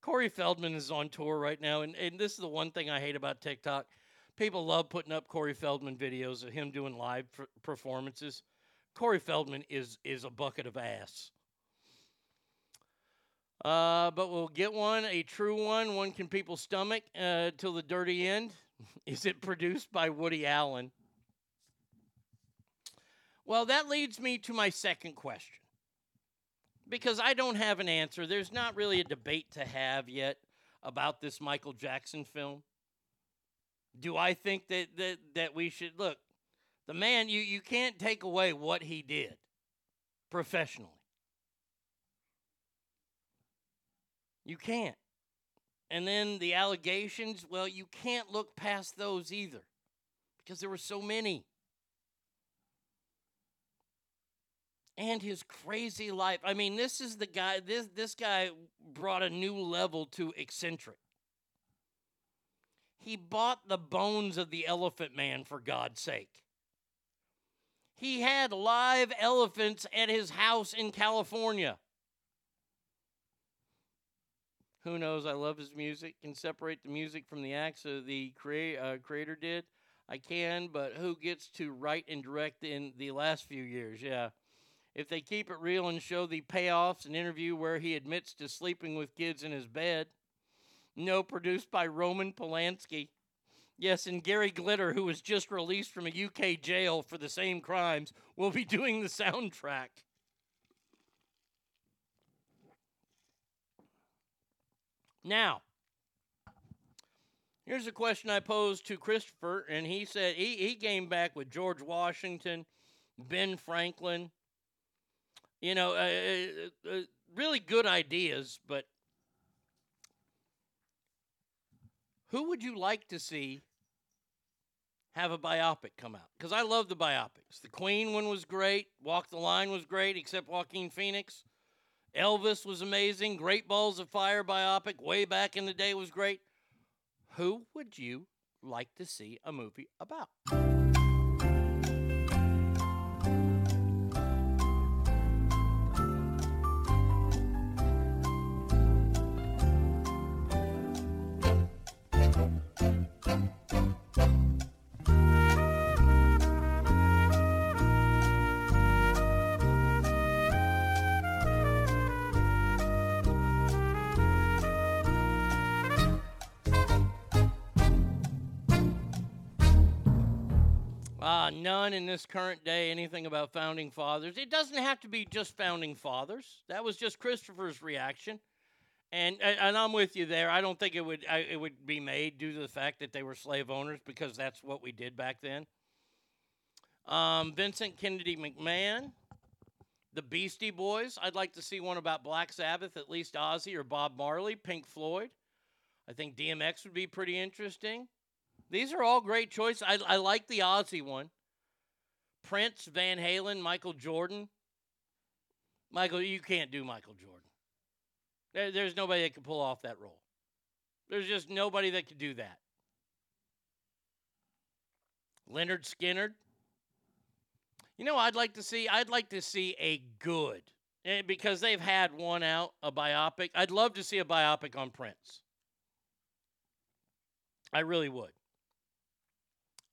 Corey Feldman is on tour right now, and, and this is the one thing I hate about TikTok. People love putting up Corey Feldman videos of him doing live performances. Corey Feldman is is a bucket of ass. Uh, but we'll get one, a true one. One can people stomach uh, till the dirty end. is it produced by Woody Allen? Well, that leads me to my second question. Because I don't have an answer. There's not really a debate to have yet about this Michael Jackson film. Do I think that that, that we should look? The man, you, you can't take away what he did professionally. You can't. And then the allegations, well, you can't look past those either because there were so many. And his crazy life. I mean, this is the guy this this guy brought a new level to eccentric. He bought the bones of the elephant man for God's sake. He had live elephants at his house in California. Who knows? I love his music. Can separate the music from the acts of the crea- uh, creator did. I can, but who gets to write and direct in the last few years? Yeah. If they keep it real and show the payoffs, an interview where he admits to sleeping with kids in his bed. No, produced by Roman Polanski. Yes, and Gary Glitter, who was just released from a UK jail for the same crimes, will be doing the soundtrack. Now, here's a question I posed to Christopher, and he said he, he came back with George Washington, Ben Franklin. You know, uh, uh, uh, really good ideas, but who would you like to see have a biopic come out? Because I love the biopics. The Queen one was great. Walk the Line was great, except Joaquin Phoenix. Elvis was amazing. Great Balls of Fire biopic way back in the day was great. Who would you like to see a movie about? None in this current day anything about founding fathers. It doesn't have to be just founding fathers. That was just Christopher's reaction, and and I'm with you there. I don't think it would I, it would be made due to the fact that they were slave owners because that's what we did back then. Um, Vincent Kennedy McMahon, the Beastie Boys. I'd like to see one about Black Sabbath, at least Ozzy or Bob Marley, Pink Floyd. I think DMX would be pretty interesting. These are all great choices. I, I like the Ozzy one. Prince, Van Halen, Michael Jordan. Michael, you can't do Michael Jordan. There, there's nobody that can pull off that role. There's just nobody that can do that. Lynyrd Skynyrd. You know, I'd like to see. I'd like to see a good eh, because they've had one out, a biopic. I'd love to see a biopic on Prince. I really would.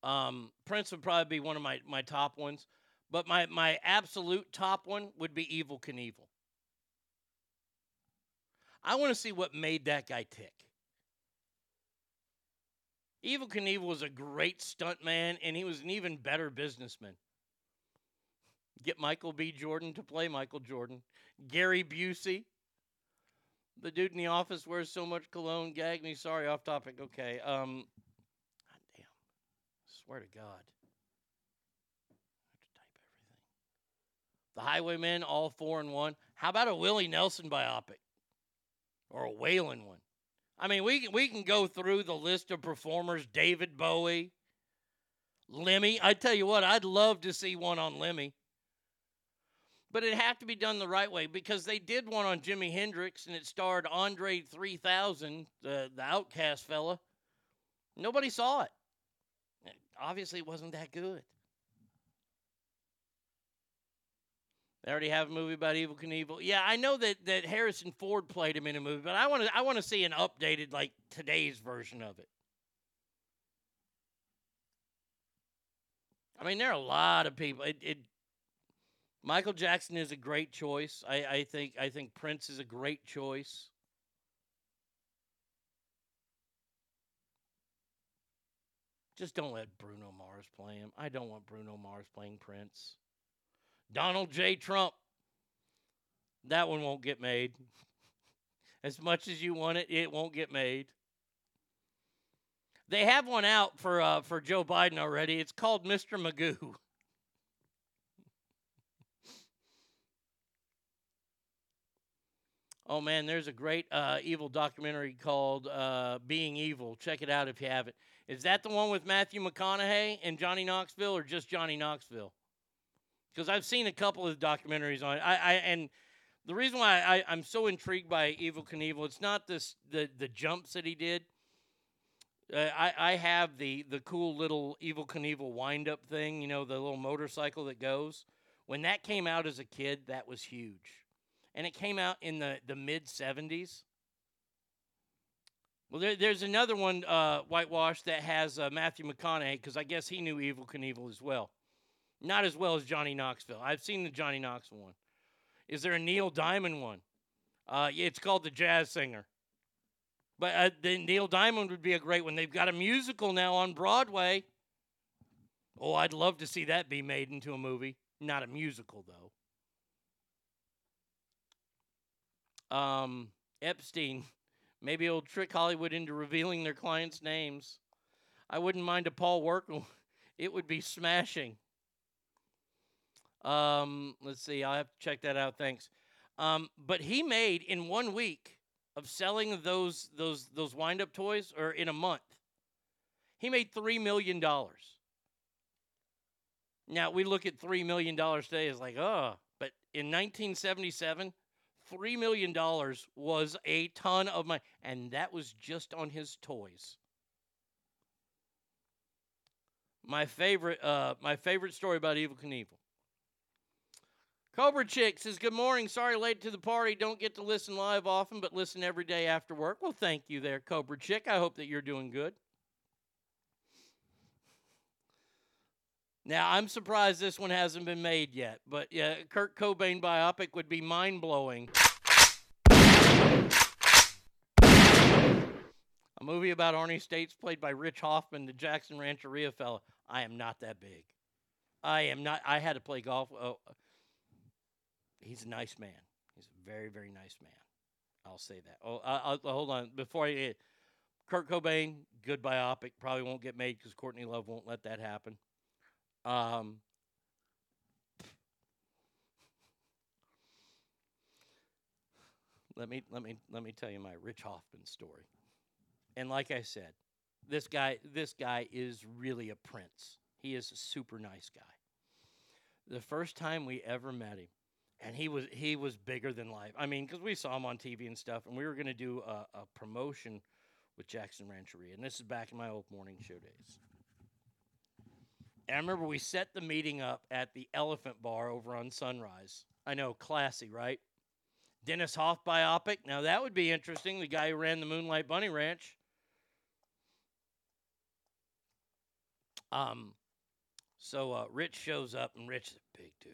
Um, Prince would probably be one of my, my top ones, but my, my absolute top one would be Evel Knievel. I want to see what made that guy tick. Evel Knievel was a great stuntman, and he was an even better businessman. Get Michael B. Jordan to play Michael Jordan. Gary Busey. The dude in the office wears so much cologne. Gag me. Sorry, off topic. Okay. Um. Swear to God. The Highwaymen, all four in one. How about a Willie Nelson biopic or a Waylon one? I mean, we can, we can go through the list of performers. David Bowie, Lemmy. I tell you what, I'd love to see one on Lemmy. But it had to be done the right way because they did one on Jimi Hendrix and it starred Andre 3000, the, the OutKast fella. Nobody saw it. Obviously, it wasn't that good. They already have a movie about Evel Knievel. Yeah, I know that, that Harrison Ford played him in a movie, but I want to I want to see an updated like today's version of it. I mean, there are a lot of people. It, it Michael Jackson is a great choice. I, I think I think Prince is a great choice. Just don't let Bruno Mars play him. I don't want Bruno Mars playing Prince. Donald J. Trump. That one won't get made. As much as you want it, it won't get made. They have one out for uh, for Joe Biden already. It's called Mr. Magoo. Oh man, there's a great uh, Evel documentary called uh, "Being Evel." Check it out if you haven't. Is that the one with Matthew McConaughey and Johnny Knoxville, or just Johnny Knoxville? Because I've seen a couple of documentaries on it. I, I and the reason why I, I'm so intrigued by Evel Knievel, it's not this the the jumps that he did. Uh, I I have the the cool little Evel Knievel wind up thing, you know, the little motorcycle that goes. When that came out as a kid, that was huge, and it came out in the the mid '70s. Well, there, there's another one, uh, whitewash, that has uh, Matthew McConaughey because I guess he knew Evel Knievel as well. Not as well as Johnny Knoxville. I've seen the Johnny Knoxville one. Is there a Neil Diamond one? Uh, it's called The Jazz Singer. But uh, the Neil Diamond would be a great one. They've got a musical now on Broadway. Oh, I'd love to see that be made into a movie. Not a musical, though. Um, Epstein. Maybe it'll trick Hollywood into revealing their clients' names. I wouldn't mind a Paul Work. It would be smashing. Um, let's see. I'll have to check that out. Thanks. Um, but he made in one week of selling those those those wind up toys, or in a month, he made three million dollars. Now we look at three million dollars today as like, oh, but in 1977, three million dollars was a ton of money, and that was just on his toys. My favorite, uh, my favorite story about Evel Knievel. Cobra Chick says, Good morning. Sorry late to the party. Don't get to listen live often, but listen every day after work. Well, thank you there, Cobra Chick. I hope that you're doing good. Now, I'm surprised this one hasn't been made yet, but yeah, Kurt Cobain biopic would be mind blowing. A movie about Arnie States, played by Rich Hoffman, the Jackson Rancheria fella. I am not that big. I am not. I had to play golf. Oh, he's a nice man. He's a very, very nice man. I'll say that. Oh, I, will hold on before I. Kurt Cobain, good biopic, probably won't get made because Courtney Love won't let that happen. Um, let me let me let me tell you my Rich Hoffman story. And like I said, this guy this guy is really a prince. He is a super nice guy. The first time we ever met him, and he was he was bigger than life. I mean, because we saw him on TV and stuff, and we were going to do a, a, promotion with Jackson Rancheria, and this is back in my old morning show days. And I remember we set the meeting up at the Elephant Bar over on Sunrise. I know, classy, right? Dennis Hof biopic. Now that would be interesting. The guy who ran the Moonlight Bunny Ranch. Um, so uh, Rich shows up, and Rich is a big dude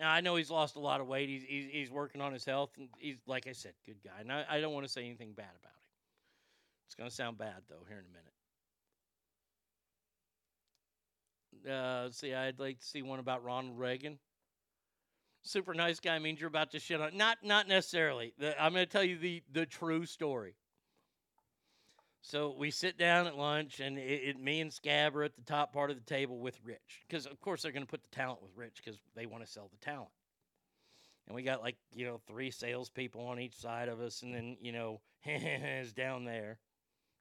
Now, I know he's lost a lot of weight. He's, he's he's working on his health, and he's like I said, good guy. And I, I don't want to say anything bad about him. It's gonna sound bad though here in a minute. Uh, see, I'd like to see one about Ronald Reagan. Super nice guy means you're about to shit on. Not not necessarily. The, I'm gonna tell you the the true story. So we sit down at lunch, and it, it, me and Scab are at the top part of the table with Rich, because of course they're going to put the talent with Rich because they want to sell the talent. And we got like you know three salespeople on each side of us, and then you know is down there.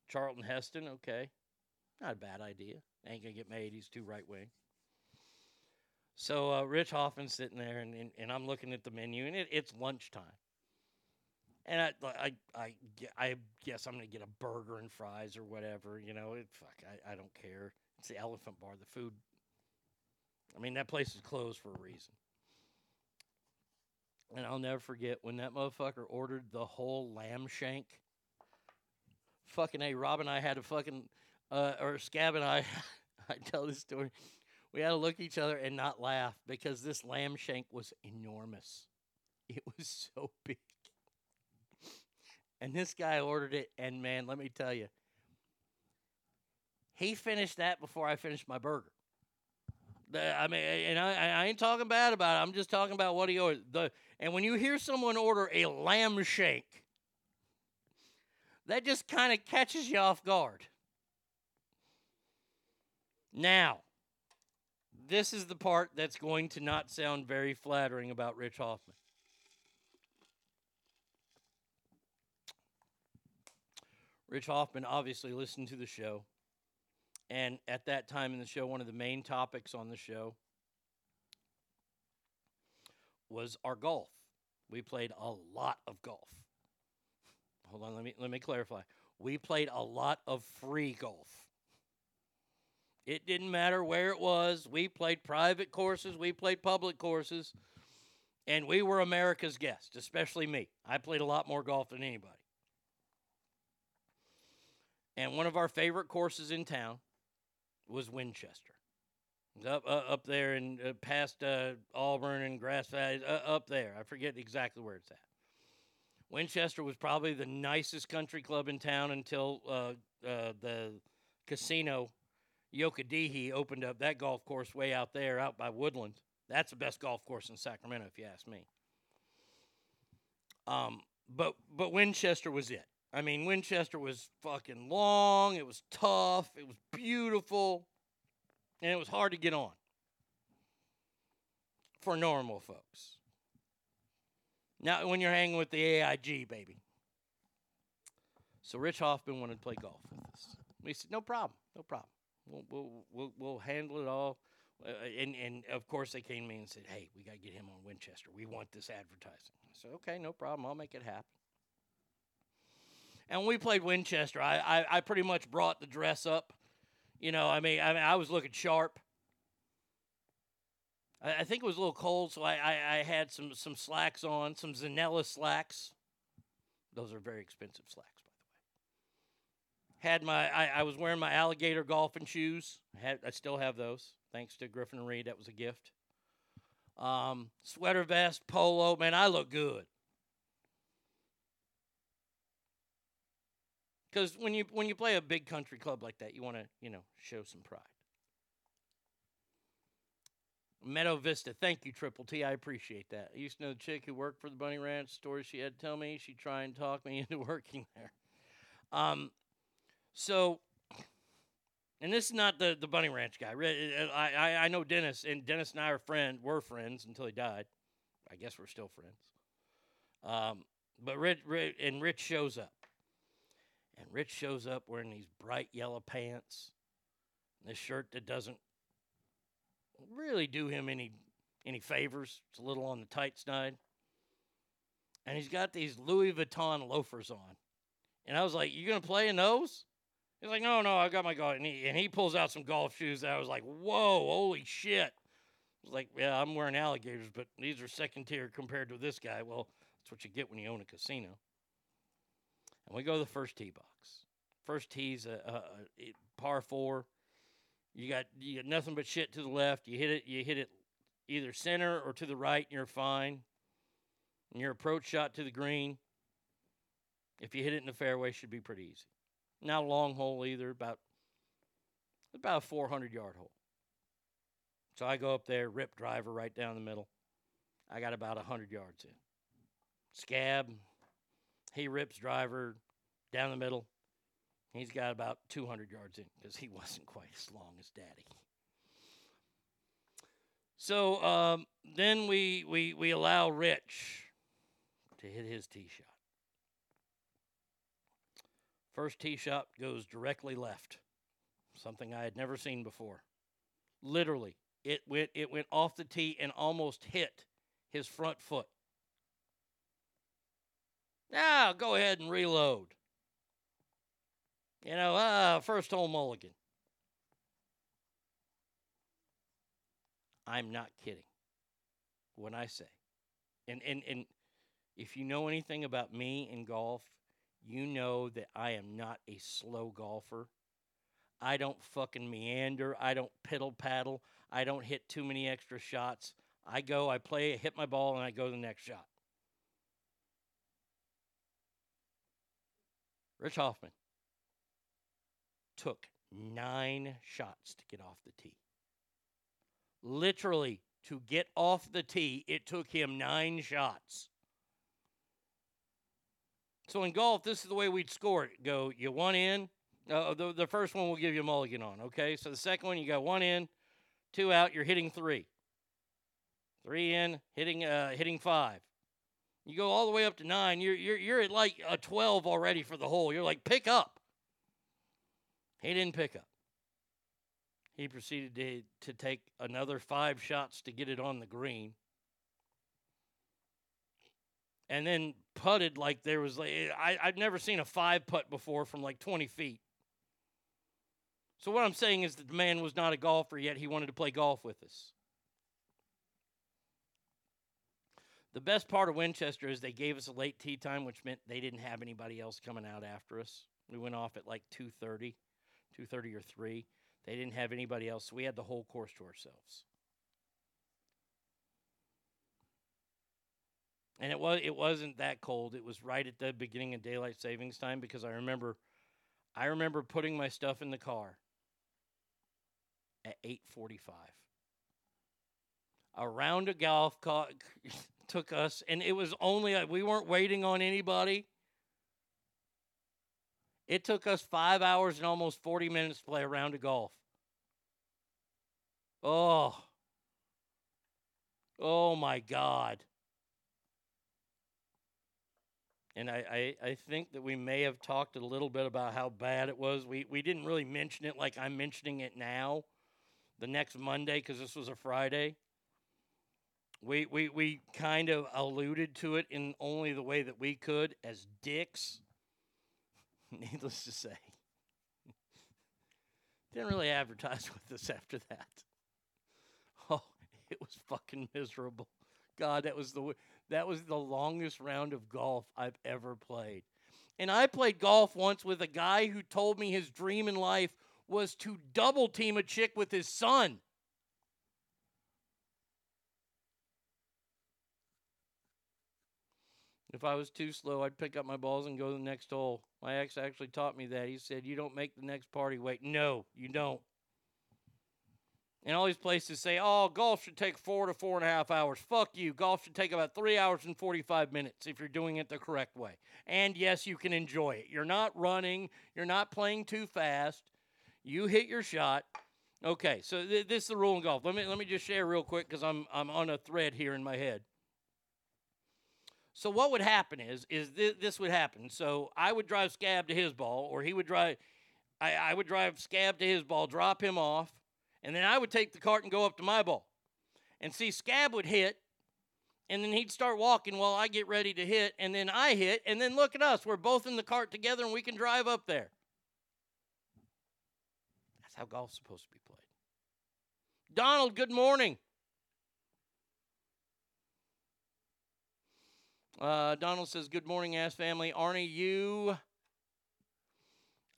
Charlton Heston, okay, not a bad idea. Ain't gonna get made. He's too right wing. So uh, Rich Hoffman's sitting there, and, and, and I'm looking at the menu, and it, it's lunchtime. And I, I, I, I guess I'm gonna get a burger and fries or whatever. You know, it, fuck, I, I don't care. It's the Elephant Bar. The food. I mean, that place is closed for a reason. And I'll never forget when that motherfucker ordered the whole lamb shank. Fucking a, Rob and I had to fucking, uh, or Scab and I, I tell this story. We had to look at each other and not laugh because this lamb shank was enormous. It was so big. And this guy ordered it, and man, let me tell you, he finished that before I finished my burger. The- I mean, and I, I ain't talking bad about it. I'm just talking about what he ordered. The and when you hear someone order a lamb shank, that just kind of catches you off guard. Now, this is the part that's going to not sound very flattering about Rich Hoffman. Rich Hoffman obviously listened to the show. And at that time in the show, one of the main topics on the show was our golf. We played a lot of golf. Hold on, let me let me clarify. We played a lot of free golf. It didn't matter where it was. We played private courses, we played public courses, and we were America's guest, especially me. I played a lot more golf than anybody. And one of our favorite courses in town was Winchester. Up, uh, up there and uh, past uh, Auburn and Grass Valley, uh, up there. I forget exactly where it's at. Winchester was probably the nicest country club in town until uh, uh, the casino Yocha Dehe opened up that golf course way out there, out by Woodland. That's the best golf course in Sacramento, if you ask me. Um, but but Winchester was it. I mean, Winchester was fucking long. It was tough. It was beautiful, and it was hard to get on for normal folks. Now, when you're hanging with the AIG, baby. So Rich Hoffman wanted to play golf with us. We said, no problem, no problem. We'll, we'll, we'll, we'll handle it all. Uh, and, and of course, they came to me and said, hey, we got to get him on Winchester. We want this advertising. I said, okay, no problem. I'll make it happen. And when we played Winchester, I, I, I pretty much brought the dress up. You know, I mean, I, mean, I was looking sharp. I, I think it was a little cold, so I, I, I had some, some slacks on, some Zanella slacks. Those are very expensive slacks. Had my, I, I was wearing my alligator golfing shoes. I, had, I still have those, thanks to Griffin and Reed. That was a gift. Um, sweater vest, polo. Man, I look good. Because when you when you play a big country club like that, you want to you know show some pride. Meadow Vista, thank you, Triple T. I appreciate that. I used to know the chick who worked for the Bunny Ranch. Stories she had to tell me. She tried and talk me into working there. Um, so, and this is not the the Bunny Ranch guy. Re- uh, I I, I know Dennis, and Dennis and I are friend were friends until he died. I guess we're still friends. Um, but Rich, Rich and Rich shows up. And Rich shows up wearing these bright yellow pants, this shirt that doesn't really do him any any favors. It's a little on the tight side. And he's got these Louis Vuitton loafers on. And I was like, "You're gonna play in those? He's like, No, no, I got my golf. And he, and he pulls out some golf shoes that I was like, Whoa, holy shit. I was like, Yeah, I'm wearing alligators, but these are second tier compared to this guy. Well, that's what you get when you own a casino. And we go to the first tee box. First tee's a, a, a par four. You got you got nothing but shit to the left. You hit it. You hit it either center or to the right, and you're fine. And your approach shot to the green, if you hit it in the fairway, should be pretty easy. Not a long hole either, about about a 400 yard hole. So I go up there, rip driver right down the middle. I got about 100 yards in. Scab, he rips driver down the middle. He's got about 200 yards in because he wasn't quite as long as Daddy. So um, then we, we we allow Rich to hit his tee shot. First tee shot goes directly left, something I had never seen before. Literally, it went it went off the tee and almost hit his front foot. Now go ahead and reload. You know, uh, first hole mulligan. I'm not kidding when I say, and, and, and if you know anything about me in golf, you know that I am not a slow golfer. I don't fucking meander. I don't piddle paddle. I don't hit too many extra shots. I go, I play, I hit my ball, and I go to the next shot. Rich Hoffman took nine shots to get off the tee. Literally, to get off the tee, it took him nine shots. So in golf, this is the way we'd score it. Go, you one in. Uh, the, the first one we'll give you a mulligan on, okay? So the second one, you got one in, two out, you're hitting three. Three in, hitting uh, hitting five. You go all the way up to nine, you're, you're, you're at like a 12 already for the hole. You're like, pick up. He didn't pick up. He proceeded to, to take another five shots to get it on the green. And then putted like there was like I, I've never seen a five putt before from like 20 feet. So what I'm saying is that the man was not a golfer yet. He wanted to play golf with us. The best part of Winchester is they gave us a late tee time, which meant they didn't have anybody else coming out after us. We went off at like 2:30, 2:30 or 3. They didn't have anybody else, so we had the whole course to ourselves. And it was it wasn't that cold. It was right at the beginning of daylight savings time because I remember I remember putting my stuff in the car at 8:45. A round of golf took us and it was only uh, we weren't waiting on anybody. It took us 5 hours and almost 40 minutes to play a round of golf. Oh. Oh my god. And I, I, I, think that we may have talked a little bit about how bad it was. We, we didn't really mention it like I'm mentioning it now, the next Monday, because this was a Friday. We, we, we kind of alluded to it in only the way that we could as dicks. Needless to say. Didn't really advertise with us after that. Oh, it was fucking miserable. God, that was the that was the longest round of golf I've ever played. And I played golf once with a guy who told me his dream in life was to double team a chick with his son. If I was too slow, I'd pick up my balls and go to the next hole. My ex actually taught me that. He said, You don't make the next party wait. No, you don't. And all these places say, oh, golf should take four to four and a half hours. Fuck you. Golf should take about three hours and 45 minutes if you're doing it the correct way. And yes, you can enjoy it. You're not running, you're not playing too fast. You hit your shot. Okay, so th- this is the rule in golf. Let me, let me just share real quick because I'm, I'm on a thread here in my head. So what would happen is is th- this would happen. So I would drive Scab to his ball, or he would drive I, I would drive Scab to his ball, drop him off, and then I would take the cart and go up to my ball. And see, Scab would hit, and then he'd start walking while I get ready to hit, and then I hit, and then look at us. We're both in the cart together, and we can drive up there. That's how golf's supposed to be played. Donald, good morning. Uh, Donald says, Good morning, ass family. Arnie, you.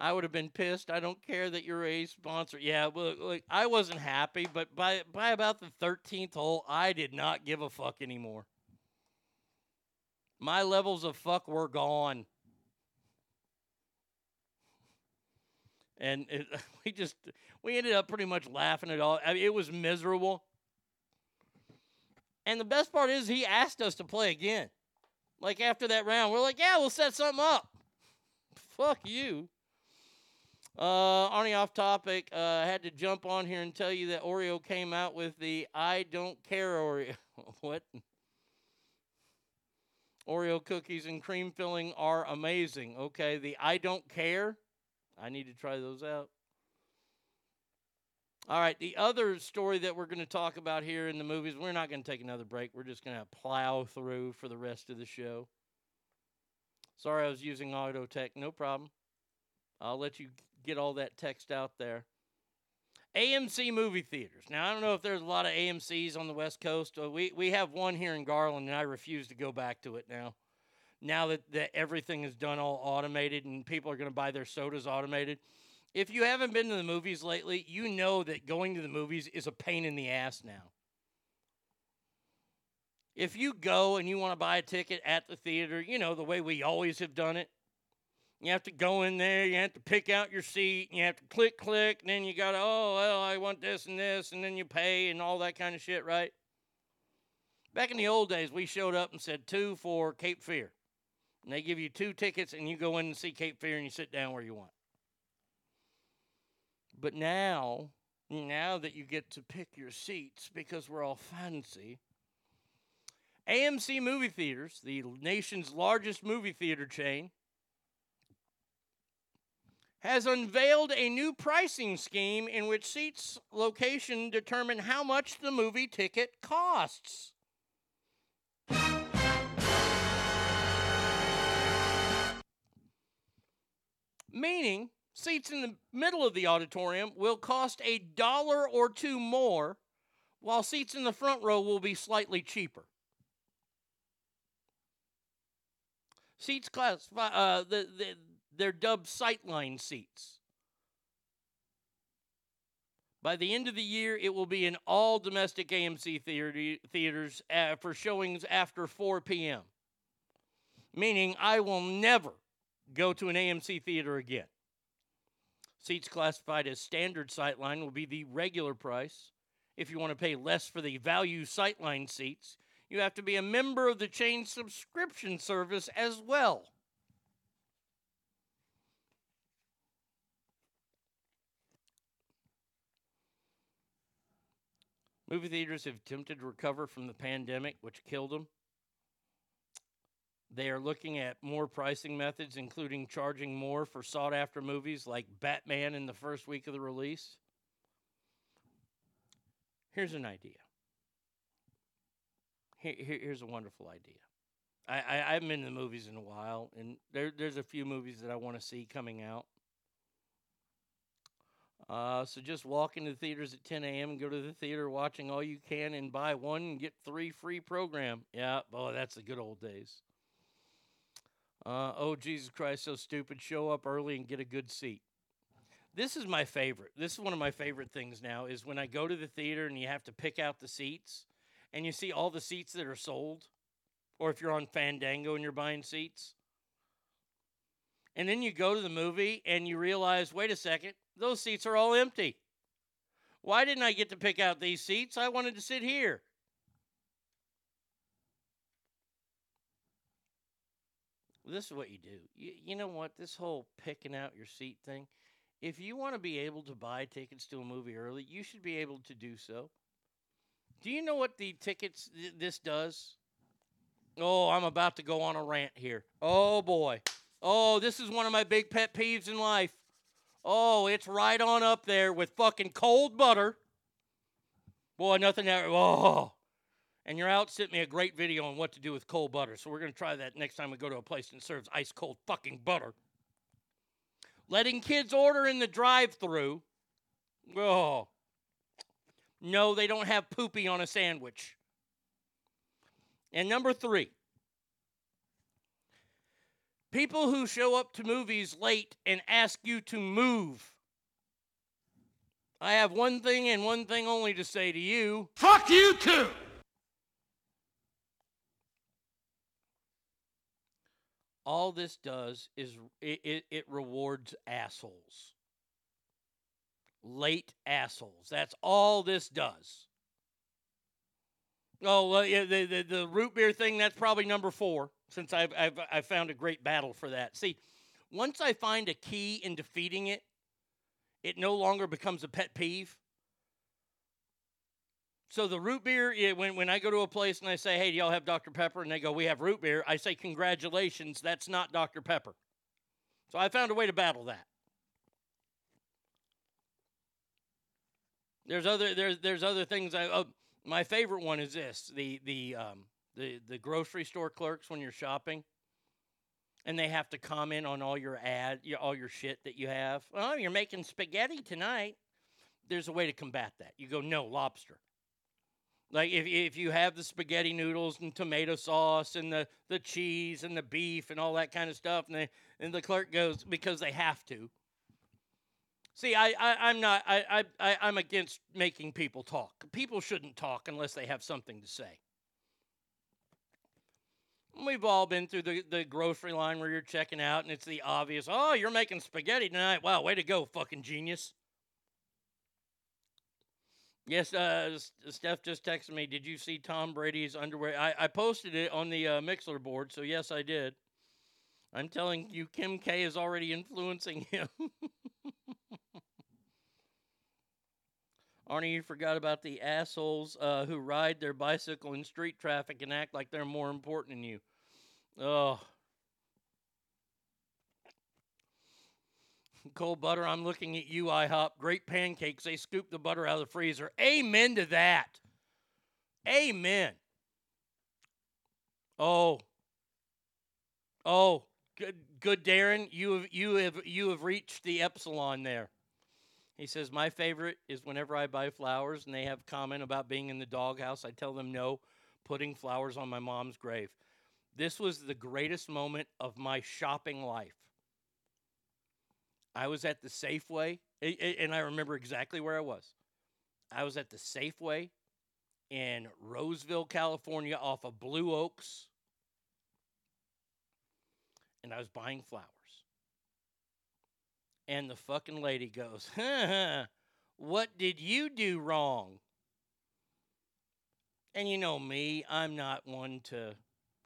I would have been pissed. I don't care that you're a sponsor. Yeah, look, look, I wasn't happy, but by by about the 13th hole, I did not give a fuck anymore. My levels of fuck were gone. And it, we just we ended up pretty much laughing at all. I mean, it was miserable. And the best part is he asked us to play again. Like after that round, we're like, "Yeah, we'll set something up." Fuck you. Uh, Arnie, off topic. Uh, I had to jump on here and tell you that Oreo came out with the I don't care Oreo. what? Oreo cookies and cream filling are amazing. Okay, the I don't care. I need to try those out. All right, the other story that we're going to talk about here in the movies, we're not going to take another break. We're just going to plow through for the rest of the show. Sorry, I was using auto tech. No problem. I'll let you get all that text out there. AMC movie theaters. Now, I don't know if there's a lot of AMC's on the West Coast. We, we have one here in Garland, and I refuse to go back to it now. Now that, that everything is done all automated and people are going to buy their sodas automated. If you haven't been to the movies lately, you know that going to the movies is a pain in the ass now. If you go and you want to buy a ticket at the theater, you know, the way we always have done it, you have to go in there, you have to pick out your seat, you have to click, click, and then you got oh, well, I want this and this, and then you pay and all that kind of shit, right? Back in the old days, we showed up and said two for Cape Fear. And they give you two tickets, and you go in and see Cape Fear, and you sit down where you want. But now, now that you get to pick your seats because we're all fancy, AMC Movie Theaters, the nation's largest movie theater chain, has unveiled a new pricing scheme in which seats location determine how much the movie ticket costs. Meaning, seats in the middle of the auditorium will cost a dollar or two more, while seats in the front row will be slightly cheaper. Seats classify uh, the, the they're dubbed sightline seats. By the end of the year, it will be in all domestic AMC theater, theaters uh, for showings after 4 p.m. Meaning, I will never go to an AMC theater again. Seats classified as standard sightline will be the regular price. If you want to pay less for the value sightline seats, you have to be a member of the chain subscription service as well. Movie theaters have attempted to recover from the pandemic, which killed them. They are looking at more pricing methods, including charging more for sought after movies like Batman in the first week of the release. Here's an idea. Here, here- here's a wonderful idea. I, I, I haven't been to the movies in a while, and there, there's a few movies that I want to see coming out. Uh, so just walk into the theaters at 10 a.m. and go to the theater watching all you can and buy one and get three free program. Yeah, boy, that's the good old days. Uh, oh, Jesus Christ, so stupid. Show up early and get a good seat. This is my favorite. This is one of my favorite things now is when I go to the theater and you have to pick out the seats and you see all the seats that are sold. Or if you're on Fandango and you're buying seats. And then you go to the movie and you realize, wait a second, those seats are all empty. Why didn't I get to pick out these seats? I wanted to sit here. This is what you do. You, you know what? This whole picking out your seat thing, if you want to be able to buy tickets to a movie early, you should be able to do so. Do you know what the tickets th- this does? Oh, I'm about to go on a rant here. Oh boy. Oh, this is one of my big pet peeves in life. Oh, it's right on up there with fucking cold butter. Boy, nothing there. Oh. And your out sent me a great video on what to do with cold butter. So we're going to try that next time we go to a place that serves ice cold fucking butter. Letting kids order in the drive through. Oh. No, they don't have poopy on a sandwich. And number three, People who show up to movies late and ask you to move. I have one thing and one thing only to say to you. Fuck you too! All this does is it, it, it rewards assholes. Late assholes. That's all this does. Oh, well, yeah, the, the, the root beer thing, that's probably number four, since I've, I've, I've found a great battle for that. See, once I find a key in defeating it, it no longer becomes a pet peeve. So the root beer, yeah, when, when I go to a place and I say, hey, do y'all have Dr. Pepper? And they go, we have root beer. I say, congratulations, that's not Dr. Pepper. So I found a way to battle that. There's other there's there's other things. I oh, my favorite one is this the the um, the the grocery store clerks when you're shopping, and they have to comment on all your ad your, all your shit that you have. Oh, you're making spaghetti tonight. There's a way to combat that. You go no lobster. Like if if you have the spaghetti noodles and tomato sauce and the, the cheese and the beef and all that kind of stuff, and they, and the clerk goes because they have to. See, I, I I'm not I I I'm against making people talk. People shouldn't talk unless they have something to say. We've all been through the, the grocery line where you're checking out and it's the obvious, oh, you're making spaghetti tonight. Wow, way to go, fucking genius. Yes, uh, Steph just texted me. Did you see Tom Brady's underwear? I, I posted it on the uh, Mixlr board, so yes, I did. I'm telling you, Kim K is already influencing him. Arnie, you forgot about the assholes uh, who ride their bicycle in street traffic and act like they're more important than you. Oh. Cold butter, I'm looking at you, IHOP. Great pancakes. They scoop the butter out of the freezer. Amen to that. Amen. Oh. Oh, good good Darren, you have you have you have reached the epsilon there. He says, My favorite is whenever I buy flowers and they have comment about being in the doghouse, I tell them no, putting flowers on my mom's grave. This was the greatest moment of my shopping life. I was at the Safeway, and I remember exactly where I was. I was at the Safeway in Roseville, California, off of Blue Oaks, and I was buying flowers. And the fucking lady goes, What did you do wrong? And you know me, I'm not one to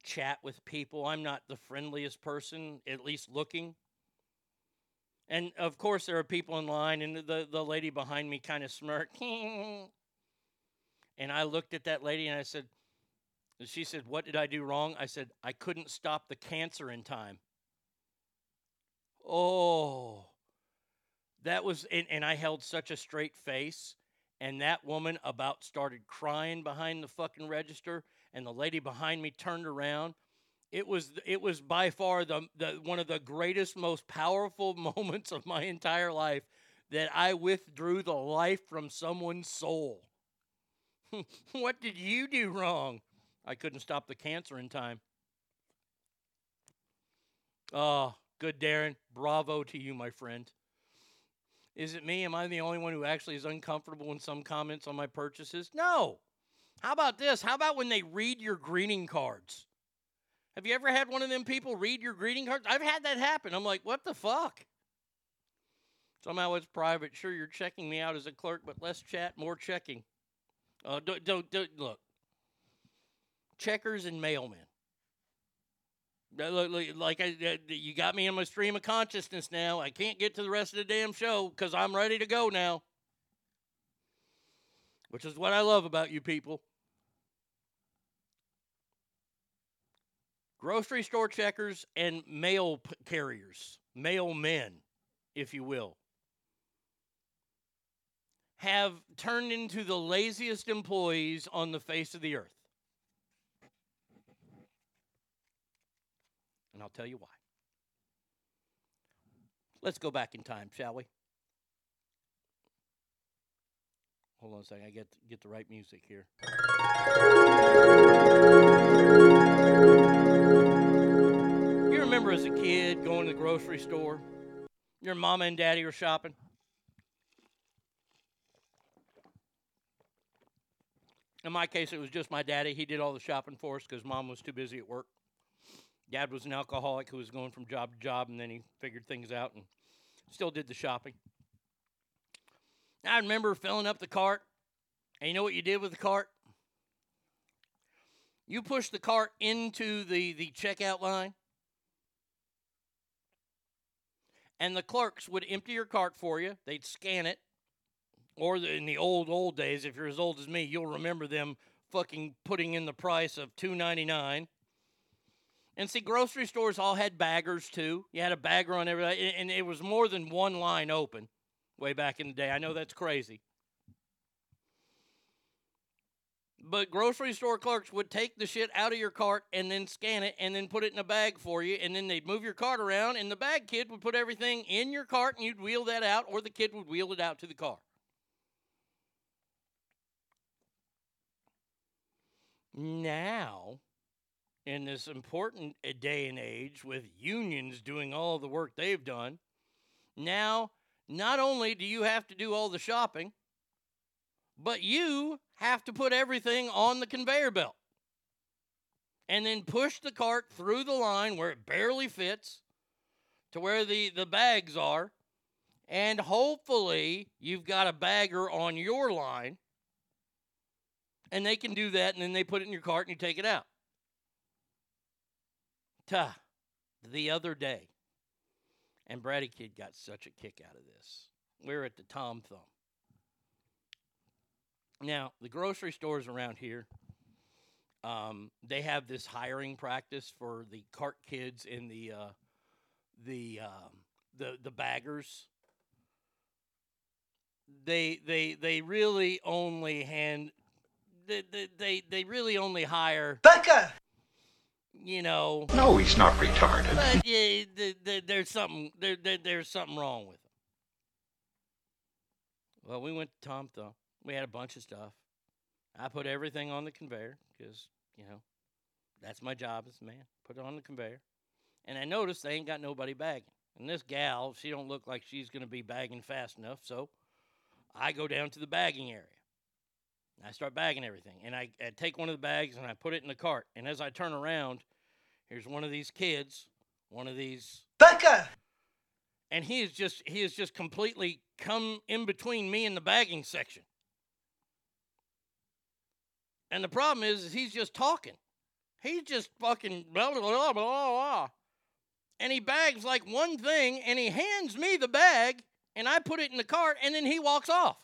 chat with people. I'm not the friendliest person, at least looking. And of course, there are people in line, and the, the lady behind me kind of smirked. and I looked at that lady and I said, She said, What did I do wrong? I said, I couldn't stop the cancer in time. Oh, that was, and, and I held such a straight face. And that woman about started crying behind the fucking register, and the lady behind me turned around. It was it was by far the, the one of the greatest, most powerful moments of my entire life that I withdrew the life from someone's soul. what did you do wrong? I couldn't stop the cancer in time. Oh, good, Darren. Bravo to you, my friend. Is it me? Am I the only one who actually is uncomfortable in some comments on my purchases? No. How about this? How about when they read your greeting cards? Have you ever had one of them people read your greeting cards? I've had that happen. I'm like, what the fuck? Somehow it's private. Sure, you're checking me out as a clerk, but less chat, more checking. Uh, don't, don't, don't look. Checkers and mailmen. Uh, Like I, uh, you got me in my stream of consciousness now. I can't get to the rest of the damn show because I'm ready to go now. Which is what I love about you people. Grocery store checkers and mail p- carriers, mailmen, if you will, have turned into the laziest employees on the face of the earth. And I'll tell you why. Let's go back in time, shall we? Hold on a second. I get get the right music here. You remember as a kid going to the grocery store. Your mama and daddy are shopping. In my case, it was just my daddy. He did all the shopping for us because mom was too busy at work. Dad was an alcoholic who was going from job to job, and then he figured things out and still did the shopping. I remember filling up the cart, and you know what you did with the cart? You pushed the cart into the, the checkout line, and the clerks would empty your cart for you. They'd scan it. Or the, in the old, old days, if you're as old as me, you'll remember them fucking putting in the price of two ninety nine. And see, grocery stores all had baggers too. You had a bagger on everything, and it was more than one line open way back in the day. I know that's crazy. But grocery store clerks would take the shit out of your cart and then scan it and then put it in a bag for you. And then they'd move your cart around, and the bag kid would put everything in your cart and you'd wheel that out, or the kid would wheel it out to the car. Now, in this important uh, day and age with unions doing all the work they've done, now not only do you have to do all the shopping, but you have to put everything on the conveyor belt and then push the cart through the line where it barely fits to where the, the bags are. And hopefully, you've got a bagger on your line. And they can do that, and then they put it in your cart and you take it out. The other day, and Brady Kid got such a kick out of this. We were at the Tom Thumb. Now, the grocery stores around here, um, they have this hiring practice for the cart kids and the uh, the um, the the baggers. They they they really only hand they they, they really only hire Becca. You know. No, he's not retarded. But yeah, th- th- there's something there, there, there's something wrong with him. Well, we went to Tom Thumb. We had a bunch of stuff. I put everything on the conveyor because you know that's my job as a man. Put it on the conveyor, and I noticed they ain't got nobody bagging. And this gal, she don't look like she's gonna be bagging fast enough. So I go down to the bagging area. I start bagging everything, and I, I take one of the bags and I put it in the cart. And as I turn around, here's one of these kids, one of these Becca. and he is just he is just completely come in between me and the bagging section. And the problem is, is he's just talking. He's just fucking blah blah blah blah blah. And he bags like one thing and he hands me the bag and I put it in the cart and then he walks off.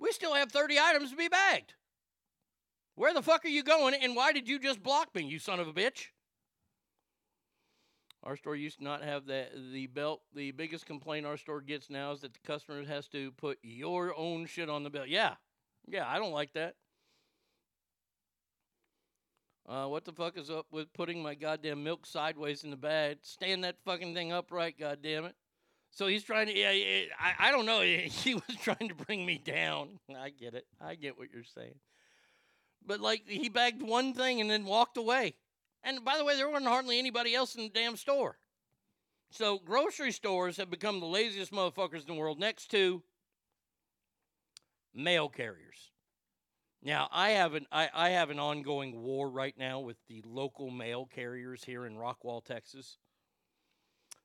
We still have 30 items to be bagged. Where the fuck are you going and why did you just block me, you son of a bitch? Our store used to not have that the belt. The biggest complaint our store gets now is that the customer has to put your own shit on the belt. Yeah, yeah, I don't like that. Uh, what the fuck is up with putting my goddamn milk sideways in the bag? Stand that fucking thing upright, goddamn it. So he's trying to. Yeah, yeah, I, I don't know. He was trying to bring me down. I get it. I get what you're saying. But like he bagged one thing and then walked away. And by the way, there wasn't hardly anybody else in the damn store. So grocery stores have become the laziest motherfuckers in the world next to mail carriers. Now I have an I, I have an ongoing war right now with the local mail carriers here in Rockwall, Texas.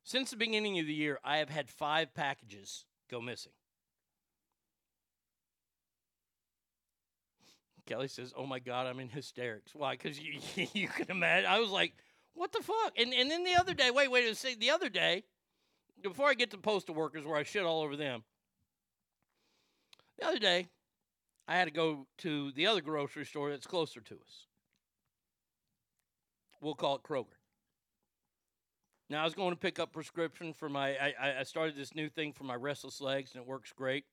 Since the beginning of the year, I have had five packages go missing. Kelly says, "Oh my God, I'm in hysterics. Why? Because you you can imagine. I was like, what the fuck? And and then the other day, wait, wait, see, the other day, before I get to postal workers where I shit all over them. The other day, I had to go to the other grocery store that's closer to us. We'll call it Kroger. Now I was going to pick up prescription for my. I, I started this new thing for my restless legs, and it works great.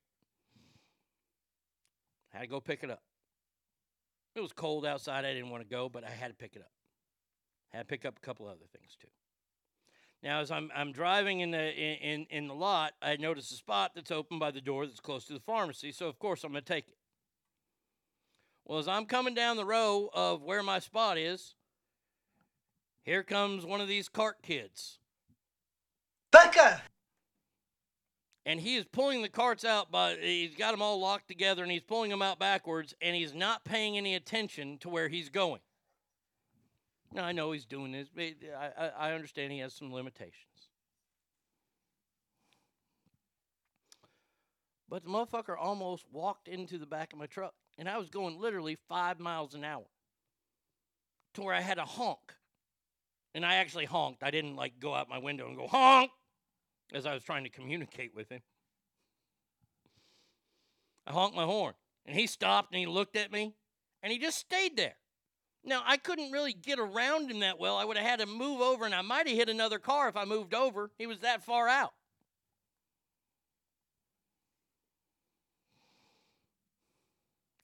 I Had to go pick it up. It was cold outside. I didn't want to go, but I had to pick it up. I Had to pick up a couple other things too. Now, as I'm I'm driving in the in in the lot, I notice a spot that's open by the door that's close to the pharmacy. So of course I'm going to take it. Well, as I'm coming down the row of where my spot is, Here comes one of these cart kids. Becca! And he is pulling the carts out, but he's got them all locked together and he's pulling them out backwards and he's not paying any attention to where he's going. Now, I know he's doing this, I, I understand he has some limitations. But the motherfucker almost walked into the back of my truck, and I was going literally five miles an hour to where I had a honk. And I actually honked. I didn't like go out my window and go honk as I was trying to communicate with him. I honked my horn, and he stopped and he looked at me, and he just stayed there. Now, I couldn't really get around him that well. I would have had to move over, and I might have hit another car if I moved over. He was that far out.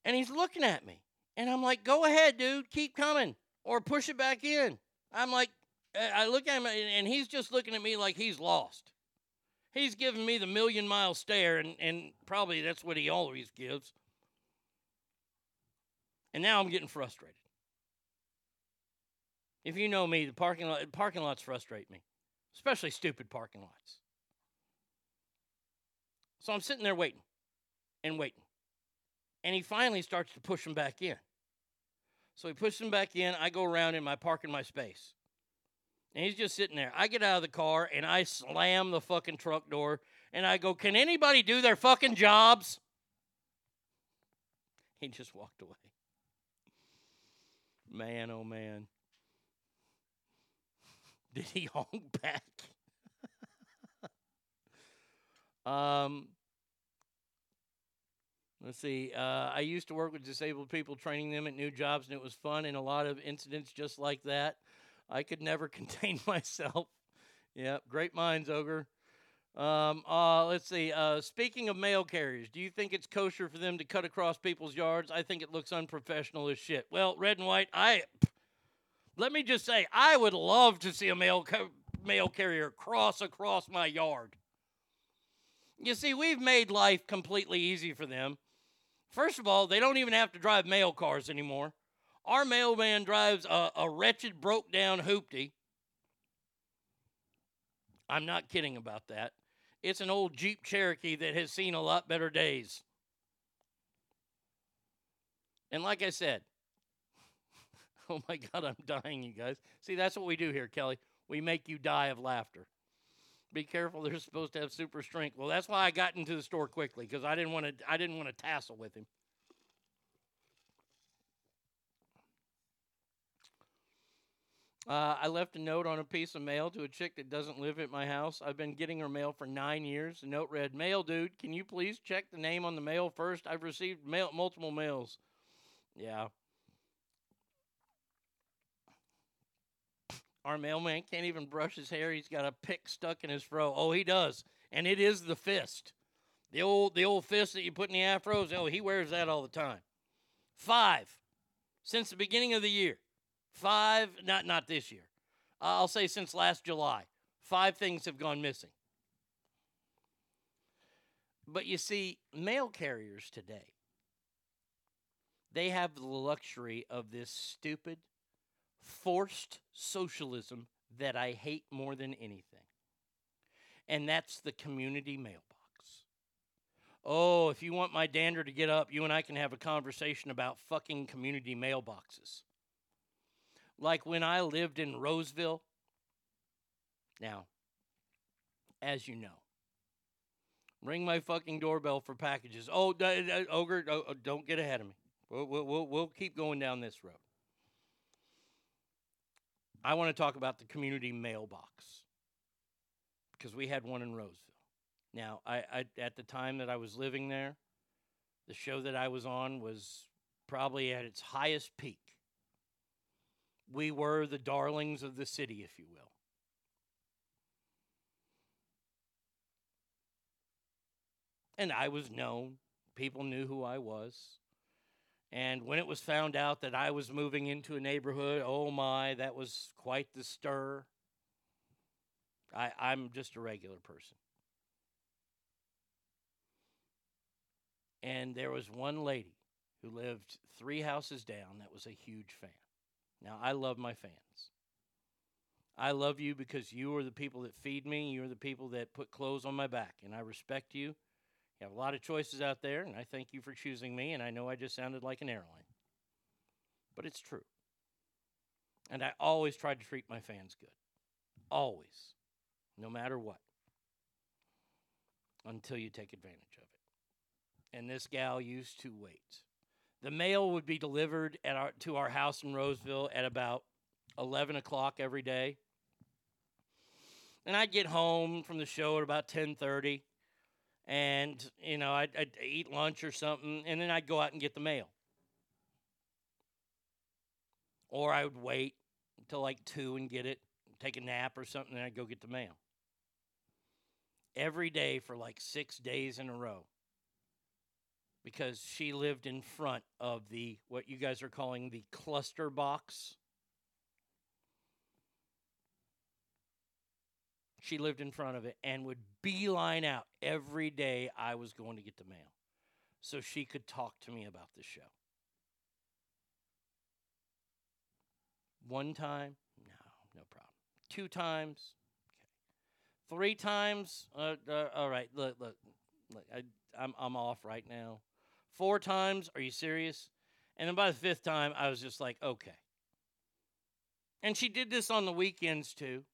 And he's looking at me. And I'm like, go ahead, dude, keep coming, or push it back in. I'm like, I look at him, and he's just looking at me like he's lost. He's giving me the million mile stare, and, and probably that's what he always gives. And now I'm getting frustrated. If you know me, the parking lot parking lots frustrate me, especially stupid parking lots. So I'm sitting there waiting and waiting. And he finally starts to push him back in. So he pushes him back in. I go around him. I park in my space. And he's just sitting there. I get out of the car and I slam the fucking truck door and I go, Can anybody do their fucking jobs? He just walked away. Man, oh man. Did he honk back? um, let's see. Uh, I used to work with disabled people, training them at new jobs, and it was fun. And a lot of incidents just like that. I could never contain myself. Yep, great minds, Ogre. Um, uh, let's see. Uh, speaking of mail carriers, do you think it's kosher for them to cut across people's yards? I think it looks unprofessional as shit. Well, red and white, I let me just say, I would love to see a mail ca- mail carrier cross across my yard. You see, we've made life completely easy for them. First of all, they don't even have to drive mail cars anymore. Our mailman drives a, a wretched, broke down hoopty. I'm not kidding about that. It's an old Jeep Cherokee that has seen a lot better days. And like I said, oh my God, I'm dying, you guys. See, that's what we do here, Kelly. We make you die of laughter. Be careful; they're supposed to have super strength. Well, that's why I got into the store quickly because I didn't want to. I didn't want to tassel with him. Uh, I left a note on a piece of mail to a chick that doesn't live at my house. I've been getting her mail for nine years. The note read, "Mail dude, can you please check the name on the mail first? I've received mail multiple mails." Yeah. Our mailman can't even brush his hair. He's got a pick stuck in his fro. Oh, he does, and it is the fist, the old the old fist that you put in the afros. Oh, he wears that all the time. Five, since the beginning of the year. Five, not not this year. Uh, I'll say since last July. Five things have gone missing. But you see, mail carriers today, they have the luxury of this stupid, forced socialism that I hate more than anything. And that's the community mailbox. Oh, if you want my dander to get up, you and I can have a conversation about fucking community mailboxes like when I lived in Roseville. Now, as you know, ring my fucking doorbell for packages. Oh, d- d- ogre, oh, don't get ahead of me. We'll, we'll, we'll, we'll keep going down this road. I want to talk about the community mailbox because we had one in Roseville. Now, I, I at the time that I was living there, the show that I was on was probably at its highest peak we were the darlings of the city, if you will. And I was known. People knew who I was. And when it was found out that I was moving into a neighborhood, oh my, that was quite the stir. I, I'm just a regular person. And there was one lady who lived three houses down that was a huge fan. Now, I love my fans. I love you because you are the people that feed me. You're the people that put clothes on my back, and I respect you. You have a lot of choices out there, and I thank you for choosing me. And I know I just sounded like an airline, but it's true. And I always try to treat my fans good. Always. No matter what. Until you take advantage of it. And this gal used to wait. The mail would be delivered at our, to our house in Roseville at about 11 o'clock every day. And I'd get home from the show at about 10:30, and you know I'd, I'd eat lunch or something, and then I'd go out and get the mail. Or I would wait until like two and get it, take a nap or something, and I'd go get the mail. Every day for like six days in a row. Because she lived in front of the what you guys are calling the cluster box. She lived in front of it and would beeline out every day I was going to get the mail so she could talk to me about the show. One time, no, no problem. Two times, okay. Three times, uh, uh, all right. Look, look, look I, I'm I'm off right now. Four times, are you serious? And then by the fifth time, I was just like, okay. And she did this on the weekends too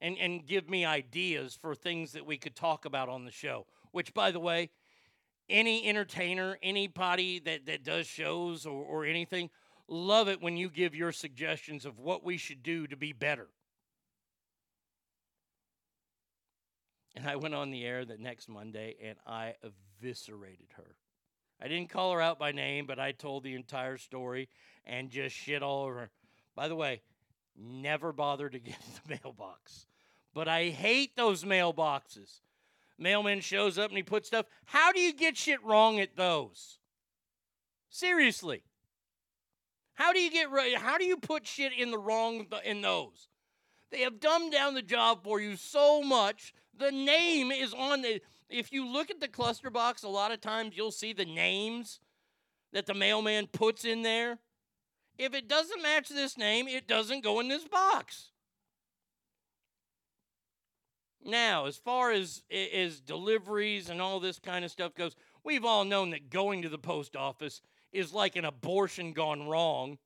and, and give me ideas for things that we could talk about on the show. Which, by the way, any entertainer, anybody that, that does shows or, or anything, love it when you give your suggestions of what we should do to be better. And I went on the air the next Monday and I eviscerated her. I didn't call her out by name, but I told the entire story and just shit all over her. By the way, never bother to get the mailbox. But I hate those mailboxes. Mailman shows up and he puts stuff. How do you get shit wrong at those? Seriously. How do you get right? How do you put shit in the wrong in those? They have dumbed down the job for you so much. The name is on the. If you look at the cluster box, a lot of times you'll see the names that the mailman puts in there. If it doesn't match this name, it doesn't go in this box. Now, as far as as deliveries and all this kind of stuff goes, we've all known that going to the post office is like an abortion gone wrong.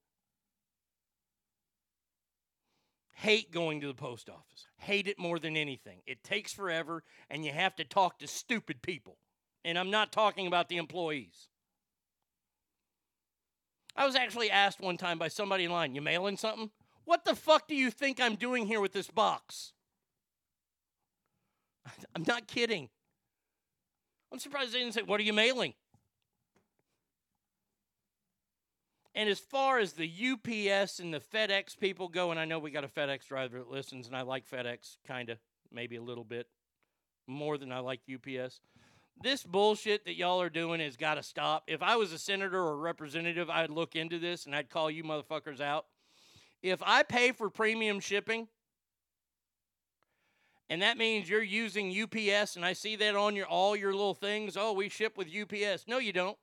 Hate going to the post office. Hate it more than anything. It takes forever and you have to talk to stupid people. And I'm not talking about the employees. I was actually asked one time by somebody in line, You mailing something? What the fuck do you think I'm doing here with this box? I'm not kidding. I'm surprised they didn't say, What are you mailing? And as far as the UPS and the FedEx people go, and I know we got a FedEx driver that listens, and I like FedEx kind of, maybe a little bit more than I like UPS. This bullshit that y'all are doing has got to stop. If I was a senator or a representative, I'd look into this and I'd call you motherfuckers out. If I pay for premium shipping, and that means you're using UPS, and I see that on your all your little things. Oh, we ship with UPS. No, you don't.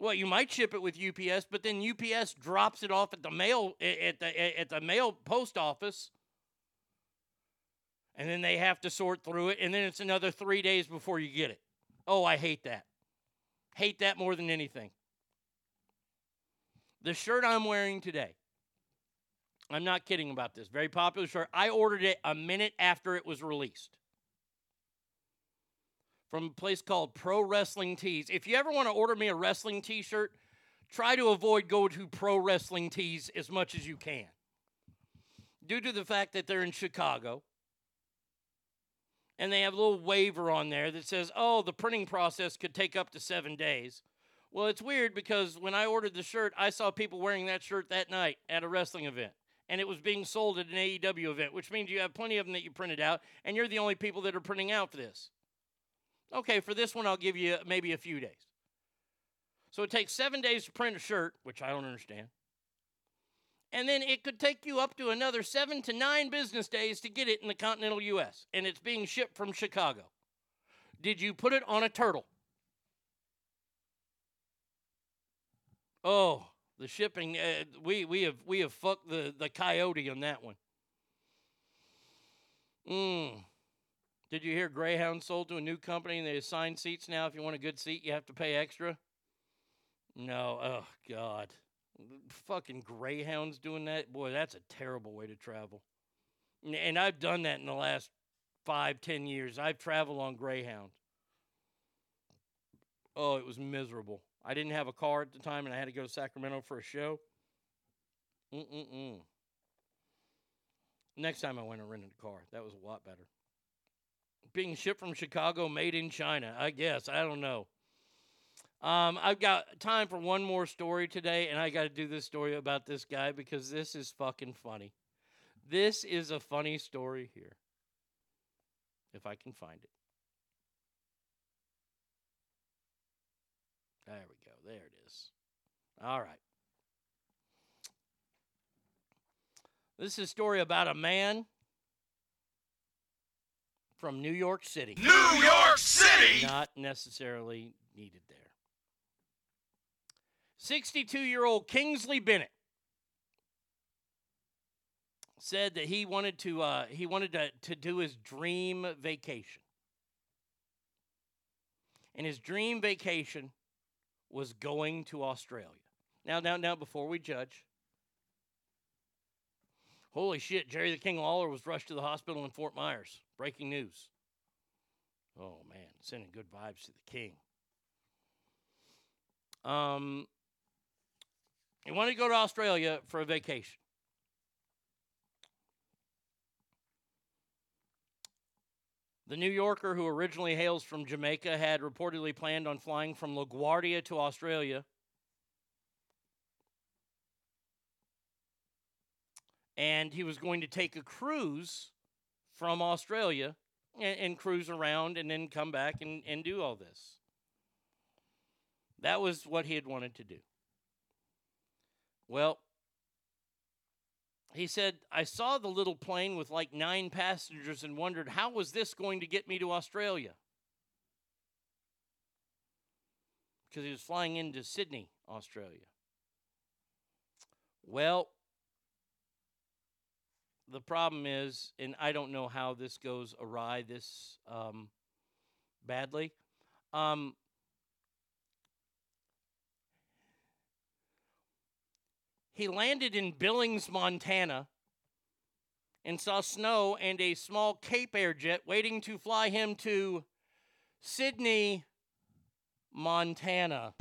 Well, you might ship it with UPS, but then UPS drops it off at the mail at the at the mail post office, and then they have to sort through it, and then it's another three days before you get it. Oh, I hate that. Hate that more than anything. The shirt I'm wearing today. I'm not kidding about this. Very popular shirt. I ordered it a minute after it was released from a place called Pro Wrestling Tees. If you ever want to order me a wrestling t shirt, try to avoid going to Pro Wrestling Tees as much as you can. Due to the fact that they're in Chicago and they have a little waiver on there that says, oh, the printing process could take up to seven days. Well, it's weird because when I ordered the shirt, I saw people wearing that shirt that night at a wrestling event. And it was being sold at an AEW event, which means you have plenty of them that you printed out, and you're the only people that are printing out for this. Okay, for this one, I'll give you maybe a few days. So it takes seven days to print a shirt, which I don't understand. And then it could take you up to another seven to nine business days to get it in the continental U.S. And it's being shipped from Chicago. Did you put it on a turtle? Oh, the shipping. Uh, we we have we have fucked the the coyote on that one. Mm. Did you hear Greyhound sold to a new company and they assign seats now? If you want a good seat, you have to pay extra. No, oh God, fucking Greyhounds doing that. Boy, that's a terrible way to travel. And I've done that in the last five, ten years. I've traveled on Greyhound. Oh, it was miserable. I didn't have a car at the time, and I had to go to Sacramento for a show. Mm-mm-mm. Next time I went and rented a car, that was a lot better. Being shipped from Chicago, made in China. I guess I don't know. Um, I've got time for one more story today, and I got to do this story about this guy because this is fucking funny. This is a funny story here, if I can find it. There we go. There it is. All right. This is a story about a man from New York City. New York City! Not necessarily needed there. 62 year old Kingsley Burnett said that he wanted to uh, he wanted to, to do his dream vacation. And his dream vacation was going to Australia. Now, now, now, before we judge, holy shit, Jerry the King Lawler was rushed to the hospital in Fort Myers. Breaking news. Oh man, sending good vibes to the king. Um, he wanted to go to Australia for a vacation. The New Yorker, who originally hails from Jamaica, had reportedly planned on flying from LaGuardia to Australia. And he was going to take a cruise from Australia and, and cruise around and then come back and, and do all this. That was what he had wanted to do. Well, he said, I saw the little plane with like nine passengers and wondered, how was this going to get me to Australia? Because he was flying into Sydney, Australia. Well, the problem is, and I don't know how this goes awry this um, badly. Um, he landed in Billings, Montana, and saw snow and a small Cape Air jet waiting to fly him to Sidney, Montana.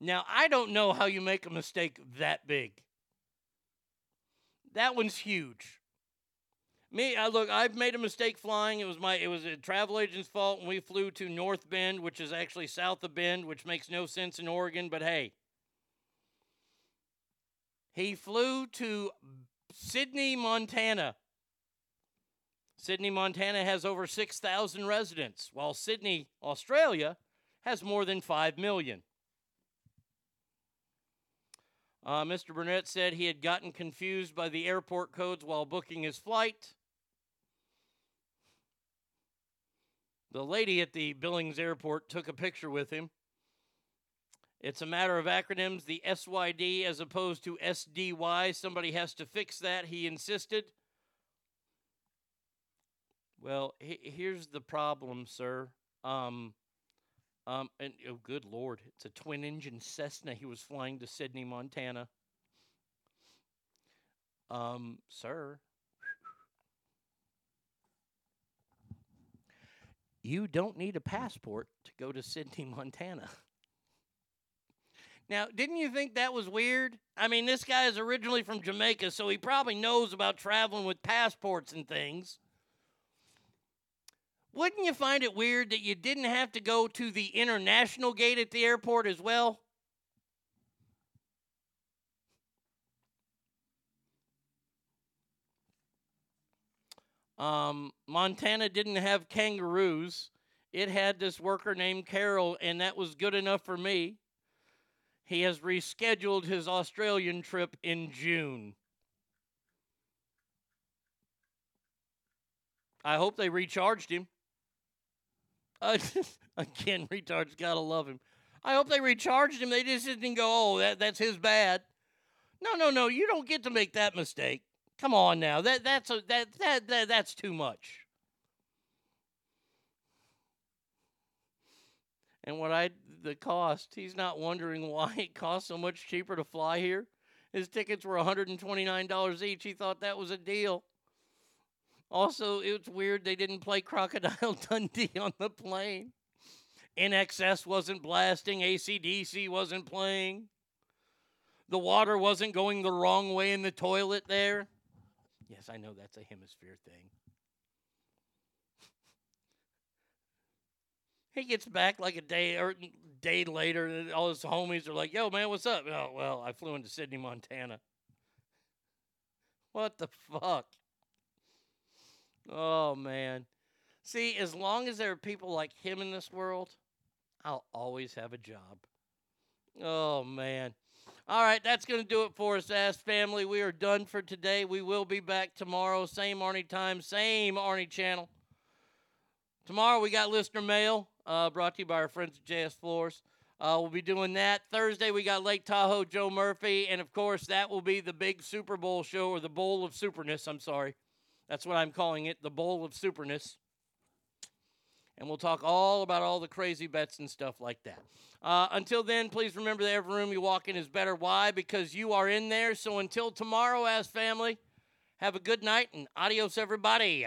Now, I don't know how you make a mistake that big. That one's huge. Me, I look, I've made a mistake flying. It was my it was a travel agent's fault when we flew to North Bend, which is actually south of Bend, which makes no sense in Oregon, but hey. He flew to Sidney, Montana. Sidney, Montana has over 6,000 residents, while Sydney, Australia has more than 5 million. Uh, Mr. Burnett said he had gotten confused by the airport codes while booking his flight. The lady at the Billings airport took a picture with him. It's a matter of acronyms, the SYD as opposed to SDY. Somebody has to fix that, he insisted. Well, he- here's the problem, sir. Um, um, and oh, good lord, it's a twin engine Cessna he was flying to Sidney, Montana. Um, sir, you don't need a passport to go to Sidney, Montana. Now, didn't you think that was weird? I mean, this guy is originally from Jamaica, so he probably knows about traveling with passports and things. Wouldn't you find it weird that you didn't have to go to the international gate at the airport as well? Um, Montana didn't have kangaroos. It had this worker named Carol, and that was good enough for me. He has rescheduled his Australian trip in June. I hope they recharged him. Again, retards gotta love him. I hope they recharged him. They just didn't go, oh, that, that's his bad. No, no, no. You don't get to make that mistake. Come on now. That that's a that that, that that's too much. And what I the cost, he's not wondering why it costs so much cheaper to fly here. His tickets were $129 each. He thought that was a deal. Also, it's weird they didn't play Crocodile Dundee on the plane. INXS wasn't blasting, ACDC wasn't playing. The water wasn't going the wrong way in the toilet there. Yes, I know that's a hemisphere thing. He gets back like a day or day later, and all his homies are like, "Yo, man, what's up?" Oh, well, I flew into Sidney, Montana. What the fuck? Oh man. See, as long as there are people like him in this world, I'll always have a job. Oh man. All right, that's going to do it for us, Ask Family. We are done for today. We will be back tomorrow, same Arnie time, same Arnie channel. Tomorrow we got listener mail, uh, brought to you by our friends at JS Floors. Uh, we'll be doing that. Thursday we got Lake Tahoe Joe Murphy, and of course that will be the big Super Bowl show or the Bowl of Superness. I'm sorry, that's what I'm calling it, the Bowl of Superness. And we'll talk all about all the crazy bets and stuff like that. Uh, until then, please remember that every room you walk in is better. Why? Because you are in there. So until tomorrow, as family, have a good night and adios, everybody.